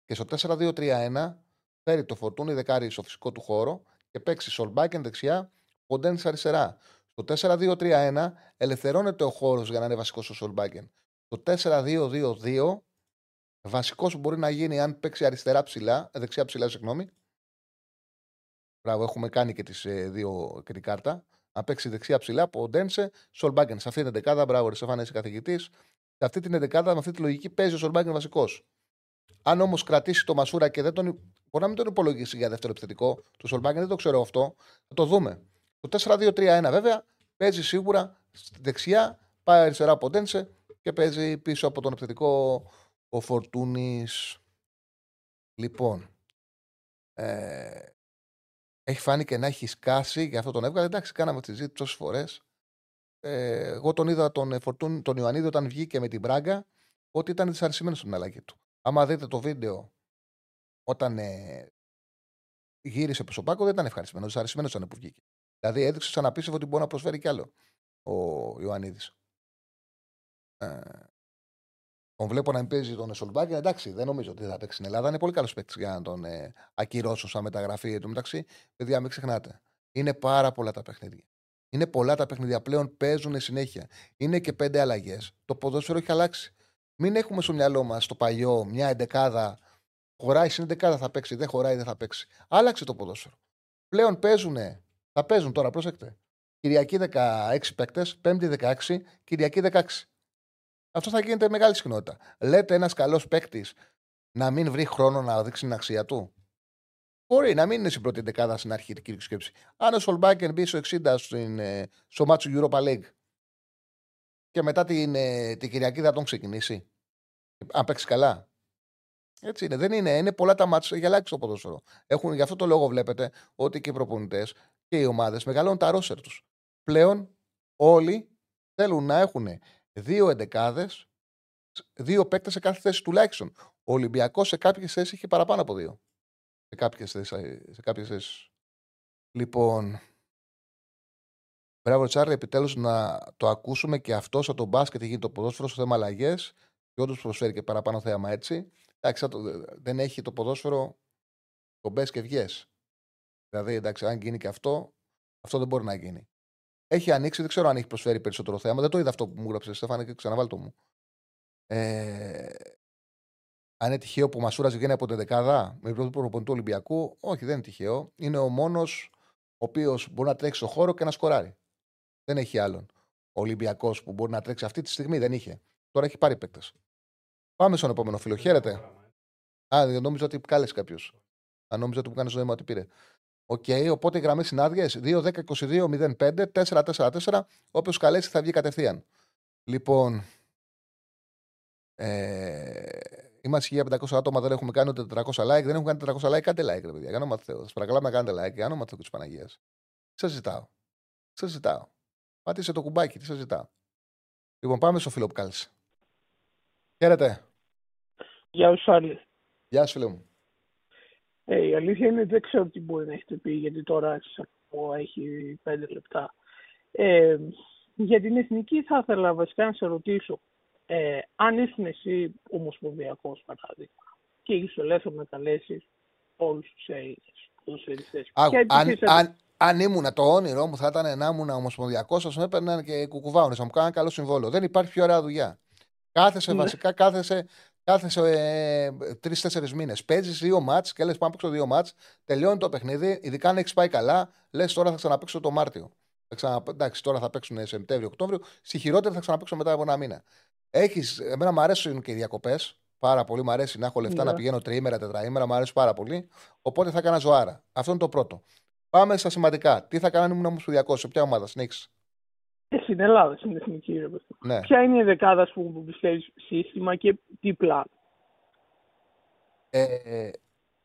και στο 4-2-3-1 φέρει το φορτούνι δεκάρι στο φυσικό του χώρο και παίξει Σολμπάκεν δεξιά, Ποντέν αριστερά. Στο 4-2-3-1 ελευθερώνεται ο χώρος για να είναι βασικός ο Σολμπάκεν. Στο 4-2-2-2 βασικός μπορεί να γίνει αν παίξει αριστερά ψηλά, ε, δεξιά ψηλά, συγγνώμη. Μπράβο, έχουμε κάνει και, τις, ε, δύο, και την κάρτα. Αν παίξει δεξιά ψηλά, Ποντένσε, Σολμπάκεν. Σε αυτή την δεκάδα, μπράβο, ρε Σεφάνε, είσαι καθηγητής. Σε αυτή την δεκάδα, με αυτή τη λογική, παίζει ο Σολμπάκεν βασικός. Αν όμως κρατήσει το Μασούρα και δεν τον. Μπορεί να μην τον υπολογίσει για δεύτερο επιθετικό του Σολμπάκεν, δεν το ξέρω αυτό. Θα το δούμε. Το 4-2-3-1 βέβαια παίζει σίγουρα στη δεξιά, πάει αριστερά από Τένσε και παίζει πίσω από τον επιθετικό ο Φορτούνης. Λοιπόν. Ε, έχει φάνει και να έχει σκάσει, για αυτό τον έβγαλε. Εντάξει, κάναμε τη ζήτηση τόσες φορές. Ε, εγώ τον είδα τον, Φορτούνη, τον Ιωαννίδη όταν βγήκε με την Μπράγκα ότι ήταν δυσαρεσμένος στην αλλαγή του. Άμα δείτε το βίντεο όταν ε, γύρισε προς Πάκο, δεν ήταν ευχαριστημένος. Δυσαρεσμένος ήταν που βγήκε. Δηλαδή έδειξε σαν απίστευτο ότι μπορεί να προσφέρει κι άλλο ο Ιωαννίδης. Ε, τον βλέπω να παίζει τον Εσολμπάκη. Εντάξει, δεν νομίζω ότι θα παίξει στην Ελλάδα. Είναι πολύ καλός παίκτης για να τον ε, ακυρώσουν σαν μεταγραφή. Εν τω μεταξύ, παιδιά, μην ξεχνάτε. Είναι πάρα πολλά τα παιχνίδια. Είναι πολλά τα παιχνίδια. Πλέον παίζουν συνέχεια. Είναι και πέντε αλλαγές. Το ποδόσφαιρο έχει αλλάξει. Μην έχουμε στο μυαλό μας το παλιό μια εντεκάδα. Χωράει στην εντεκάδα θα παίξει, δεν χωράει, δεν θα παίξει. Άλλαξε το ποδόσφαιρο. Πλέον παίζουν, θα παίζουν τώρα, πρόσεχτε. Κυριακή 16 παίκτες, Πέμπτη 16, Κυριακή 16. Αυτό θα γίνεται μεγάλη συχνότητα. Λέτε ένας καλός παίκτης να μην βρει χρόνο να δείξει την αξία του; Μπορεί να μην είναι στην πρώτη δεκάδα στην αρχική σκέψη. Αν ο Σολμπάκεν μπει στο 60 στην, ε, στο μάτσο Europa League και μετά την, ε, την Κυριακή θα τον ξεκινήσει. Αν παίξει καλά. Έτσι είναι. Δεν είναι. Είναι πολλά τα μάτια. Έχει αλλάξει το ποδόσφαιρο. Έχουν, γι' αυτό το λόγο βλέπετε ότι και οι προπονητές και οι ομάδες μεγαλώνουν τα ρόσερ τους. Πλέον όλοι θέλουν να έχουν δύο εντεκάδες, δύο παίκτες σε κάθε θέση τουλάχιστον. Ο Ολυμπιακός σε κάποιες θέσεις είχε παραπάνω από δύο. Σε κάποιες θέσεις. Λοιπόν, Μπράβο, Τσάρλι, επιτέλους να το ακούσουμε και αυτό σαν το μπάσκετ γίνει το ποδόσφαιρο στο θέμα αλλαγές. Και όντως προσφέρει και παραπάνω θέαμα έτσι. Εντάξει, δεν έχει το ποδόσφαιρο το μπε και βγες. Δηλαδή, εντάξει, αν γίνει και αυτό, αυτό δεν μπορεί να γίνει. Έχει ανοίξει, δεν ξέρω αν έχει προσφέρει περισσότερο θέμα. Δεν το είδα αυτό που μου έγραψε, Στέφανε, και ξαναβάλει το μου. Ε, αν είναι τυχαίο που ο Μασούρας βγαίνει από την δεκάδα με πρώτο προπονητή του Ολυμπιακού, όχι, δεν είναι τυχαίο. Είναι ο μόνος ο οποίος μπορεί να τρέξει στο χώρο και να σκοράρει. Δεν έχει άλλον. Ο Ολυμπιακός που μπορεί να τρέξει αυτή τη στιγμή δεν είχε. Τώρα έχει πάρει παίκτες. Πάμε στον επόμενο φίλο. Χαίρετε. Α, δεν νόμιζα ότι κάλεσε κάποιος. Αν νόμιζα ότι μου κάνεις νόημα ότι πήρε. OK, okay, οπότε οι γραμμές είναι άδειες. 2-10-22-05-4-4-4. Όποιος καλέσει θα βγει κατευθείαν. Λοιπόν. Ε, είμαστε 1500 άτομα, δεν έχουμε κάνει ούτε 400 like. Δεν έχουμε κάνει 400 like. Κάντε like, ρε παιδιά. Για όνομα Θεού. Σας παρακαλώ να κάνετε like. Για όνομα Θεού της Παναγίας. Σας ζητάω. Σας ζητάω. Πάτησε το κουμπάκι, τι σας ζητάω. Λοιπόν, πάμε στο φίλο που κάλεσε. Χαίρετε. Γεια σου, Άλλη. Γεια σου, φίλο μου. Ε, η αλήθεια είναι δεν ξέρω τι μπορεί να έχετε πει, γιατί τώρα σας έχει πέντε λεπτά. Ε, για την εθνική θα ήθελα βασικά να σε ρωτήσω. Ε, αν ήσουν εσύ ομοσπονδιακός παράδειγμα και είσαι ελεύθερο να καλέσεις όλους τους Έλληνες ποδοσφαιριστέ. Αν, αν, αν ήμουν το όνειρό μου, θα ήταν να ήμουν ομοσπονδιακός, ας με έπαιρναν και κουκουβάουνες, να μου κάνουν καλό συμβόλο. Δεν υπάρχει πιο ωραία δουλειά. Κάθεσαι Ναι. βασικά, κάθεσαι, κάθεσαι ε, τρει-τέσσερι μήνες. Παίζεις δύο μάτς και λες: Πάμε να παίξω δύο μάτς. Τελειώνει το παιχνίδι, ειδικά αν έχεις πάει καλά, λες: Τώρα θα ξαναπέξω το Μάρτιο. Θα ξανα... Εντάξει, τώρα θα παίξουν Σεπτέμβριο-Οκτώβριο. Στη χειρότερη θα ξαναπέξω μετά από ένα μήνα. Έχεις, εμένα μου αρέσουν και οι διακοπές. Πάρα πολύ. Μου αρέσει να έχω λεφτά Ναι. να πηγαίνω τριήμερα, τετραήμερα. Μου αρέσει πάρα πολύ. Οπότε θα έκανα ζωάρα. Αυτό είναι το πρώτο. Πάμε στα σημαντικά. Τι θα κάνω αν ήμουν ομοσπονδιακό, σε ποια ομάδα συνέχισε. Ε, στην Ελλάδα, στην εθνική, ρε παιδί. Ναι. Ποια είναι η δεκάδα ας πούμε, που πιστεύεις σύστημα και τι πλάνο; Ε,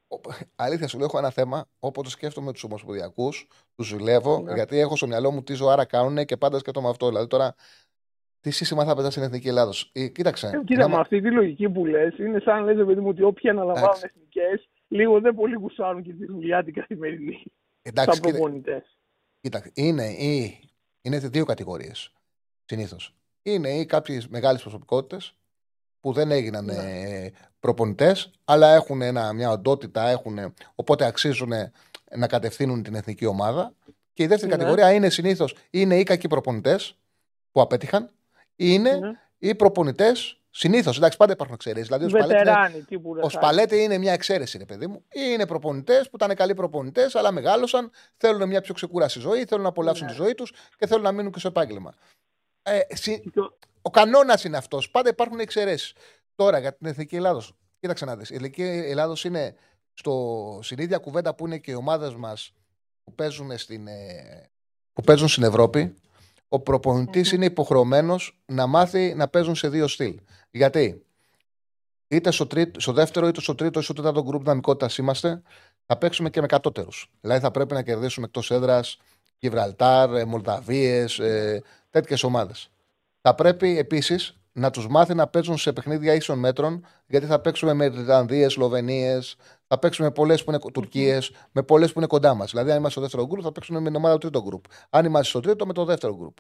ο- αλήθεια σου λέω, έχω ένα θέμα. Όποτε σκέφτομαι τους ομοσπονδιακούς, τους ζηλεύω, Ναι. γιατί έχω στο μυαλό μου τι ζωάρα κάνουν και πάντα σκέφτομαι αυτό. Δηλαδή τώρα, τι σύστημα θα πετά στην εθνική Ελλάδος; Ε, κοίταξε. Ε, κοίτα, να με μα- αυτή τη λογική που λες, είναι σαν να λε, παιδί μου, ότι όποιοι αναλαμβάνουν Εντάξει. εθνικές, λίγο δεν πολύ γουσάρουν και τη δουλειά την καθημερινή. Εντάξει, σαν κοίτα- προπονητές. Κοίταξε, είναι, ή, είναι δύο κατηγορίες συνήθως. Είναι ή κάποιες μεγάλες προσωπικότητες που δεν έγιναν Ναι. ε, προπονητές, αλλά έχουν ένα, μια οντότητα, έχουν, οπότε αξίζουν να κατευθύνουν την εθνική ομάδα. Και η δεύτερη Ναι. κατηγορία είναι συνήθως είναι οι κακοί προπονητές που απέτυχαν, είναι Ναι. οι προπονητές. Συνήθως, εντάξει, πάντα υπάρχουν εξαιρέσεις. Δηλαδή, ο Σπαλέτη είναι- Βετεράνοι τύπου ο Ρεσάκη. Σπαλέτη είναι μια εξαίρεση, ρε παιδί μου. Είναι προπονητές που ήταν καλοί προπονητές, αλλά μεγάλωσαν, θέλουν μια πιο ξεκούραση ζωή, θέλουν να απολαύσουν Ναι. τη ζωή τους και θέλουν να μείνουν και στο επάγγελμα. Ε, συ- Ο κανόνας είναι αυτός. Πάντα υπάρχουν εξαιρέσεις. Τώρα για την εθνική Ελλάδος. Κοίταξε να δεις. Η εθνική Ελλάδος είναι στο, στην ίδια κουβέντα που είναι και οι ομάδες μας που, παίζουν στην, ε, που παίζουν στην Ευρώπη. Ο προπονητη είναι υποχρεωμένος να μάθει να παίζουν σε δύο στυλ. Γιατί; Είτε στο, τρίτο, στο δεύτερο, είτε στο τρίτο, είτε στο τέταρτο γκρουπ δυναμικότητας είμαστε, θα παίξουμε και με κατώτερους. Δηλαδή θα πρέπει να κερδίσουμε εκτός έδρας Γιβραλτάρ, Μολδαβίες, ε, τέτοιες ομάδες. Θα πρέπει επίσης να τους μάθει να παίζουν σε παιχνίδια ίσων μέτρων, γιατί θα παίξουμε με Ιρλανδίες, Σλοβενίες, θα παίξουμε με πολλές που είναι Τουρκίες, με πολλές που είναι κοντά μας. Δηλαδή, αν είμαστε στο δεύτερο γκρουπ, θα παίξουμε με την ομάδα του τρίτου γκρουπ. Αν είμαστε στο τρίτο, με το δεύτερο γκρουπ.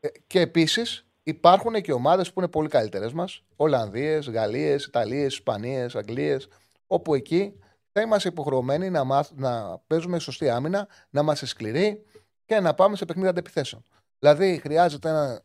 Ε, Και επίσης υπάρχουν και ομάδες που είναι πολύ καλύτερες μας. Ολλανδίες, Γαλλίες, Ιταλίες, Ισπανίες, Αγγλίες. Όπου εκεί θα είμαστε υποχρεωμένοι να, μάθ, να παίζουμε σωστή άμυνα, να είμαστε σκληροί και να πάμε σε παιχνίδια αντεπιθέσεων. Δηλαδή χρειάζεται ένα.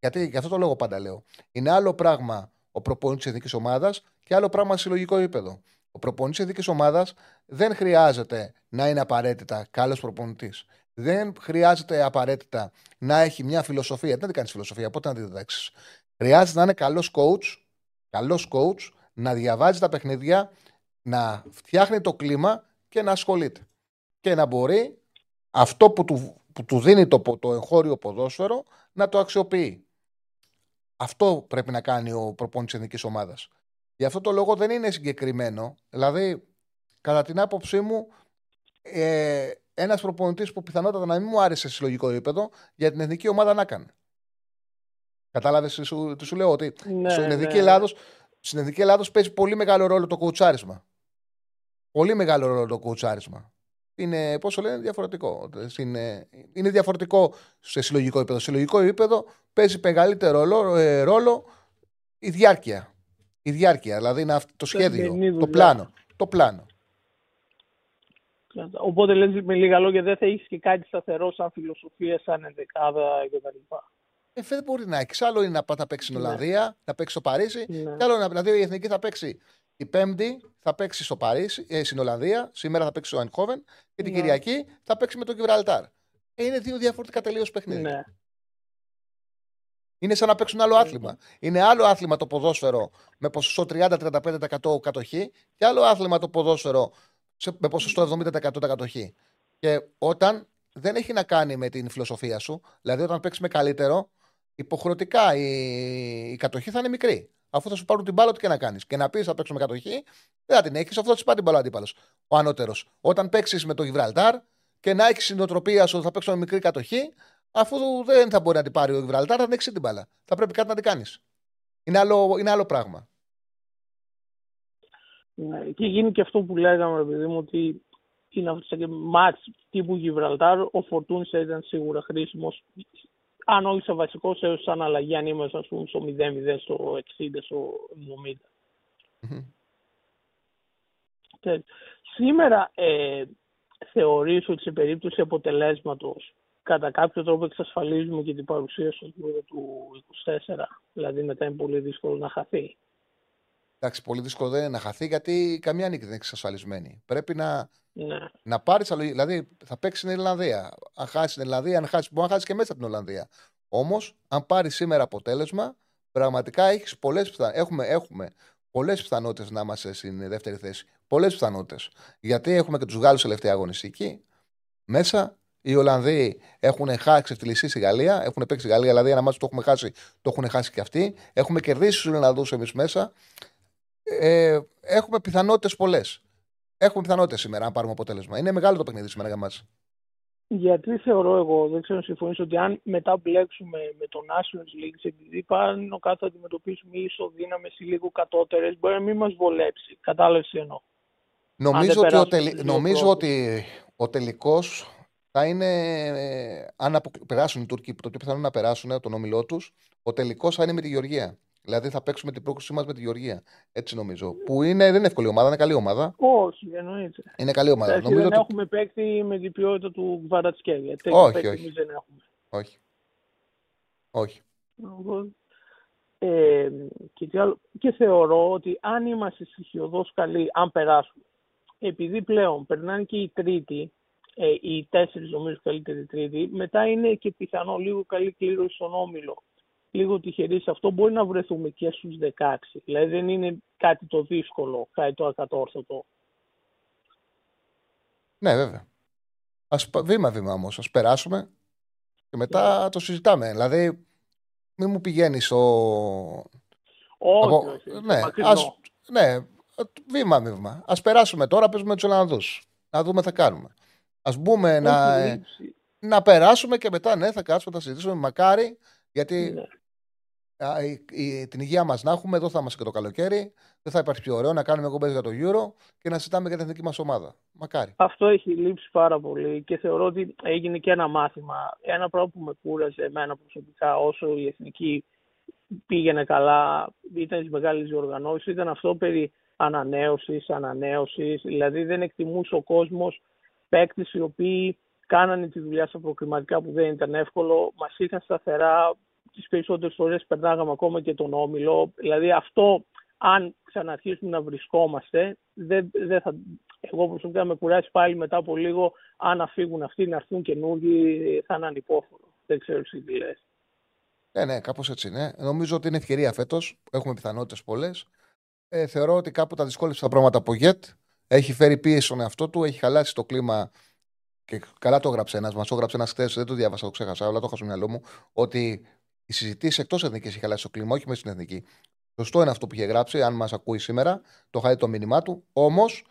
Γιατί γι' αυτό το λόγο πάντα λέω. Είναι άλλο πράγμα ο προπονητής της εθνικής ομάδας και άλλο πράγμα σε συλλογικό επίπεδο. Ο προπονητής της εθνική ομάδας δεν χρειάζεται να είναι απαραίτητα καλός προπονητής. Δεν χρειάζεται απαραίτητα να έχει μια φιλοσοφία. Δεν κάνει φιλοσοφία, πότε να τη διδάξεις. Χρειάζεται να είναι καλός coach, καλός coach, να διαβάζει τα παιχνίδια, να φτιάχνει το κλίμα και να ασχολείται. Και να μπορεί αυτό που του, που του δίνει το, το εγχώριο ποδόσφαιρο να το αξιοποιεί. Αυτό πρέπει να κάνει ο προπόνητης εθνικής ομάδας. Γι' αυτό το λόγο δεν είναι συγκεκριμένο. Δηλαδή, κατά την άποψή μου, ε, ένας προπονητής που πιθανότατα να μην μου άρεσε σε συλλογικό επίπεδο για την εθνική ομάδα να κάνει. Κατάλαβες τι σου, τι σου λέω, ότι Ναι, στην εθνική ναι. Ελλάδος, στην εθνική Ελλάδος παίζει πολύ μεγάλο ρόλο το κοουτσάρισμα. Πολύ μεγάλο ρόλο το κοουτσάρισμα. Είναι, πώς το λένε, διαφορετικό. Στην, ε, είναι διαφορετικό σε συλλογικό επίπεδο. Σε συλλογικό επίπεδο παίζει μεγαλύτερο ρόλο, ε, ρόλο η διάρκεια. Η διάρκεια, δηλαδή είναι αυτό το σχέδιο, καθημερινή το δουλειά. πλάνο. Το πλάνο. Οπότε λες με λίγα λόγια δεν θα έχεις και κάτι σταθερό σαν φιλοσοφία, σαν ενδεκάδα κτλ. Ε, δεν μπορεί να έχεις. Άλλο είναι να πάει να παίξεις στην Ναι. Ολλανδία, να παίξεις στο Παρίσι. Ναι. Και άλλο να δηλαδή η εθνική θα παίξει η Πέμπτη, θα παίξει στο Παρίσι, ε, στην Ολλανδία. Σήμερα θα παίξει στο Αϊνχόβεν. Και την Ναι. Κυριακή θα παίξει με τον Γιβραλτάρ. Ε, είναι δύο διαφορετικά τελείως παιχνίδια. Ναι. Είναι σαν να παίξουν άλλο άθλημα. Είναι άλλο άθλημα το ποδόσφαιρο με ποσοστό 30-35% κατοχή και άλλο άθλημα το ποδόσφαιρο σε- με ποσοστό 70% κατοχή. Και όταν δεν έχει να κάνει με την φιλοσοφία σου, δηλαδή όταν παίξεις με καλύτερο, υποχρεωτικά η, η κατοχή θα είναι μικρή. Αφού θα σου πάρουν την μπάλα, ό,τι και να κάνεις. Και να πεις θα παίξουμε κατοχή, δεν θα την έχεις, αυτό θα σου πάρει την μπάλα ο αντίπαλος. Ο ανώτερος. Όταν παίξεις με το Γιβραλτάρ και να έχεις την οτροπία σου ότι θα παίξουμε μικρή κατοχή, αφού δεν θα μπορεί να την πάρει ο Γιβραλτάρ, θα την έχει την μπάλα. Θα πρέπει κάτι να την κάνεις. Είναι άλλο, είναι άλλο πράγμα. Ναι. Και γίνει και αυτό που λέγαμε, ρε παιδί μου, ότι είναι αυτό και μάτς τύπου Γιβραλτάρ, ο Φορτούνης θα ήταν σίγουρα χρήσιμος, αν όχι σε βασικό, σε σαν αλλαγή, αν είμαστε, ας πούμε, στο 0-0, στο 60, στο 70. Τε- Σήμερα ε, θεωρείς ότι σε περίπτωση αποτελέσματος κατά κάποιο τρόπο εξασφαλίζουμε και την παρουσία στο γύρο του 24. Δηλαδή μετά είναι πολύ δύσκολο να χαθεί. Εντάξει, πολύ δύσκολο δεν είναι να χαθεί γιατί καμία νίκη δεν είναι εξασφαλισμένη. Πρέπει να, Ναι. να πάρεις. Δηλαδή θα παίξεις στην Ιρλανδία. Αν χάσεις την Ιρλανδία, αν χάσει, μπορεί να χάσεις και μέσα από την Ολλανδία. Όμως, αν πάρεις σήμερα αποτέλεσμα, πραγματικά έχεις πολλές πιθα... έχουμε, έχουμε πολλές πιθανότητες να είμαστε στην δεύτερη θέση. Πολλές πιθανότητες. Γιατί έχουμε και τους Γάλλους τελευταία αγωνιστική. Μέσα οι Ολλανδοί έχουν χάσει τη λυσή στη Γαλλία. Έχουν παίξει στη Γαλλία, δηλαδή ένα μάτι το έχουμε χάσει, το έχουν χάσει και αυτοί. Έχουμε κερδίσει του Ολλανδούς εμείς μέσα. Ε, έχουμε πιθανότητες πολλές. Έχουμε πιθανότητες σήμερα να πάρουμε αποτέλεσμα. Είναι μεγάλο το παιχνίδι σήμερα για μας. Γιατί θεωρώ εγώ, δεν ξέρω αν συμφωνήσω, ότι αν μετά μπλέξουμε με το Nations League, επειδή πάνω κάτω θα αντιμετωπίσουμε ισοδύναμε ή λίγο κατώτερες, μπορεί να μην μας βολέψει. Κατάλαβες τι εννοώ. Νομίζω, ότι ο, τελ... στους δύο νομίζω πρώτους. ότι ο τελικός θα είναι. ε, Αν αποκλει- περάσουν οι Τούρκοι, το πιο πιθανό είναι να περάσουν από τον όμιλό τους, ο τελικός θα είναι με τη Γεωργία. Δηλαδή θα παίξουμε την πρόκλησή μας με τη Γεωργία. Έτσι νομίζω. Που είναι, δεν είναι εύκολη ομάδα, είναι καλή ομάδα. Όχι, εννοείται. Είναι καλή ομάδα. Εντάξει, νομίζω δεν ότι. έχουμε παίκτη με την ποιότητα του Κβαρατσκέλια. Τέτοιο Όχι, παίκτη όχι. εμείς δεν έχουμε. Όχι. Όχι. Εγώ, Ε, και, τι άλλο, και θεωρώ ότι αν είμαστε στοιχειοδός καλοί, αν περάσουμε, επειδή πλέον περνάνε και οι τρίτοι, ε, οι τέσσερις νομίζω καλύτεροι τρίτοι, μετά είναι και πιθανό λίγο καλή κλήρωση στον όμιλο. Λίγο τυχεροί σε αυτό μπορεί να βρεθούμε και στους 16. Δηλαδή δεν είναι κάτι το δύσκολο, κάτι το ακατόρθωτο. Ναι, βέβαια. Ας, πα- βήμα-βήμα όμως. Α περάσουμε και μετά το συζητάμε. Δηλαδή, μην μου πηγαίνεις στο. Όχι, Από- όχι, όχι, ναι, μακρινό. ας, ναι, βήμα-βήμα. Α περάσουμε τώρα, παίζουμε τους Ολλανδούς. Να δούμε τι θα κάνουμε. Α μπούμε να, Όχι, ε, λήψη. να περάσουμε και μετά ναι, θα κάτσουμε, θα συζητήσουμε. Μακάρι, γιατί Ναι. α, η- η- την υγεία μας να έχουμε, εδώ θα είμαστε και το καλοκαίρι. Δεν θα υπάρχει πιο ωραίο να κάνουμε εκπομπές για το Euro και να συζητάμε για την εθνική μας ομάδα. Μακάρι. Αυτό έχει λείψει πάρα πολύ και θεωρώ ότι έγινε και ένα μάθημα. Ένα πράγμα που με κούρασε εμένα προσωπικά όσο η εθνική πήγαινε καλά, ήταν στις μεγάλες διοργανώσεις, ήταν αυτό περί ανανέωσης, ανανέωσης. Δηλαδή δεν εκτιμούσε ο κόσμος παίκτες οι οποίοι κάνανε τη δουλειά στα προκριματικά που δεν ήταν εύκολο, μας είχαν σταθερά, τις περισσότερες φορές περνάγαμε ακόμα και τον Όμιλο. Δηλαδή αυτό, αν ξαναρχίσουμε να βρισκόμαστε, δεν, δεν θα, εγώ προσωπικά με κουράσει πάλι μετά από λίγο, αν φύγουν αυτοί, να έρθουν καινούργοι, θα είναι ανυπόφορο. Δεν ξέρω εσύ τι λες. Ναι, ναι, κάπως έτσι είναι. Νομίζω ότι είναι ευκαιρία φέτος. Έχουμε πιθανότητες πολλές. Ε, θεωρώ ότι κάπου τα δυσκόλεψε τα πράγματα από Γετ. Έχει φέρει πίεση στον εαυτό του, έχει χαλάσει το κλίμα. Και καλά το έγραψε ένας, μας το έγραψε ένας χθες, δεν το διάβασα, το ξέχασα, αλλά το είχα στο μυαλό μου. Ότι οι συζητήσεις εκτός εθνικής έχει χαλάσει το κλίμα, όχι μέσα στην εθνική. Σωστό είναι αυτό που είχε γράψει, αν μας ακούει σήμερα, το είχα δει το μήνυμά του. Όμως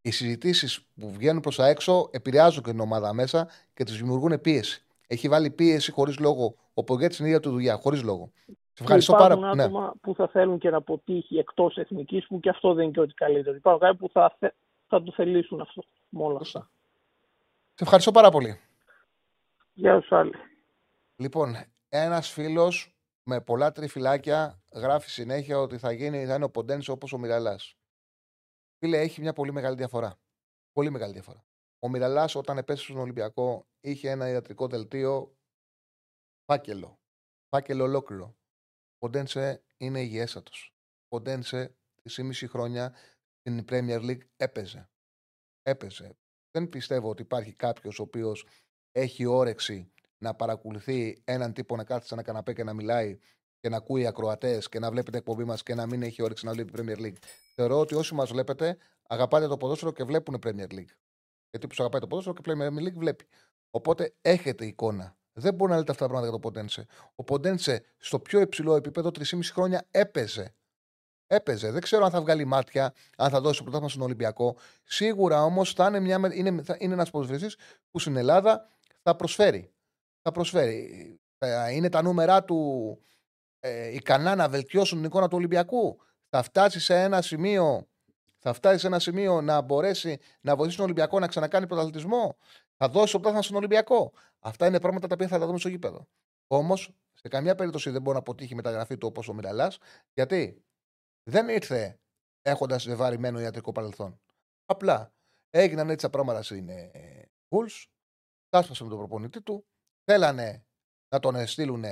οι συζητήσεις που βγαίνουν προς τα έξω επηρεάζουν και την ομάδα μέσα και τη δημιουργούν πίεση. Έχει βάλει πίεση χωρίς λόγο ο Πογκέτ στην ίδια του δουλειά, χωρίς λόγο. Σε ευχαριστώ Και πάρα υπάρχουν πολύ. Ναι. άτομα που θα θέλουν και να αποτύχει εκτός εθνικής που και αυτό δεν είναι και ό,τι καλύτερο. Υπάρχουν κάποιοι που θα, θε- θα το θελήσουν αυτό με όλα αυτά. Σε ευχαριστώ πάρα πολύ. Γεια σου άλλοι. Λοιπόν, ένας φίλος με πολλά τριφυλάκια γράφει συνέχεια ότι θα, γίνει, θα είναι ο Ποντένσο όπως ο Μιραλά. Φίλε, έχει μια πολύ μεγάλη διαφορά. Πολύ μεγάλη διαφορά. Ο Μιραλά, όταν επέστρεψε στον Ολυμπιακό, είχε ένα ιατρικό δελτίο φάκελο. Φάκελο ολόκληρο. Ο Ποντένσε είναι υγιέστατο. Ο Ποντένσε 3,5 χρόνια στην Premier League έπαιζε. Έπαιζε. Δεν πιστεύω ότι υπάρχει κάποιος ο οποίος έχει όρεξη να παρακολουθεί έναν τύπο να κάθεται σε ένα καναπέ και να μιλάει και να ακούει ακροατές και να βλέπει την εκπομπή μας και να μην έχει όρεξη να βλέπει Premier League. Θεωρώ ότι όσοι μας βλέπετε αγαπάτε το ποδόσφαιρο και βλέπουν Premier League. Γιατί που αγαπάει το ποδόσφαιρο και Premier League βλέπει. Οπότε έχετε εικόνα. Δεν μπορεί να λέτε αυτά τα πράγματα για τον Ποντένσε. Ο Ποντένσε στο πιο υψηλό επίπεδο 3,5 χρόνια έπαιζε. Έπαιζε. Δεν ξέρω αν θα βγάλει μάτια, αν θα δώσει το πρωτάθλημα στον Ολυμπιακό. Σίγουρα όμως θα είναι, μια, με- είναι, θα είναι ένας ποδοσφαιριστής που στην Ελλάδα θα προσφέρει. Θα προσφέρει. Ε, Είναι τα νούμερά του ε, ικανά να βελτιώσουν την εικόνα του Ολυμπιακού. Θα φτάσει σε ένα σημείο, θα φτάσει σε ένα σημείο να μπορέσει να βοηθήσει τον Ολυμπιακό να ξανακάνει πρωταθλητισμό; Θα δώσει το πρωτάθλημα στον Ολυμπιακό. Αυτά είναι πράγματα τα οποία θα τα δούμε στο γήπεδο. Όμως, σε καμιά περίπτωση δεν μπορεί να αποτύχει η μεταγραφή του όπως ο Μιραλάς. Γιατί δεν ήρθε έχοντας βεβαρημένο ιατρικό παρελθόν. Απλά έγιναν έτσι τα πράγματα στην ε, Bulls. Τάσπασε με τον προπονητή του θέλανε να τον στείλουν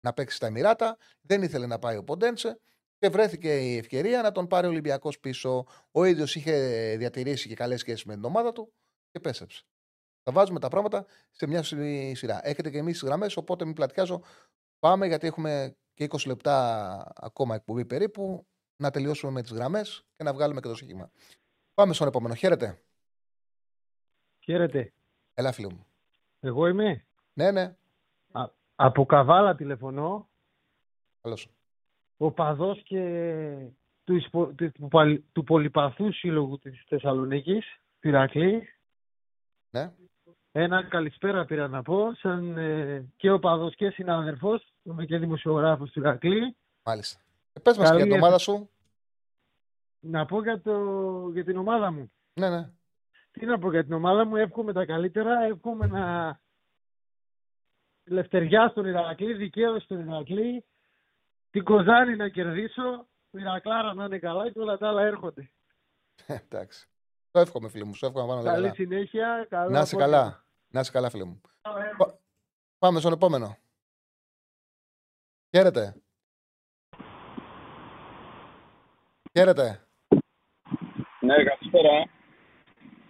να παίξει στα Εμμυράτα. Δεν ήθελε να πάει ο Ποντένσε και βρέθηκε η ευκαιρία να τον πάρει ο Ολυμπιακός πίσω. Ο ίδιος είχε διατηρήσει και καλές σχέσεις με την ομάδα του και πέσεψε. Θα βάζουμε τα πράγματα σε μια σειρά. Έχετε και εμείς τι γραμμές, οπότε μην πλατιάζω. Πάμε γιατί έχουμε και 20 λεπτά ακόμα εκπομπή περίπου. Να τελειώσουμε με τις γραμμές και να βγάλουμε και το σχήμα. Πάμε στον επόμενο. Χαίρετε. Χαίρετε. Έλα, φίλο μου. Εγώ είμαι; Ναι, ναι. Α, από Καβάλα τηλεφωνώ. Καλώς. Ο παδός και του, του, του, του πολυπαθού σύλλογου της Θεσσαλονίκης, Πυρακλή. Ναι. Ένα καλησπέρα πήρα να πω, σαν ε, και ο παδός και συνάδελφος, είμαι και δημοσιογράφος του Ηρακλή. Μάλιστα. Ε, πες μας και για την ομάδα σου. Να πω για, το, για την ομάδα μου. Ναι, ναι. Τι να πω για την ομάδα μου, εύχομαι τα καλύτερα, εύχομαι να λευτεριά στον Ηρακλή, δικαίωση στον Ηρακλή, την Κοζάνη να κερδίσω, η Ηρακλάρα να είναι καλά και όλα τα άλλα έρχονται. Εντάξει. Το εύχομαι, φίλε μου. Σου εύχομαι να Καλή καλά. συνέχεια. Καλό Να είσαι καλά. Να είσαι καλά, φίλε μου. Πα- Πάμε στον επόμενο. Χαίρετε. Χαίρετε. Ναι, καλησπέρα.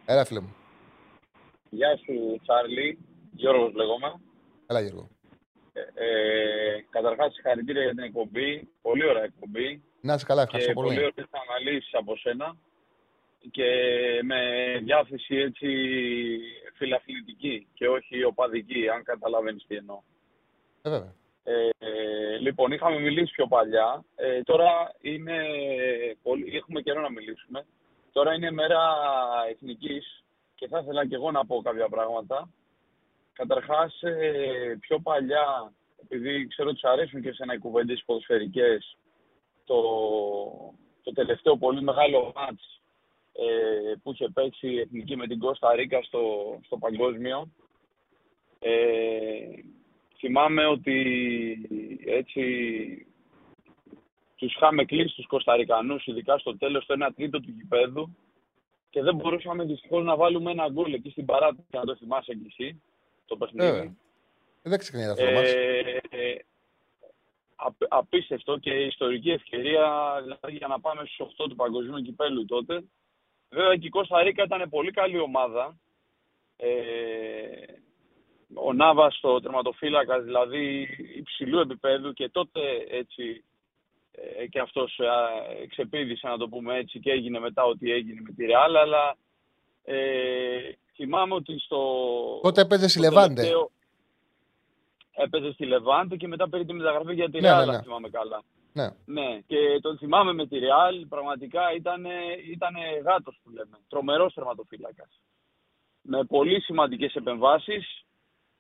Έλα, φίλε μου. Γεια σου, Τσάρλι. Γιώργος λέγομαι. Έλα, Γιώργο. Ε, ε, καταρχάς, συγχαρητήρια για την εκπομπή. Πολύ ωραία εκπομπή. Να είσαι καλά, ευχαριστώ και πολύ. πολύ ωραίες αναλύσεις από σένα. Και με διάθεση έτσι φιλαθλητική και όχι οπαδική, αν καταλαβαίνεις τι εννοώ. Ε, βέβαια. Ε, ε, λοιπόν, είχαμε μιλήσει πιο παλιά. Ε, τώρα είναι πολύ, έχουμε καιρό να μιλήσουμε. Τώρα είναι μέρα εθνικής και θα ήθελα και εγώ να πω κάποια πράγματα. Καταρχάς, ε, πιο παλιά, επειδή ξέρω ότι σου αρέσουν και σε ένα οι κουβέντες ποδοσφαιρικές, το, το τελευταίο πολύ μεγάλο μάτς ε, που είχε παίξει η Εθνική με την Κώστα Ρίκα στο, στο παγκόσμιο. Ε, θυμάμαι ότι έτσι τους είχαμε κλείσει τους Κωνσταντινούς, ειδικά στο τέλος, το 1 τρίτο του γηπέδου και δεν μπορούσαμε δυστυχώς να βάλουμε ένα γκολ εκεί στην παράτηση, αν το θυμάσαι κι εσύ, το παιχνίδι. Ε, δεν ξεχνάει αυτό το μάτς. Ε, ε, απ- απίστευτο και ιστορική ευκαιρία δηλαδή, για να πάμε στους 8 του παγκοσμίου κυπέλου τότε. Βέβαια και η Κώστα Ρίκα ήταν πολύ καλή ομάδα. Ε, ο Νάβας στο τερματοφύλακας, δηλαδή υψηλού επίπεδου και τότε έτσι ε, και αυτός ε, ξεπήδησε να το πούμε έτσι και έγινε μετά ό,τι έγινε με τη Ρεάλ, αλλά ε, θυμάμαι ότι στο... Τότε έπαιζε στη στο Λεβάντε. τελευταίο- Έπαιζε στη Λεβάντε και μετά πήρε τη μεταγραφή για τη Ναι, Ρεάλ, ναι, αν ναι. θυμάμαι καλά. Ναι. Ναι, και τον θυμάμαι με τη Ρεάλ, πραγματικά ήταν, ήταν γάτος που λέμε, τρομερός τερματοφύλακας. Με πολύ σημαντικές επεμβάσεις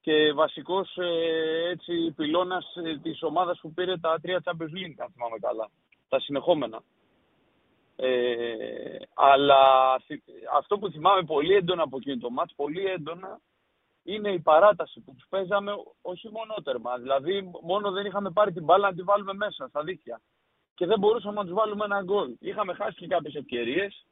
και βασικός ε, έτσι πυλώνας ε, της ομάδας που πήρε τα τρία Champions League, αν θυμάμαι καλά, τα συνεχόμενα. Ε, αλλά θυ- αυτό που θυμάμαι πολύ έντονα από εκείνο το μάτς, πολύ έντονα, είναι η παράταση που τους παίζαμε όχι μόνο τέρμα. Δηλαδή, μόνο δεν είχαμε πάρει την μπάλα να τη βάλουμε μέσα, στα δίχτυα. Και δεν μπορούσαμε να τους βάλουμε ένα γκολ. Είχαμε χάσει και κάποιες ευκαιρίες.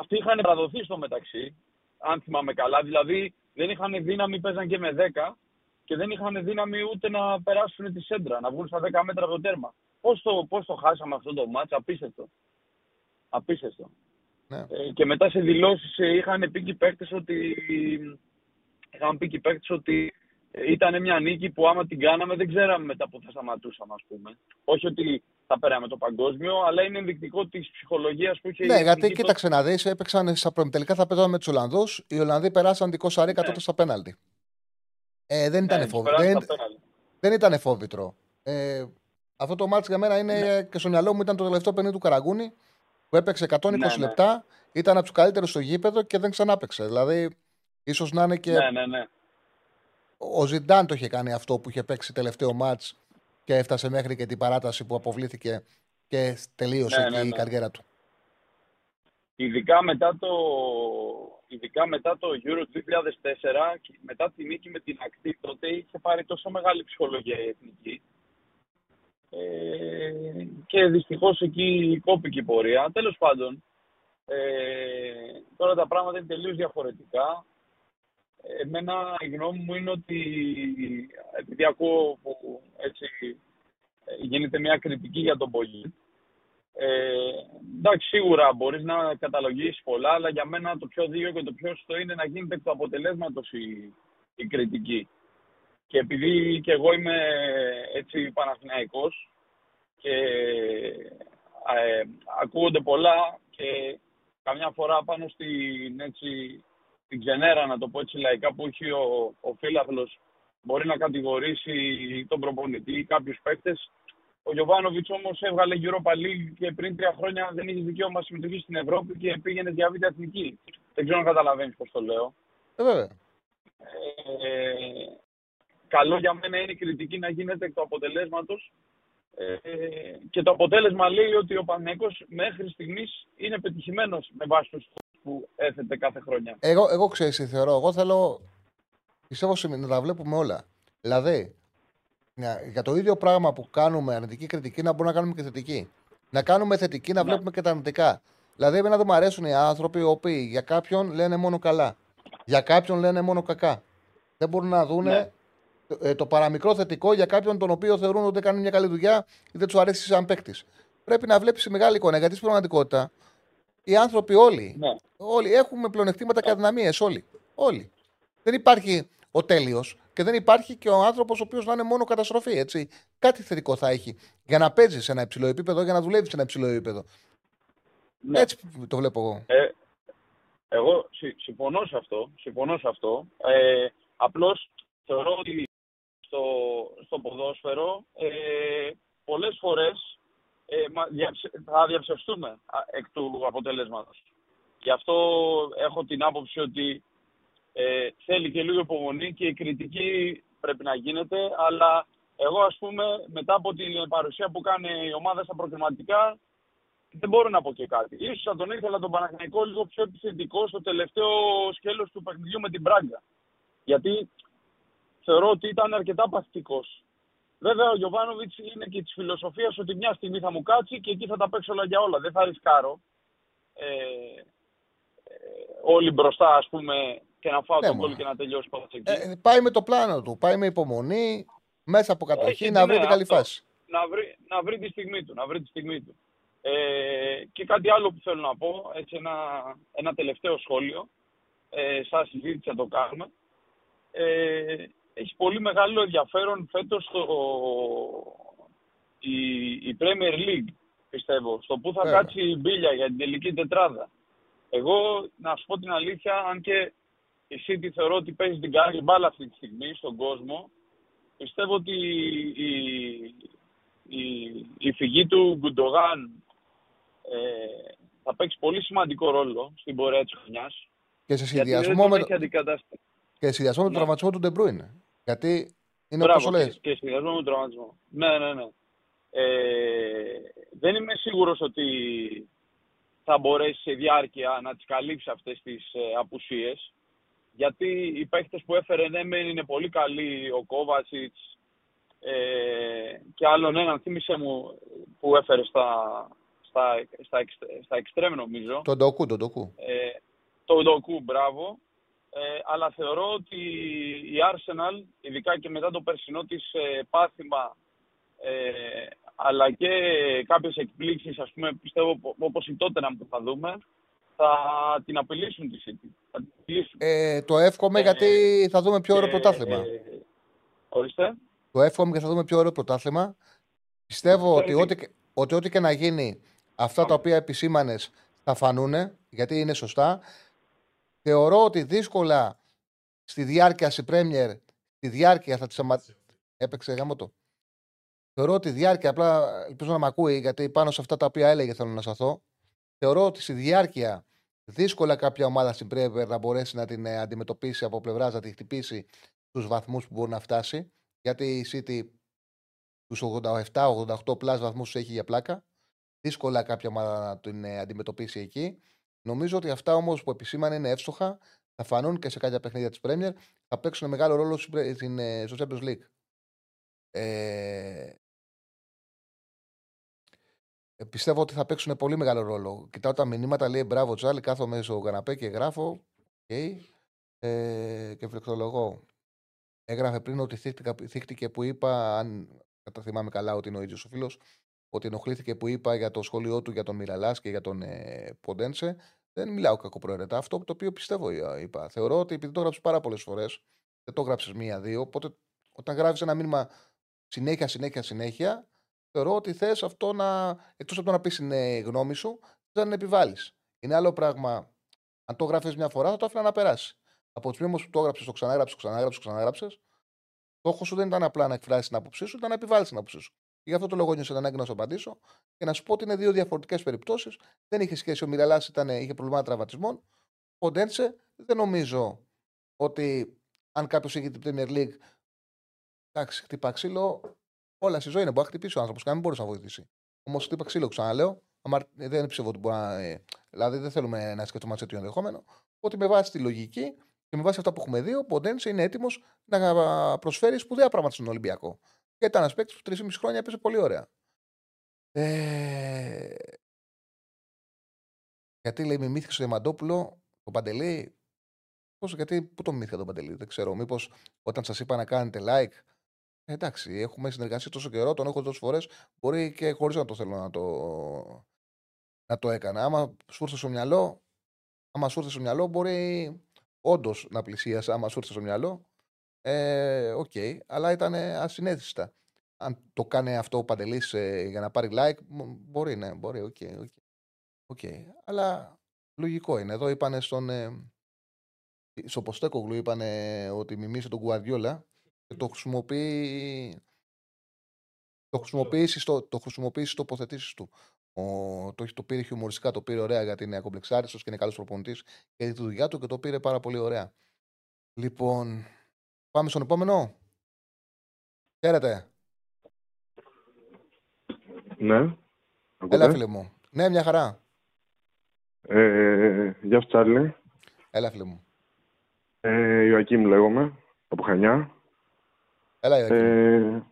Αυτοί είχαν παραδοθεί στο μεταξύ, αν θυμάμαι καλά. Δηλαδή, δεν είχαν δύναμη, παίζαν και με 10 και δεν είχαν δύναμη ούτε να περάσουν τη σέντρα, να βγουν στα 10 μέτρα από το τέρμα. Πώς το, πώς το χάσαμε αυτό το μάτς, απίστευτο. Απίστευτο. Ναι. Ε, και μετά σε δηλώσεις ε, είχαν πει και οι παίκτες ότι, είχαν πει και οι παίκτες ότι ε, ήταν μια νίκη που άμα την κάναμε δεν ξέραμε μετά που θα σταματούσαμε ας πούμε. Όχι ότι θα πέραμε το παγκόσμιο, αλλά είναι ενδεικτικό της ψυχολογίας που είχε η Ναι, γιατί εθνική κοίταξε να δεις, έπαιξαν στα προημιτελικά θα παίζαμε με τους Ολλανδούς. Οι Ολλανδοί περάσαν την Κώστα Ρίκα τότε στα πέναλτι. Ε, δεν ήταν Ναι, φόβη- τους περάσαν δεν, στα πέναλτι. δεν ήταν φόβητρο. Ε, αυτό το μάτς για μένα είναι Ναι. και στο μυαλό μου ήταν το τελευταίο παιχνίδι του Καραγκούνη που έπαιξε 120 Ναι, ναι. λεπτά. Ήταν από τους καλύτερους στο γήπεδο και δεν ξανάπαιξε. Δηλαδή, ίσως να είναι και. Ναι, ναι, ναι. Ο Ζιντάν το είχε κάνει αυτό που είχε παίξει τελευταίο μάτς και έφτασε μέχρι και την παράταση που αποβλήθηκε και τελείωσε Ναι, εκεί ναι, η ναι. καριέρα του. Ειδικά μετά το, ειδικά μετά το Euro του 2004 και μετά τη νίκη με την Ακτή τότε είχε πάρει τόσο μεγάλη ψυχολογία η εθνική. Ε, και δυστυχώς εκεί κόπηκε η πορεία. Τέλος πάντων, ε, τώρα τα πράγματα είναι τελείως διαφορετικά. Εμένα η γνώμη μου είναι ότι επειδή ακούω που έτσι ε, γίνεται μια κριτική για τον Πογή, ε, εντάξει, σίγουρα μπορείς να καταλογίσεις πολλά, αλλά για μένα το πιο δίκαιο και το πιο σωστό είναι να γίνεται εκ του αποτελέσματος η, η κριτική. Και επειδή και εγώ είμαι έτσι Παναθηναϊκός και ε, ακούγονται πολλά και καμιά φορά πάνω στην, έτσι, την ξενέρα, να το πω έτσι λαϊκά, που έχει ο, ο φίλαθλος μπορεί να κατηγορήσει τον προπονητή ή κάποιους παίκτες. Ο Γιωβάνοβιτς όμως έβγαλε Europa League και πριν τρία χρόνια δεν είχε δικαίωμα συμμετοχής στην Ευρώπη και πήγαινε διαβίτη εθνική. Δεν ξέρω αν καταλαβαίνεις πώς το λέω. Ε, βέβαια. Ε, καλό για μένα είναι η κριτική να γίνεται εκ του αποτελέσματος. Ε, και το αποτέλεσμα λέει ότι ο Πανέκος μέχρι στιγμής είναι πετυχημένος με βάση τους που έθετε κάθε χρονιά. Εγώ, εγώ ξέρω, θεωρώ. Εγώ θέλω. Πιστεύω να τα βλέπουμε όλα. Δηλαδή, για το ίδιο πράγμα που κάνουμε αρνητική κριτική, να μπορούμε να κάνουμε και θετική. Να κάνουμε θετική, να ναι. βλέπουμε και τα αρνητικά. Δηλαδή, εμένα δεν μου αρέσουν οι άνθρωποι οι οποίοι για κάποιον λένε μόνο καλά. Για κάποιον λένε μόνο κακά. Δεν μπορούν να δουν ναι. Ε, το παραμικρό θετικό για κάποιον τον οποίο θεωρούν ότι κάνει μια καλή δουλειά ή δεν του αρέσει σαν παίκτης. Πρέπει να βλέπεις μεγάλη εικόνα γιατί στην πραγματικότητα οι άνθρωποι όλοι, ναι. όλοι έχουμε πλεονεκτήματα και αδυναμίες. Όλοι. όλοι. Δεν υπάρχει ο τέλειος και δεν υπάρχει και ο άνθρωπος ο οποίος να είναι μόνο καταστροφή. Έτσι. Κάτι θετικό θα έχει για να παίζεις σε ένα υψηλό επίπεδο, για να δουλεύεις σε ένα υψηλό επίπεδο. Ναι. Έτσι το βλέπω εγώ. Ε, εγώ συμφωνώ σε αυτό. Συμφωνώ σε αυτό. Ε, Απλώς θεωρώ ότι στο, στο ποδόσφαιρο ε, πολλές φορές ε, θα διαψευστούμε εκ του αποτελέσματος. Γι' αυτό έχω την άποψη ότι ε, θέλει και λίγο υπομονή και η κριτική πρέπει να γίνεται, αλλά εγώ ας πούμε μετά από την παρουσία που κάνει η ομάδα στα προκριματικά δεν μπορώ να πω και κάτι. Ίσως θα τον ήθελα τον Παναγενικό λίγο πιο επιθετικό στο τελευταίο σκέλος του παιχνιδιού με την Πράγκα. Γιατί θεωρώ ότι ήταν αρκετά παθητικός. Βέβαια, ο Γιωβάνοβιτς είναι και της φιλοσοφίας ότι μια στιγμή θα μου κάτσει και εκεί θα τα παίξω όλα για όλα. Δεν θα ρισκάρω. Ε, ε, όλοι μπροστά, ας πούμε, και να φάω ναι, τον κόλλο και να τελειώσει το εκεί. Ε, πάει με το πλάνο του. Πάει με υπομονή, μέσα από κατοχή, να βρει την καλή φάση. Να βρει, να βρει τη στιγμή του. Να βρει τη στιγμή του. Ε, και κάτι άλλο που θέλω να πω, έτσι ένα, ένα τελευταίο σχόλιο, ε, σαν συζήτηση να το κάνουμε. Ε, έχει πολύ μεγάλο ενδιαφέρον φέτος το, η, η Premier League, πιστεύω, στο που θα yeah. κάτσει η μπίλια για την τελική τετράδα. Εγώ, να σου πω την αλήθεια, αν και η City θεωρώ ότι παίζει την καλή μπάλα αυτή τη στιγμή στον κόσμο, πιστεύω ότι η, η, η φυγή του Γκουντογάν ε, θα παίξει πολύ σημαντικό ρόλο στην πορεία της χρονιάς. Και σε συνδυασμό με, και σε συνδυασμό με τον ναι. τραυματισμό του Ντεμπρούινε. Γιατί είναι όπως λες. Και συνδυασμό με τον τραυματισμό. Ναι, ναι, ναι. Ε, δεν είμαι σίγουρος ότι θα μπορέσει σε διάρκεια να τις καλύψει αυτές τις ε, απουσίες. Γιατί οι παίχτες που έφερε ναι, είναι πολύ καλοί, ο Κόβατσιτς ε, και άλλον έναν, θύμισε μου, που έφερε στα, στα, στα, στα εξτρέμ νομίζω. Τον Ντοκού, τον Ντοκού. Ε, τον Ντοκού, μπράβο. Ε, αλλά θεωρώ ότι η Arsenal, ειδικά και μετά το περσινό της ε, πάθημα, ε, αλλά και κάποιες εκπλήξεις, ας πούμε, πιστεύω όπως η τότε που θα δούμε, θα την απειλήσουν τη City. Θα την ε, το εύχομαι γιατί θα δούμε πιο ωραίο πρωτάθλημα. ορίστε. Το εύχομαι και θα δούμε πιο ωραίο πρωτάθλημα. Πιστεύω ότι ό,τι, ότι ό,τι και να γίνει, αυτά τα οποία επισήμανες θα φανούν, γιατί είναι σωστά. Θεωρώ ότι δύσκολα στη διάρκεια σε Πρέμιερ, στη διάρκεια θα τη σταματήσει. Έπαιξε γάμο το. Θεωρώ ότι διάρκεια, απλά ελπίζω να με ακούει, γιατί πάνω σε αυτά τα οποία έλεγε θέλω να σταθώ. Θεωρώ ότι στη διάρκεια δύσκολα κάποια ομάδα στην Πρέμιερ να μπορέσει να την ε, αντιμετωπίσει από πλευράς, να τη χτυπήσει στους βαθμούς που μπορεί να φτάσει. Γιατί η City τους 87-88 πλάς βαθμούς έχει για πλάκα. Δύσκολα κάποια ομάδα να την ε, αντιμετωπίσει εκεί. Νομίζω ότι αυτά όμως που επισήμανε είναι εύστοχα. Θα φανούν και σε κάποια παιχνίδια της Premier. Θα παίξουν μεγάλο ρόλο στην, ε, στο Champions League. Ε, ε, πιστεύω ότι θα παίξουν πολύ μεγάλο ρόλο. Κοιτάω τα μηνύματα, λέει μπράβο Τσάλι, κάθομαι στο καναπέ και γράφω. Okay. ε, και φλεκτολογώ. Έγραφε πριν ότι θύχτηκα, θύχτηκε που είπα, αν κατά θυμάμαι καλά ότι είναι ο ίδιος ο φίλος, ότι ενοχλήθηκε που είπα για το σχόλιο του για τον Μιραλά και για τον ε, Ποντένσε. Δεν μιλάω κακοπροαιρετά. Αυτό το οποίο πιστεύω είπα. Θεωρώ ότι επειδή το έγραψες πάρα πολλές φορές, δεν το έγραψες μία-δύο, οπότε όταν γράφεις ένα μήνυμα συνέχεια, συνέχεια, συνέχεια, θεωρώ ότι θες αυτό να, εκτός από το να πεις την ε, γνώμη σου, δεν επιβάλλεις. Είναι άλλο πράγμα. Αν το γράφεις μια φορά, θα το άφηνα να περάσει. Από τη στιγμή που το έγραψες, το ξανάγραψε, το ξανάγραψε, το ξανάγραψε, στόχος σου δεν ήταν απλά να εκφράσεις την άποψή σου, ήταν να επιβάλλεις την άποψή σου. Και γι' αυτό το λόγο νιώσα την ανάγκη να σου απαντήσω και να σου πω ότι είναι δύο διαφορετικές περιπτώσεις. Δεν είχε σχέση. Ο Μιραλάς είχε προβλήματα τραυματισμών. Ο Ντένσε δεν νομίζω ότι αν κάποιος έχει την Premier League. Εντάξει, χτύπα ξύλο. Όλα στη ζωή είναι. Μπορεί να χτυπήσει ο άνθρωπος και να μην μπορούσε να βοηθήσει. Όμως χτύπα ξύλο, ξαναλέω. Δεν πιστεύω ότι μπορεί να. Ε, δηλαδή δεν θέλουμε να σκεφτούμε τέτοιο ενδεχόμενο. Ότι με βάση τη λογική και με βάση αυτά που έχουμε δει, ο Ποντένσε είναι έτοιμος να προσφέρει σπουδαία πράγματα στον Ολυμπιακό. Και ήταν ένας παίκτης που 3,5 χρόνια έπαιζε πολύ ωραία. Ε... Γιατί λέει, μιμήθηκε στο Διαμαντόπουλο, το Παντελή; Πώς, γιατί, πού το μιμήθηκα τον Παντελή, δεν ξέρω. Μήπως όταν σας είπα να κάνετε like. Ε, εντάξει, έχουμε συνεργασία τόσο καιρό, τον έχω τόσες φορές. Μπορεί και χωρίς να το θέλω να το, να το έκανα. Άμα σου ήρθε στο μυαλό, άμα σου ήρθε στο μυαλό, μπορεί όντως να πλησίασα. Άμα σου ήρθε στο μυαλό, ε, OK, okay, αλλά ήταν ασυνείδητα. Αν το κάνει αυτό ο Παντελής ε, για να πάρει like, μπορεί, ναι, μπορεί, OK. Okay, okay. okay. Αλλά λογικό είναι. Εδώ είπανε στον. Ε, στο Ποστέκογλου είπαν ότι μιμήσε τον Γουαρδιόλα και το χρησιμοποιεί. Το χρησιμοποιήσει στο, το χρησιμοποιήσει στο του. Ο, το, το πήρε χιουμοριστικά, το πήρε ωραία γιατί είναι ακομπλεξάριστο και είναι καλός προπονητής και τη δουλειά του και το πήρε πάρα πολύ ωραία. Λοιπόν, πάμε στον επόμενο. Χαίρετε. Ναι. Έλα, φίλε μου. Ναι, μια χαρά. Ε, γεια σου, Τσάρλι. Έλα, φίλε μου. Ε, Ιωακήμ λέγομαι, από Χανιά. Έλα, Ιωακήμ. Ε,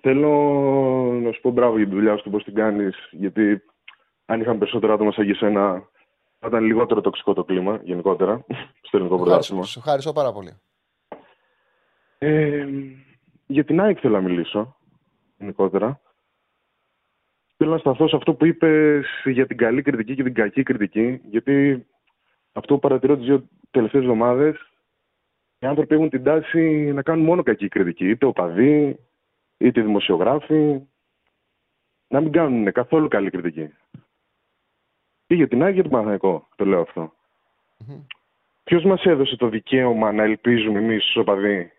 θέλω να σου πω μπράβο για τη δουλειά σου, πώς την κάνεις, γιατί αν είχαμε περισσότερα άτομα σαν και εσένα, θα ήταν λιγότερο τοξικό το κλίμα γενικότερα στο ελληνικό πρωτάθλημα. Σου ευχαριστώ πάρα πολύ. Ε, για την ΑΕΚ θέλω να μιλήσω γενικότερα. Θέλω να σταθώ σε αυτό που είπες για την καλή κριτική και την κακή κριτική, γιατί αυτό που παρατηρώ τις δύο τελευταίες εβδομάδες, οι άνθρωποι έχουν την τάση να κάνουν μόνο κακή κριτική. Είτε οπαδοί, είτε δημοσιογράφοι. Να μην κάνουν καθόλου καλή κριτική. Ή για την Άγια και τον Παναθηναϊκό, το λέω αυτό. Mm-hmm. Ποιος μας έδωσε το δικαίωμα να ελπίζουμε εμείς ω οπαδοί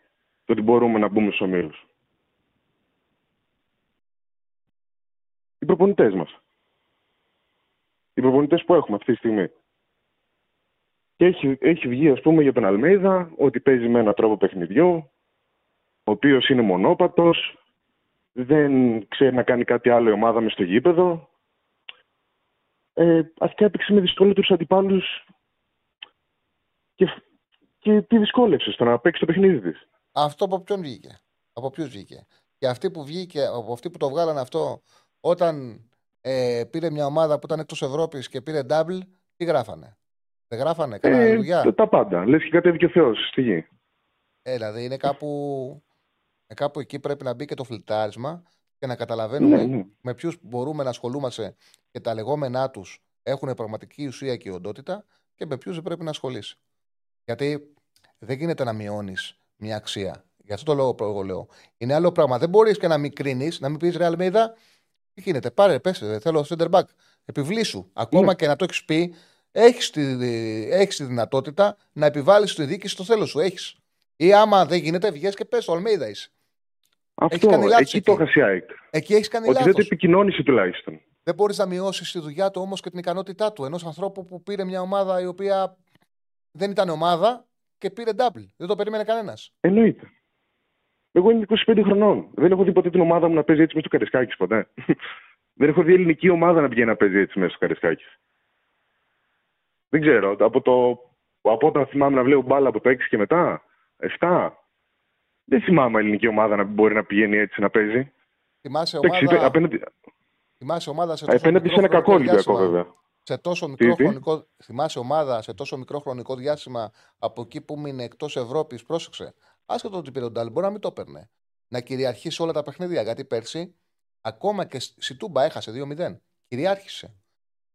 ότι μπορούμε να μπούμε στους ομίλους. Οι προπονητές μας. Οι προπονητές που έχουμε αυτή τη στιγμή. Και έχει, έχει βγει, ας πούμε, για τον Αλμέιδα ότι παίζει με έναν τρόπο παιχνιδιού, ο οποίος είναι μονόπατος, δεν ξέρει να κάνει κάτι άλλο η ομάδα μες στο γήπεδο. Ε, αυτή έπαιξε με δυσκολότερου αντιπάλους και, και τι δυσκόλεψε στο να παίξει το παιχνίδι της. Αυτό από ποιον βγήκε; Από ποιους βγήκε; Και αυτοί που βγήκε, από αυτοί που το βγάλαν αυτό, όταν ε, πήρε μια ομάδα που ήταν εκτός Ευρώπης και πήρε double, τι γράφανε; Δεν γράφανε, κανένα ε, δουλειά. Τα πάντα. Λες και κατέβηκε ο Θεός στη γη. Ε, δηλαδή είναι κάπου, ε, κάπου εκεί πρέπει να μπει και το φιλτράρισμα και να καταλαβαίνουμε ναι, ναι. με ποιους μπορούμε να ασχολούμαστε και τα λεγόμενά τους έχουν πραγματική ουσία και οντότητα και με ποιους δεν πρέπει να ασχολείσαι. Γιατί δεν γίνεται να μειώνεις μια αξία. Γι' αυτό το λόγο εγώ λέω. Είναι άλλο πράγμα. Δεν μπορείς και να μην κρίνεις, να μην πεις ρε Αλμίδα, τι γίνεται, πάρε, πες, θέλω center back. Επιβλήσου. Ακόμα ναι. και να το έχεις πει, έχεις τη, έχεις τη δυνατότητα να επιβάλλεις τη δίκη στο θέλω σου. Έχεις. Ή άμα δεν γίνεται, βγαίνει και πες, ο Αλμίδα είσαι. Αυτό, κάνει εκεί, εκεί το είχα Εκεί έχεις κάνει λάθο. Ότι δεν το επικοινώνησε τουλάχιστον. Δεν μπορείς να μειώσεις τη δουλειά του όμως και την ικανότητά του. Ενός ανθρώπου που πήρε μια ομάδα η οποία δεν ήταν ομάδα και πήρε double. Δεν το περίμενε κανένας. Εννοείται. Εγώ είμαι 25 χρονών. Δεν έχω δει ποτέ την ομάδα μου να παίζει έτσι μέσα στο Καρισκάκης ποτέ. Δεν έχω δει ελληνική ομάδα να βγαίνει να παίζει έτσι μέσα στο Καρισκάκης. Δεν ξέρω. Από, το, από όταν θυμάμαι να βλέπω μπάλα από το 6 και μετά, 7. Δεν θυμάμαι ελληνική ομάδα να μπορεί να πηγαίνει έτσι να παίζει. Θυμάσαι ομάδα, απέναντι, θυμάσαι ομάδα σε απέναντι σε ένα κακό Ολυμπιακό βέβαια. Σε τόσο μικρό χρονικό. Θυμάσαι ομάδα σε τόσο μικρό χρονικό διάστημα από εκεί που μείνει εκτός Ευρώπης, πρόσεξε. Άσχετο ότι πήρε τον Ντάλι, μπορεί να μην το έπαιρνε. Να κυριαρχήσει όλα τα παιχνίδια. Γιατί πέρσι, ακόμα και στη Τούμπα έχασε 2-0. Κυριάρχησε.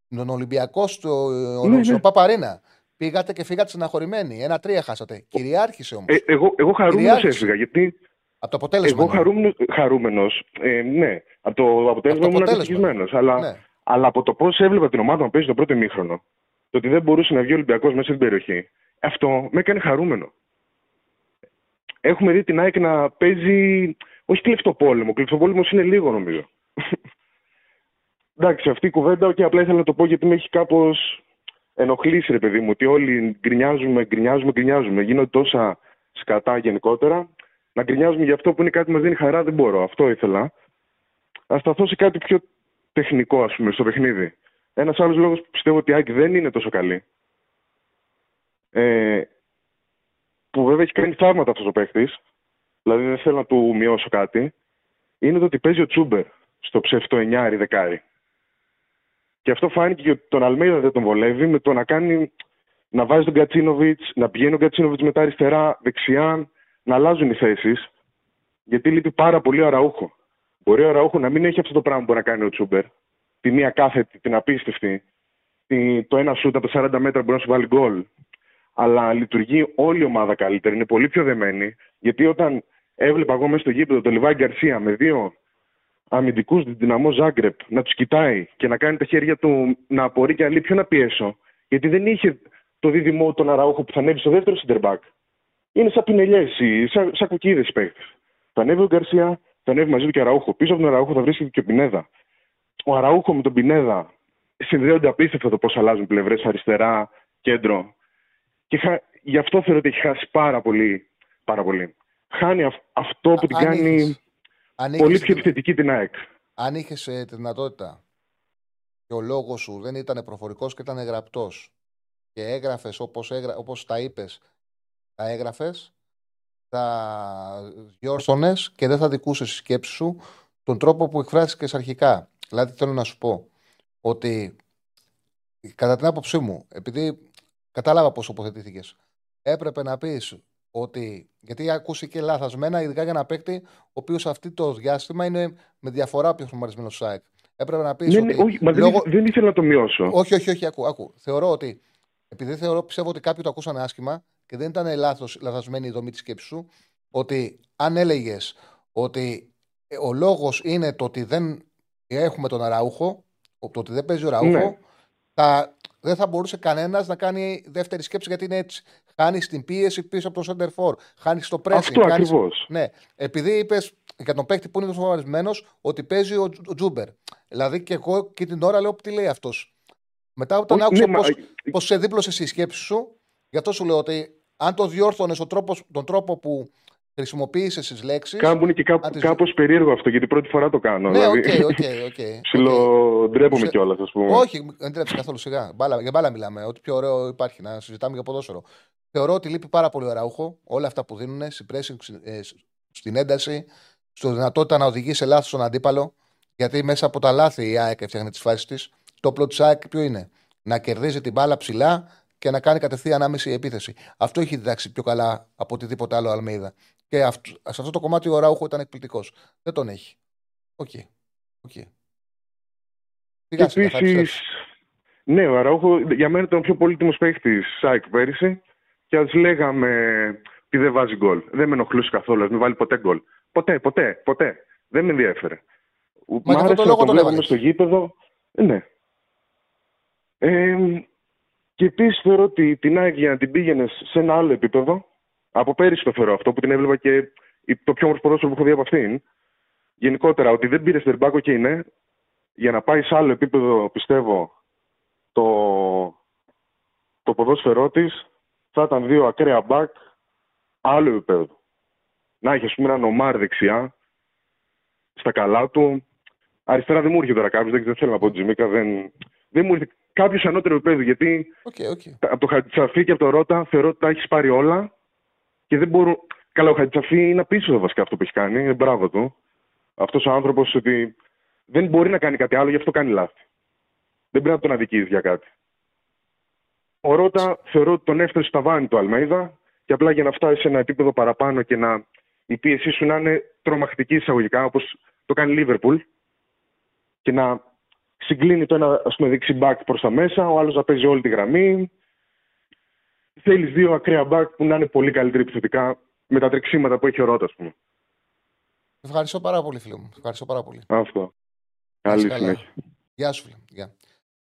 Τον Ολυμπιακός στο, ναι, στο ναι. Παπαρίνα. Πήγατε και φύγατε στεναχωρημένοι. Ένα-τρία χάσατε. Κυριάρχησε όμως. Ε, εγώ εγώ χαρούμενος έφυγα γιατί. Από το αποτέλεσμα. Εγώ ναι. χαρούμενος. Ε, ναι, από το αποτέλεσμα ήμουν ευτυχισμένος. Αλλά, ναι. Αλλά από το πώς έβλεπα την ομάδα να παίζει το πρώτο ημίχρονο, το ότι δεν μπορούσε να βγει ο Ολυμπιακός μέσα στην περιοχή, αυτό με έκανε χαρούμενο. Έχουμε δει την ΑΕΚ να παίζει. Όχι κλεφτοπόλεμο. Κλεφτοπόλεμο είναι λίγο νομίζω. Εντάξει, αυτή η κουβέντα, και απλά ήθελα να το πω γιατί με έχει κάπως ενοχλήσει, ρε παιδί μου, ότι όλοι γκρινιάζουμε, γκρινιάζουμε, γκρινιάζουμε. Γίνονται τόσα σκατά γενικότερα. Να γκρινιάζουμε για αυτό που είναι κάτι που μας δίνει χαρά, δεν μπορώ. Αυτό ήθελα. Α σταθώ σε κάτι πιο τεχνικό, ας πούμε, στο παιχνίδι. Ένας άλλος λόγος που πιστεύω ότι η Άκη δεν είναι τόσο καλή. Ε, που βέβαια έχει κάνει θαύματα αυτός ο παίχτης. Δηλαδή δεν θέλω να του μειώσω κάτι. Είναι το ότι παίζει ο Τσούμπερ στο ψεύτο 9 δεκάρι. Και αυτό φάνηκε ότι τον Αλμέιδα δεν τον βολεύει με το να κάνει να βάζει τον Κατσίνοβιτς, να πηγαίνει ο Κατσίνοβιτς μετά αριστερά, δεξιά, να αλλάζουν οι θέσεις. Γιατί λείπει πάρα πολύ ο Αραούχο. Μπορεί ο Αραούχο να μην έχει αυτό το πράγμα που μπορεί να κάνει ο Τσούμπερ. Τη μία κάθετη, την απίστευτη. Το ένα σούτ από 40 μέτρα μπορεί να σου βάλει γκολ. Αλλά λειτουργεί όλη η ομάδα καλύτερα. Είναι πολύ πιο δεμένη. Γιατί όταν έβλεπα εγώ μέσα στο γήπεδο τον Λιβάη Γκαρσία με δύο αμυντικούς δυναμό Ζάγκρεπ να τους κοιτάει και να κάνει τα χέρια του να απορεί και να ποιο να πιέσω. Γιατί δεν είχε το δίδυμο τον Αραούχο που θα ανέβει στο δεύτερο σιντερμπακ. Είναι σαν πινελιές, σαν, σαν κουκίδες παίχτε. Θα ανέβει ο Γκαρσία, θα ανέβει μαζί του και ο Αραούχο. Πίσω από τον Αραούχο θα βρίσκεται και ο Πινέδα. Ο Αραούχο με τον Πινέδα συνδέονται απίστευτα το πώς αλλάζουν πλευρές αριστερά, κέντρο. Και χα... γι' αυτό θεωρώ ότι έχει χάσει πάρα πολύ. Πάρα πολύ. Χάνει αυτό που την κάνει Πολύ πιο επιθετική την ΑΕΚ. Αν είχες ε, τη δυνατότητα και ο λόγος σου δεν ήταν προφορικός και ήταν γραπτός και έγραφες όπως όπως τα είπες, τα έγραφες, θα διόρθωνες και δεν θα δικούσες τη σκέψη σου τον τρόπο που εκφράστηκες αρχικά. Δηλαδή θέλω να σου πω ότι κατά την άποψή μου, επειδή κατάλαβα πώς τοποθετήθηκες, έπρεπε να πεις ότι. Γιατί ακούστηκε λάθασμένα, ειδικά για ένα παίκτη, ο οποίος αυτή το διάστημα είναι με διαφορά πιο χρηματισμένο site. Έπρεπε να πεις. Ναι, ναι, όχι, μα λόγω... δεν, δεν ήθελα να το μειώσω. Όχι, όχι, όχι, ακού, ακού. Θεωρώ ότι. Επειδή θεωρώ, πιστεύω ότι κάποιοι το ακούσαν άσχημα και δεν ήταν λάθος, λαθασμένη η δομή της σκέψης σου, ότι αν έλεγες ότι ο λόγος είναι το ότι δεν έχουμε τον Αραούχο, το ότι δεν παίζει ο Αραούχο, ναι. θα, δεν θα μπορούσε κανένας να κάνει δεύτερη σκέψη γιατί είναι έτσι. Χάνεις την πίεση πίσω από το center for. Χάνεις το pressing. Αυτό χάνεις... ακριβώς. Ναι. Επειδή είπες για τον παίκτη που είναι τόσο φοβαρισμένος ότι παίζει ο, ο Τζούμπερ. Δηλαδή και εγώ και την ώρα λέω τι λέει αυτός. Μετά όταν άκουσα ναι, πώ σε δίπλωσε η σκέψη σου, γι' αυτό σου λέω ότι αν το διόρθωνες τον τρόπο που χρησιμοποίησες τις λέξεις. Κάπου και κάπου, τις... κάπως περίεργο αυτό, γιατί πρώτη φορά το κάνω. Ναι, οκ, οκ. οκ. Ψιλοντρέπομαι κιόλας, ας πούμε. Όχι, δεν τρέψει καθόλου σιγά. Μπάλα, για μπάλα μιλάμε. Ό,τι πιο ωραίο υπάρχει να συζητάμε για ποδόσφαιρο. Θεωρώ ότι λείπει πάρα πολύ ο Αραούχο. Όλα αυτά που δίνουν στο pressing, ε, στην ένταση, στο δυνατότητα να οδηγεί σε λάθος τον αντίπαλο. Γιατί μέσα από τα λάθη η ΑΕΚ έφτιαχνε τις φάσεις της. Το όπλο της ΑΕΚ ποιο είναι; Να κερδίζει την μπάλα ψηλά και να κάνει κατευθείαν άμεση επίθεση. Αυτό έχει διδάξει πιο καλά από οτιδήποτε άλλο Αλμέιδα. Και αυτό, σε αυτό το κομμάτι ο Αραούχο ήταν εκπληκτικός. Δεν τον έχει. OK. Okay. Okay. Επίσης, ναι, ο Αραούχο για μένα ήταν ο πιο πολύτιμος παίχτης ΣΑΙΚ πέρυσι και ας λέγαμε ότι δεν βάζει γκολ. Δεν με ενοχλούσε καθόλου, ας μην βάλει ποτέ γκολ. Ποτέ, ποτέ, ποτέ. Δεν με ενδιαφέρε. Μα Μ' άρεσε το να το βλέπουμε στο γήπεδο. Ναι. Ε, και επίσης θεωρώ ότι την ΑΕΚ για να την πήγαινε σε ένα άλλο επίπεδο, από πέρυσι το θεωρώ αυτό που την έβλεπα και το πιο όμορφο ποδόσφαιρο που έχω δει από αυτήν. Γενικότερα, ότι δεν πήρε στερμπάκο και είναι για να πάει σε άλλο επίπεδο, πιστεύω, το, το ποδόσφαιρό της θα ήταν δύο ακραία μπακ άλλο επίπεδο. Να έχει, ας πούμε, έναν ομάρ δεξιά, στα καλά του. Αριστερά δεν μου έρχεται τώρα κάποιος, δεν θέλω να πω Τζιμίκα, δεν, δεν μου έρχεται κάποιος ανώτερο επίπεδο. Γιατί okay, okay. από το Χατζησαφή και από το Ρότα θεωρώ ότι τα έχεις πάρει όλα και δεν μπορούν. Καλά, ο Χατζησαφή είναι απίστευτο βασικά αυτό που έχει κάνει. Ε, μπράβο του. Αυτός ο άνθρωπος ότι δεν μπορεί να κάνει κάτι άλλο, γι' αυτό κάνει λάθη. Δεν πρέπει να τον αδικείς για κάτι. Ο Ρότα θεωρώ ότι τον έφτασε στα βάνη του Αλμέιδα και απλά για να φτάσει σε ένα επίπεδο παραπάνω και να η πίεσή σου να είναι τρομακτική εισαγωγικά, όπως το κάνει η Λίβερπουλ, και να συγκλίνει το ένα ας πούμε, δεξί μπακ προς τα μέσα, ο άλλος να παίζει όλη τη γραμμή. Θέλεις δύο ακραία μπακ που να είναι πολύ καλύτεροι επιθετικά με τα τρεξίματα που έχει ο Ρότα, ας πούμε. Ευχαριστώ πάρα πολύ, φίλε μου. Ευχαριστώ πάρα πολύ. Αυτό. Καλή συνέχεια. Γεια σου, φίλε. Γεια.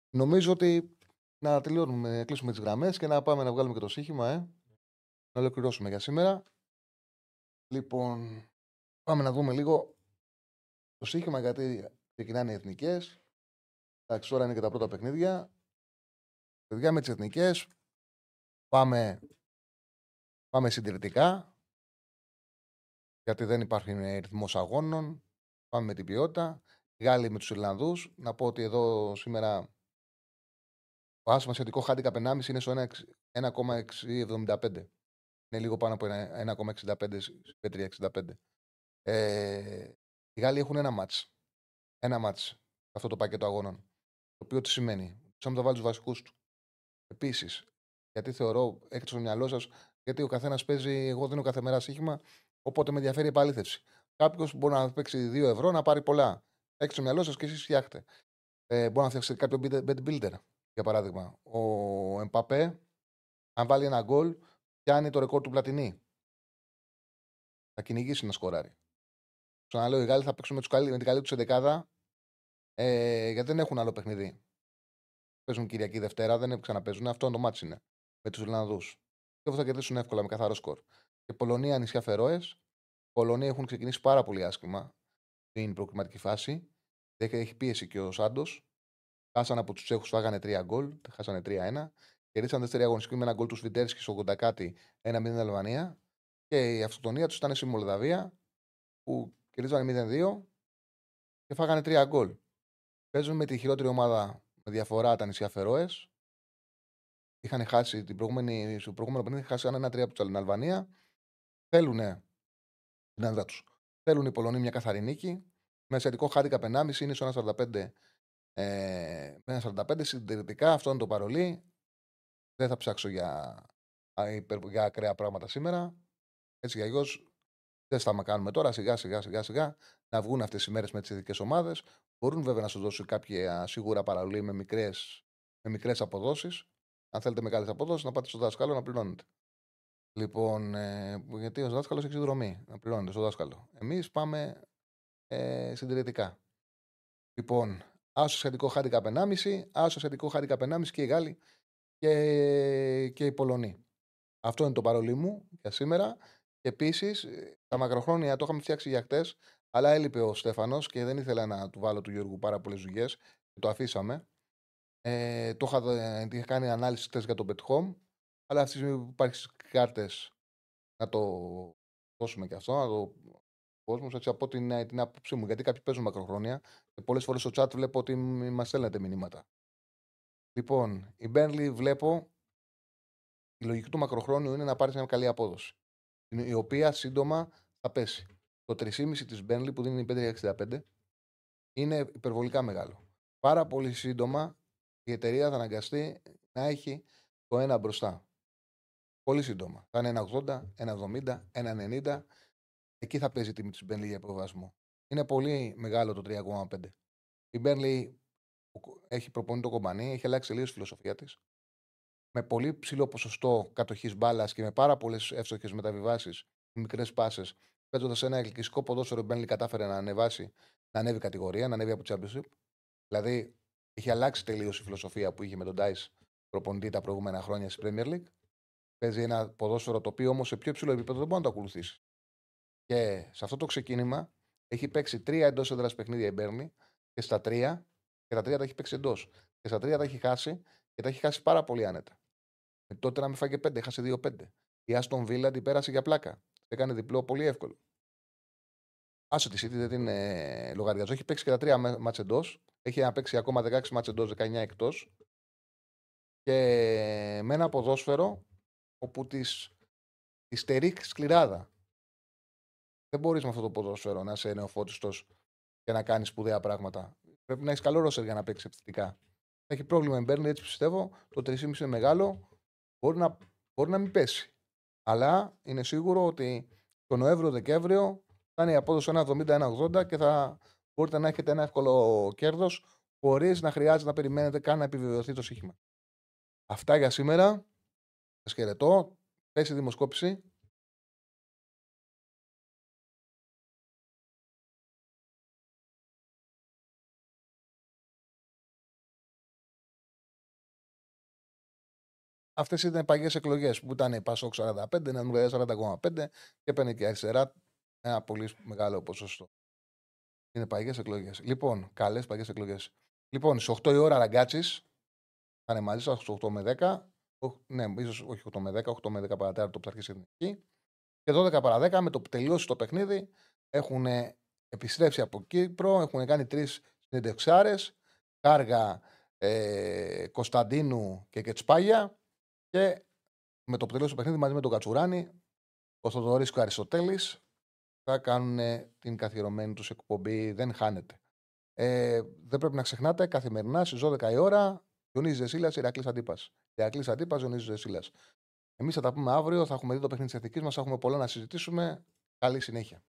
Νομίζω ότι να τελειώνουμε, να κλείσουμε τις γραμμές και να πάμε να βγάλουμε και το σύγχυμα, ε. Να ολοκληρώσουμε για σήμερα. Λοιπόν, πάμε να δούμε λίγο το σύγχυμα γιατί ξεκινάνε οι εθνικές. Εντάξει, τώρα είναι και τα πρώτα παιχνίδια. Παιδιά με τις εθνικές πάμε, πάμε συντηρητικά. Γιατί δεν υπάρχει ρυθμός αγώνων. Πάμε με την ποιότητα. Γάλλοι με τους Ιρλανδούς. Να πω ότι εδώ σήμερα ο άσος σχετικό χάντικα 1,5 είναι στο 1,675. Είναι λίγο πάνω από 1,65 3,65. Ε, οι Γάλλοι έχουν ένα μάτς. Ένα μάτς αυτό το πακέτο αγώνων. Το οποίο τι σημαίνει; Σαν να βάλει του βασικούς του. Επίσης, γιατί θεωρώ, έχετε στο μυαλό σας, γιατί ο καθένας παίζει, εγώ δίνω κάθε μέρα σύγχυμα, οπότε με ενδιαφέρει η επαλήθευση. Κάποιος μπορεί να παίξει 2 ευρώ να πάρει πολλά. Έχετε στο μυαλό σας και εσείς φτιάχτε. Ε, μπορεί να φτιάξετε κάποιο bed builder, για παράδειγμα. Ο Εμπαπέ, αν βάλει ένα γκολ, πιάνει το ρεκόρ του Πλατινί. Θα κυνηγήσει να σκοράρει. Ξαναλέω, οι Γάλλοι θα παίξουν με, τους καλύ, με την καλή τους εντεκάδα ε, γιατί δεν έχουν άλλο παιχνίδι. Παίζουν Κυριακή Δευτέρα, δεν ξαναπέζουν. Αυτό το μάτι είναι με τους Ιρλανδού. Και θα κερδίσουν εύκολα με καθαρό σκορ. Και Πολωνία νησιά Φερόες. Οι Πολωνοί έχουν ξεκινήσει πάρα πολύ άσχημα στην προκριματική φάση. Έχει πίεση και ο Σάντος. Χάσαν από τους Τσέχους, φάγανε 3 γκολ, χάσανε 3-1. Κερδίσαν δεύτερη αγωνιστική με ένα γκολ τους Σβιντέρσκι στο 80 κάτι, 1-0 Αλβανία. Και η αυτοκτονία τους ήταν στη Μολδαβία που κερδίζανε 0-2 και φάγανε 3 γκολ. Παίζουν με τη χειρότερη ομάδα με διαφορά τα νησιά Φερόες. Είχαν χάσει την προηγούμενη, στο προηγούμενο παιχνίδι, χάσαν ένα-τρία από την Αλβανία. Θέλουν την άντρα τους. Θέλουν οι Πολωνοί μια καθαρή νίκη. Με σχετικό χάρη 1,5 είναι στο 1,45. Ε, με 1,45 συντηρητικά, αυτό είναι το παρολί. Δεν θα ψάξω για, για ακραία πράγματα σήμερα. Έτσι για αλλιώς δεν θα κάνουμε τώρα. Σιγά σιγά σιγά σιγά να βγουν αυτές οι μέρες με τις ειδικές ομάδες. Μπορούν βέβαια να σου δώσουν κάποια σίγουρα παραλύει με μικρές με μικρές αποδόσεις. Αν θέλετε μεγάλες αποδόσεις, να πάτε στο δάσκαλο να πληρώνετε. Λοιπόν, ε, γιατί ο δάσκαλος έχει δρομή να πληρώνετε στο δάσκαλο. Εμείς πάμε ε, συντηρητικά. Λοιπόν, άσο σχετικό χάρηκα 1,5, άσο σχετικό χάρηκα 1,5 και οι Γάλλοι και, και οι Πολωνοί. Αυτό είναι το παρολί μου για σήμερα. Και επίση, τα μακροχρόνια το είχαμε φτιάξει για χτες, αλλά έλειπε ο Στέφανος και δεν ήθελα να του βάλω του Γιώργου πάρα πολλές δουλειέ και το αφήσαμε. Ε, το είχα, είχα κάνει ανάλυση χτε για το Bet Home, αλλά αυτή τη στιγμή που υπάρχει κάρτες να το δώσουμε και αυτό, να το κόσμος, έτσι από την, την άποψή μου. Γιατί κάποιοι παίζουν μακροχρόνια και πολλές φορές στο chat βλέπω ότι μας στέλνετε μηνύματα. Λοιπόν, η Μπέρλι βλέπω η λογική του μακροχρόνιου είναι να πάρεις μια καλή απόδοση. Η οποία σύντομα θα πέσει. Το 3,5 της Μπέρλι που δίνει 5,65 είναι υπερβολικά μεγάλο. Πάρα πολύ σύντομα η εταιρεία θα αναγκαστεί να έχει το ένα μπροστά. Πολύ σύντομα. Θα είναι 1,80, 1,70, 1,90. Εκεί θα παίζει η τιμή της Μπέρλι για προβασμό. Είναι πολύ μεγάλο το 3,5. Η Μπέρλι έχει προπονεί το κομπανί, έχει αλλάξει τελείω η φιλοσοφία της. Με πολύ ψηλό ποσοστό κατοχής μπάλας και με πάρα πολλές εύστοχες μεταβιβάσεις, μικρές πάσες, παίζοντας ένα ελκυστικό ποδόσφαιρο, Μπένλι κατάφερε να ανεβάσει, να ανέβει κατηγορία, να ανέβει από Championship. Δηλαδή, έχει αλλάξει τελείως η φιλοσοφία που είχε με τον Dice προπονητή τα προηγούμενα χρόνια στη Premier League. Παίζει ένα ποδόσφαιρο το οποίο όμως σε πιο ψηλό επίπεδο δεν μπορεί να το ακολουθήσει. Και σε αυτό το ξεκίνημα έχει παίξει τρία εντός έδρας παιχνίδια η Μπέρνη και στα τρία, και τα τρία τα έχει παίξει εντός. Και στα τρία τα έχει χάσει και τα έχει χάσει πάρα πολύ άνετα. Με τότε να με φάγε πέντε, έχασε δύο πέντε. Η Άστον Βίλα την πέρασε για πλάκα. Έκανε διπλό πολύ εύκολο. Άσε τη City δεν την ε, λογαριαζό. Έχει παίξει και τα τρία μάτσε εντός. Έχει να παίξει ακόμα 16 μάτσε εντός, 19 εκτός. Και με ένα ποδόσφαιρο όπου της στερεί σκληράδα. Δεν μπορείς με αυτό το ποδόσφαιρο να είσαι νεοφώτιστος και να κάνεις σπουδαία πράγματα. Πρέπει να έχεις καλό ρόσερ για να παίξεις επιθετικά. Θα έχει πρόβλημα η Μπέρνλι, έτσι πιστεύω. Το 3,5 είναι μεγάλο. Μπορεί να, μπορεί να μην πέσει. Αλλά είναι σίγουρο ότι το Νοέμβριο-Δεκέμβριο θα είναι η απόδοση 1,70-1,80 και θα μπορείτε να έχετε ένα εύκολο κέρδος χωρίς να χρειάζεται να περιμένετε καν να επιβεβαιωθεί το σύγχυμα. Αυτά για σήμερα. Σας χαιρετώ. Πέσει δημοσκόπηση. Αυτές ήταν οι παγιές εκλογές που ήταν η Πασόκ 45, η Δημοκρατία 40,5 και έπαιρνε και αριστερά ένα πολύ μεγάλο ποσοστό. Είναι παγιές εκλογές. Λοιπόν, καλές παγιές εκλογές. Λοιπόν, στις 8 η ώρα ραγκάτσης θα είναι μαζί σας στι 8 με 10. Ναι, ίσως όχι 8 με 10, 8 με 10 παρατέρα το αρχίσει εθνική. Και 12 παρα 10 με το που τελειώσει το παιχνίδι έχουν επιστρέψει από Κύπρο, έχουν κάνει τρεις συνεντευξάρες. Κάργα ε, Κωνσταντίνου και Κετσπάγια και με το που τελειώσει το παιχνίδι μαζί με τον Κατσουράνη, ο Θοδωρής και ο Αριστοτέλης θα κάνουν την καθιερωμένη τους εκπομπή. Δεν χάνεται. Ε, δεν πρέπει να ξεχνάτε καθημερινά στις 12 η ώρα Ιωνίζη Ζεσίλα, Ηρακλής Αντίπας. Ηρακλής Αντίπας, Ιωνίζη Ζεσίλα. Εμείς θα τα πούμε αύριο, θα έχουμε δει το παιχνίδι της εθνικής μας, έχουμε πολλά να συζητήσουμε. Καλή συνέχεια.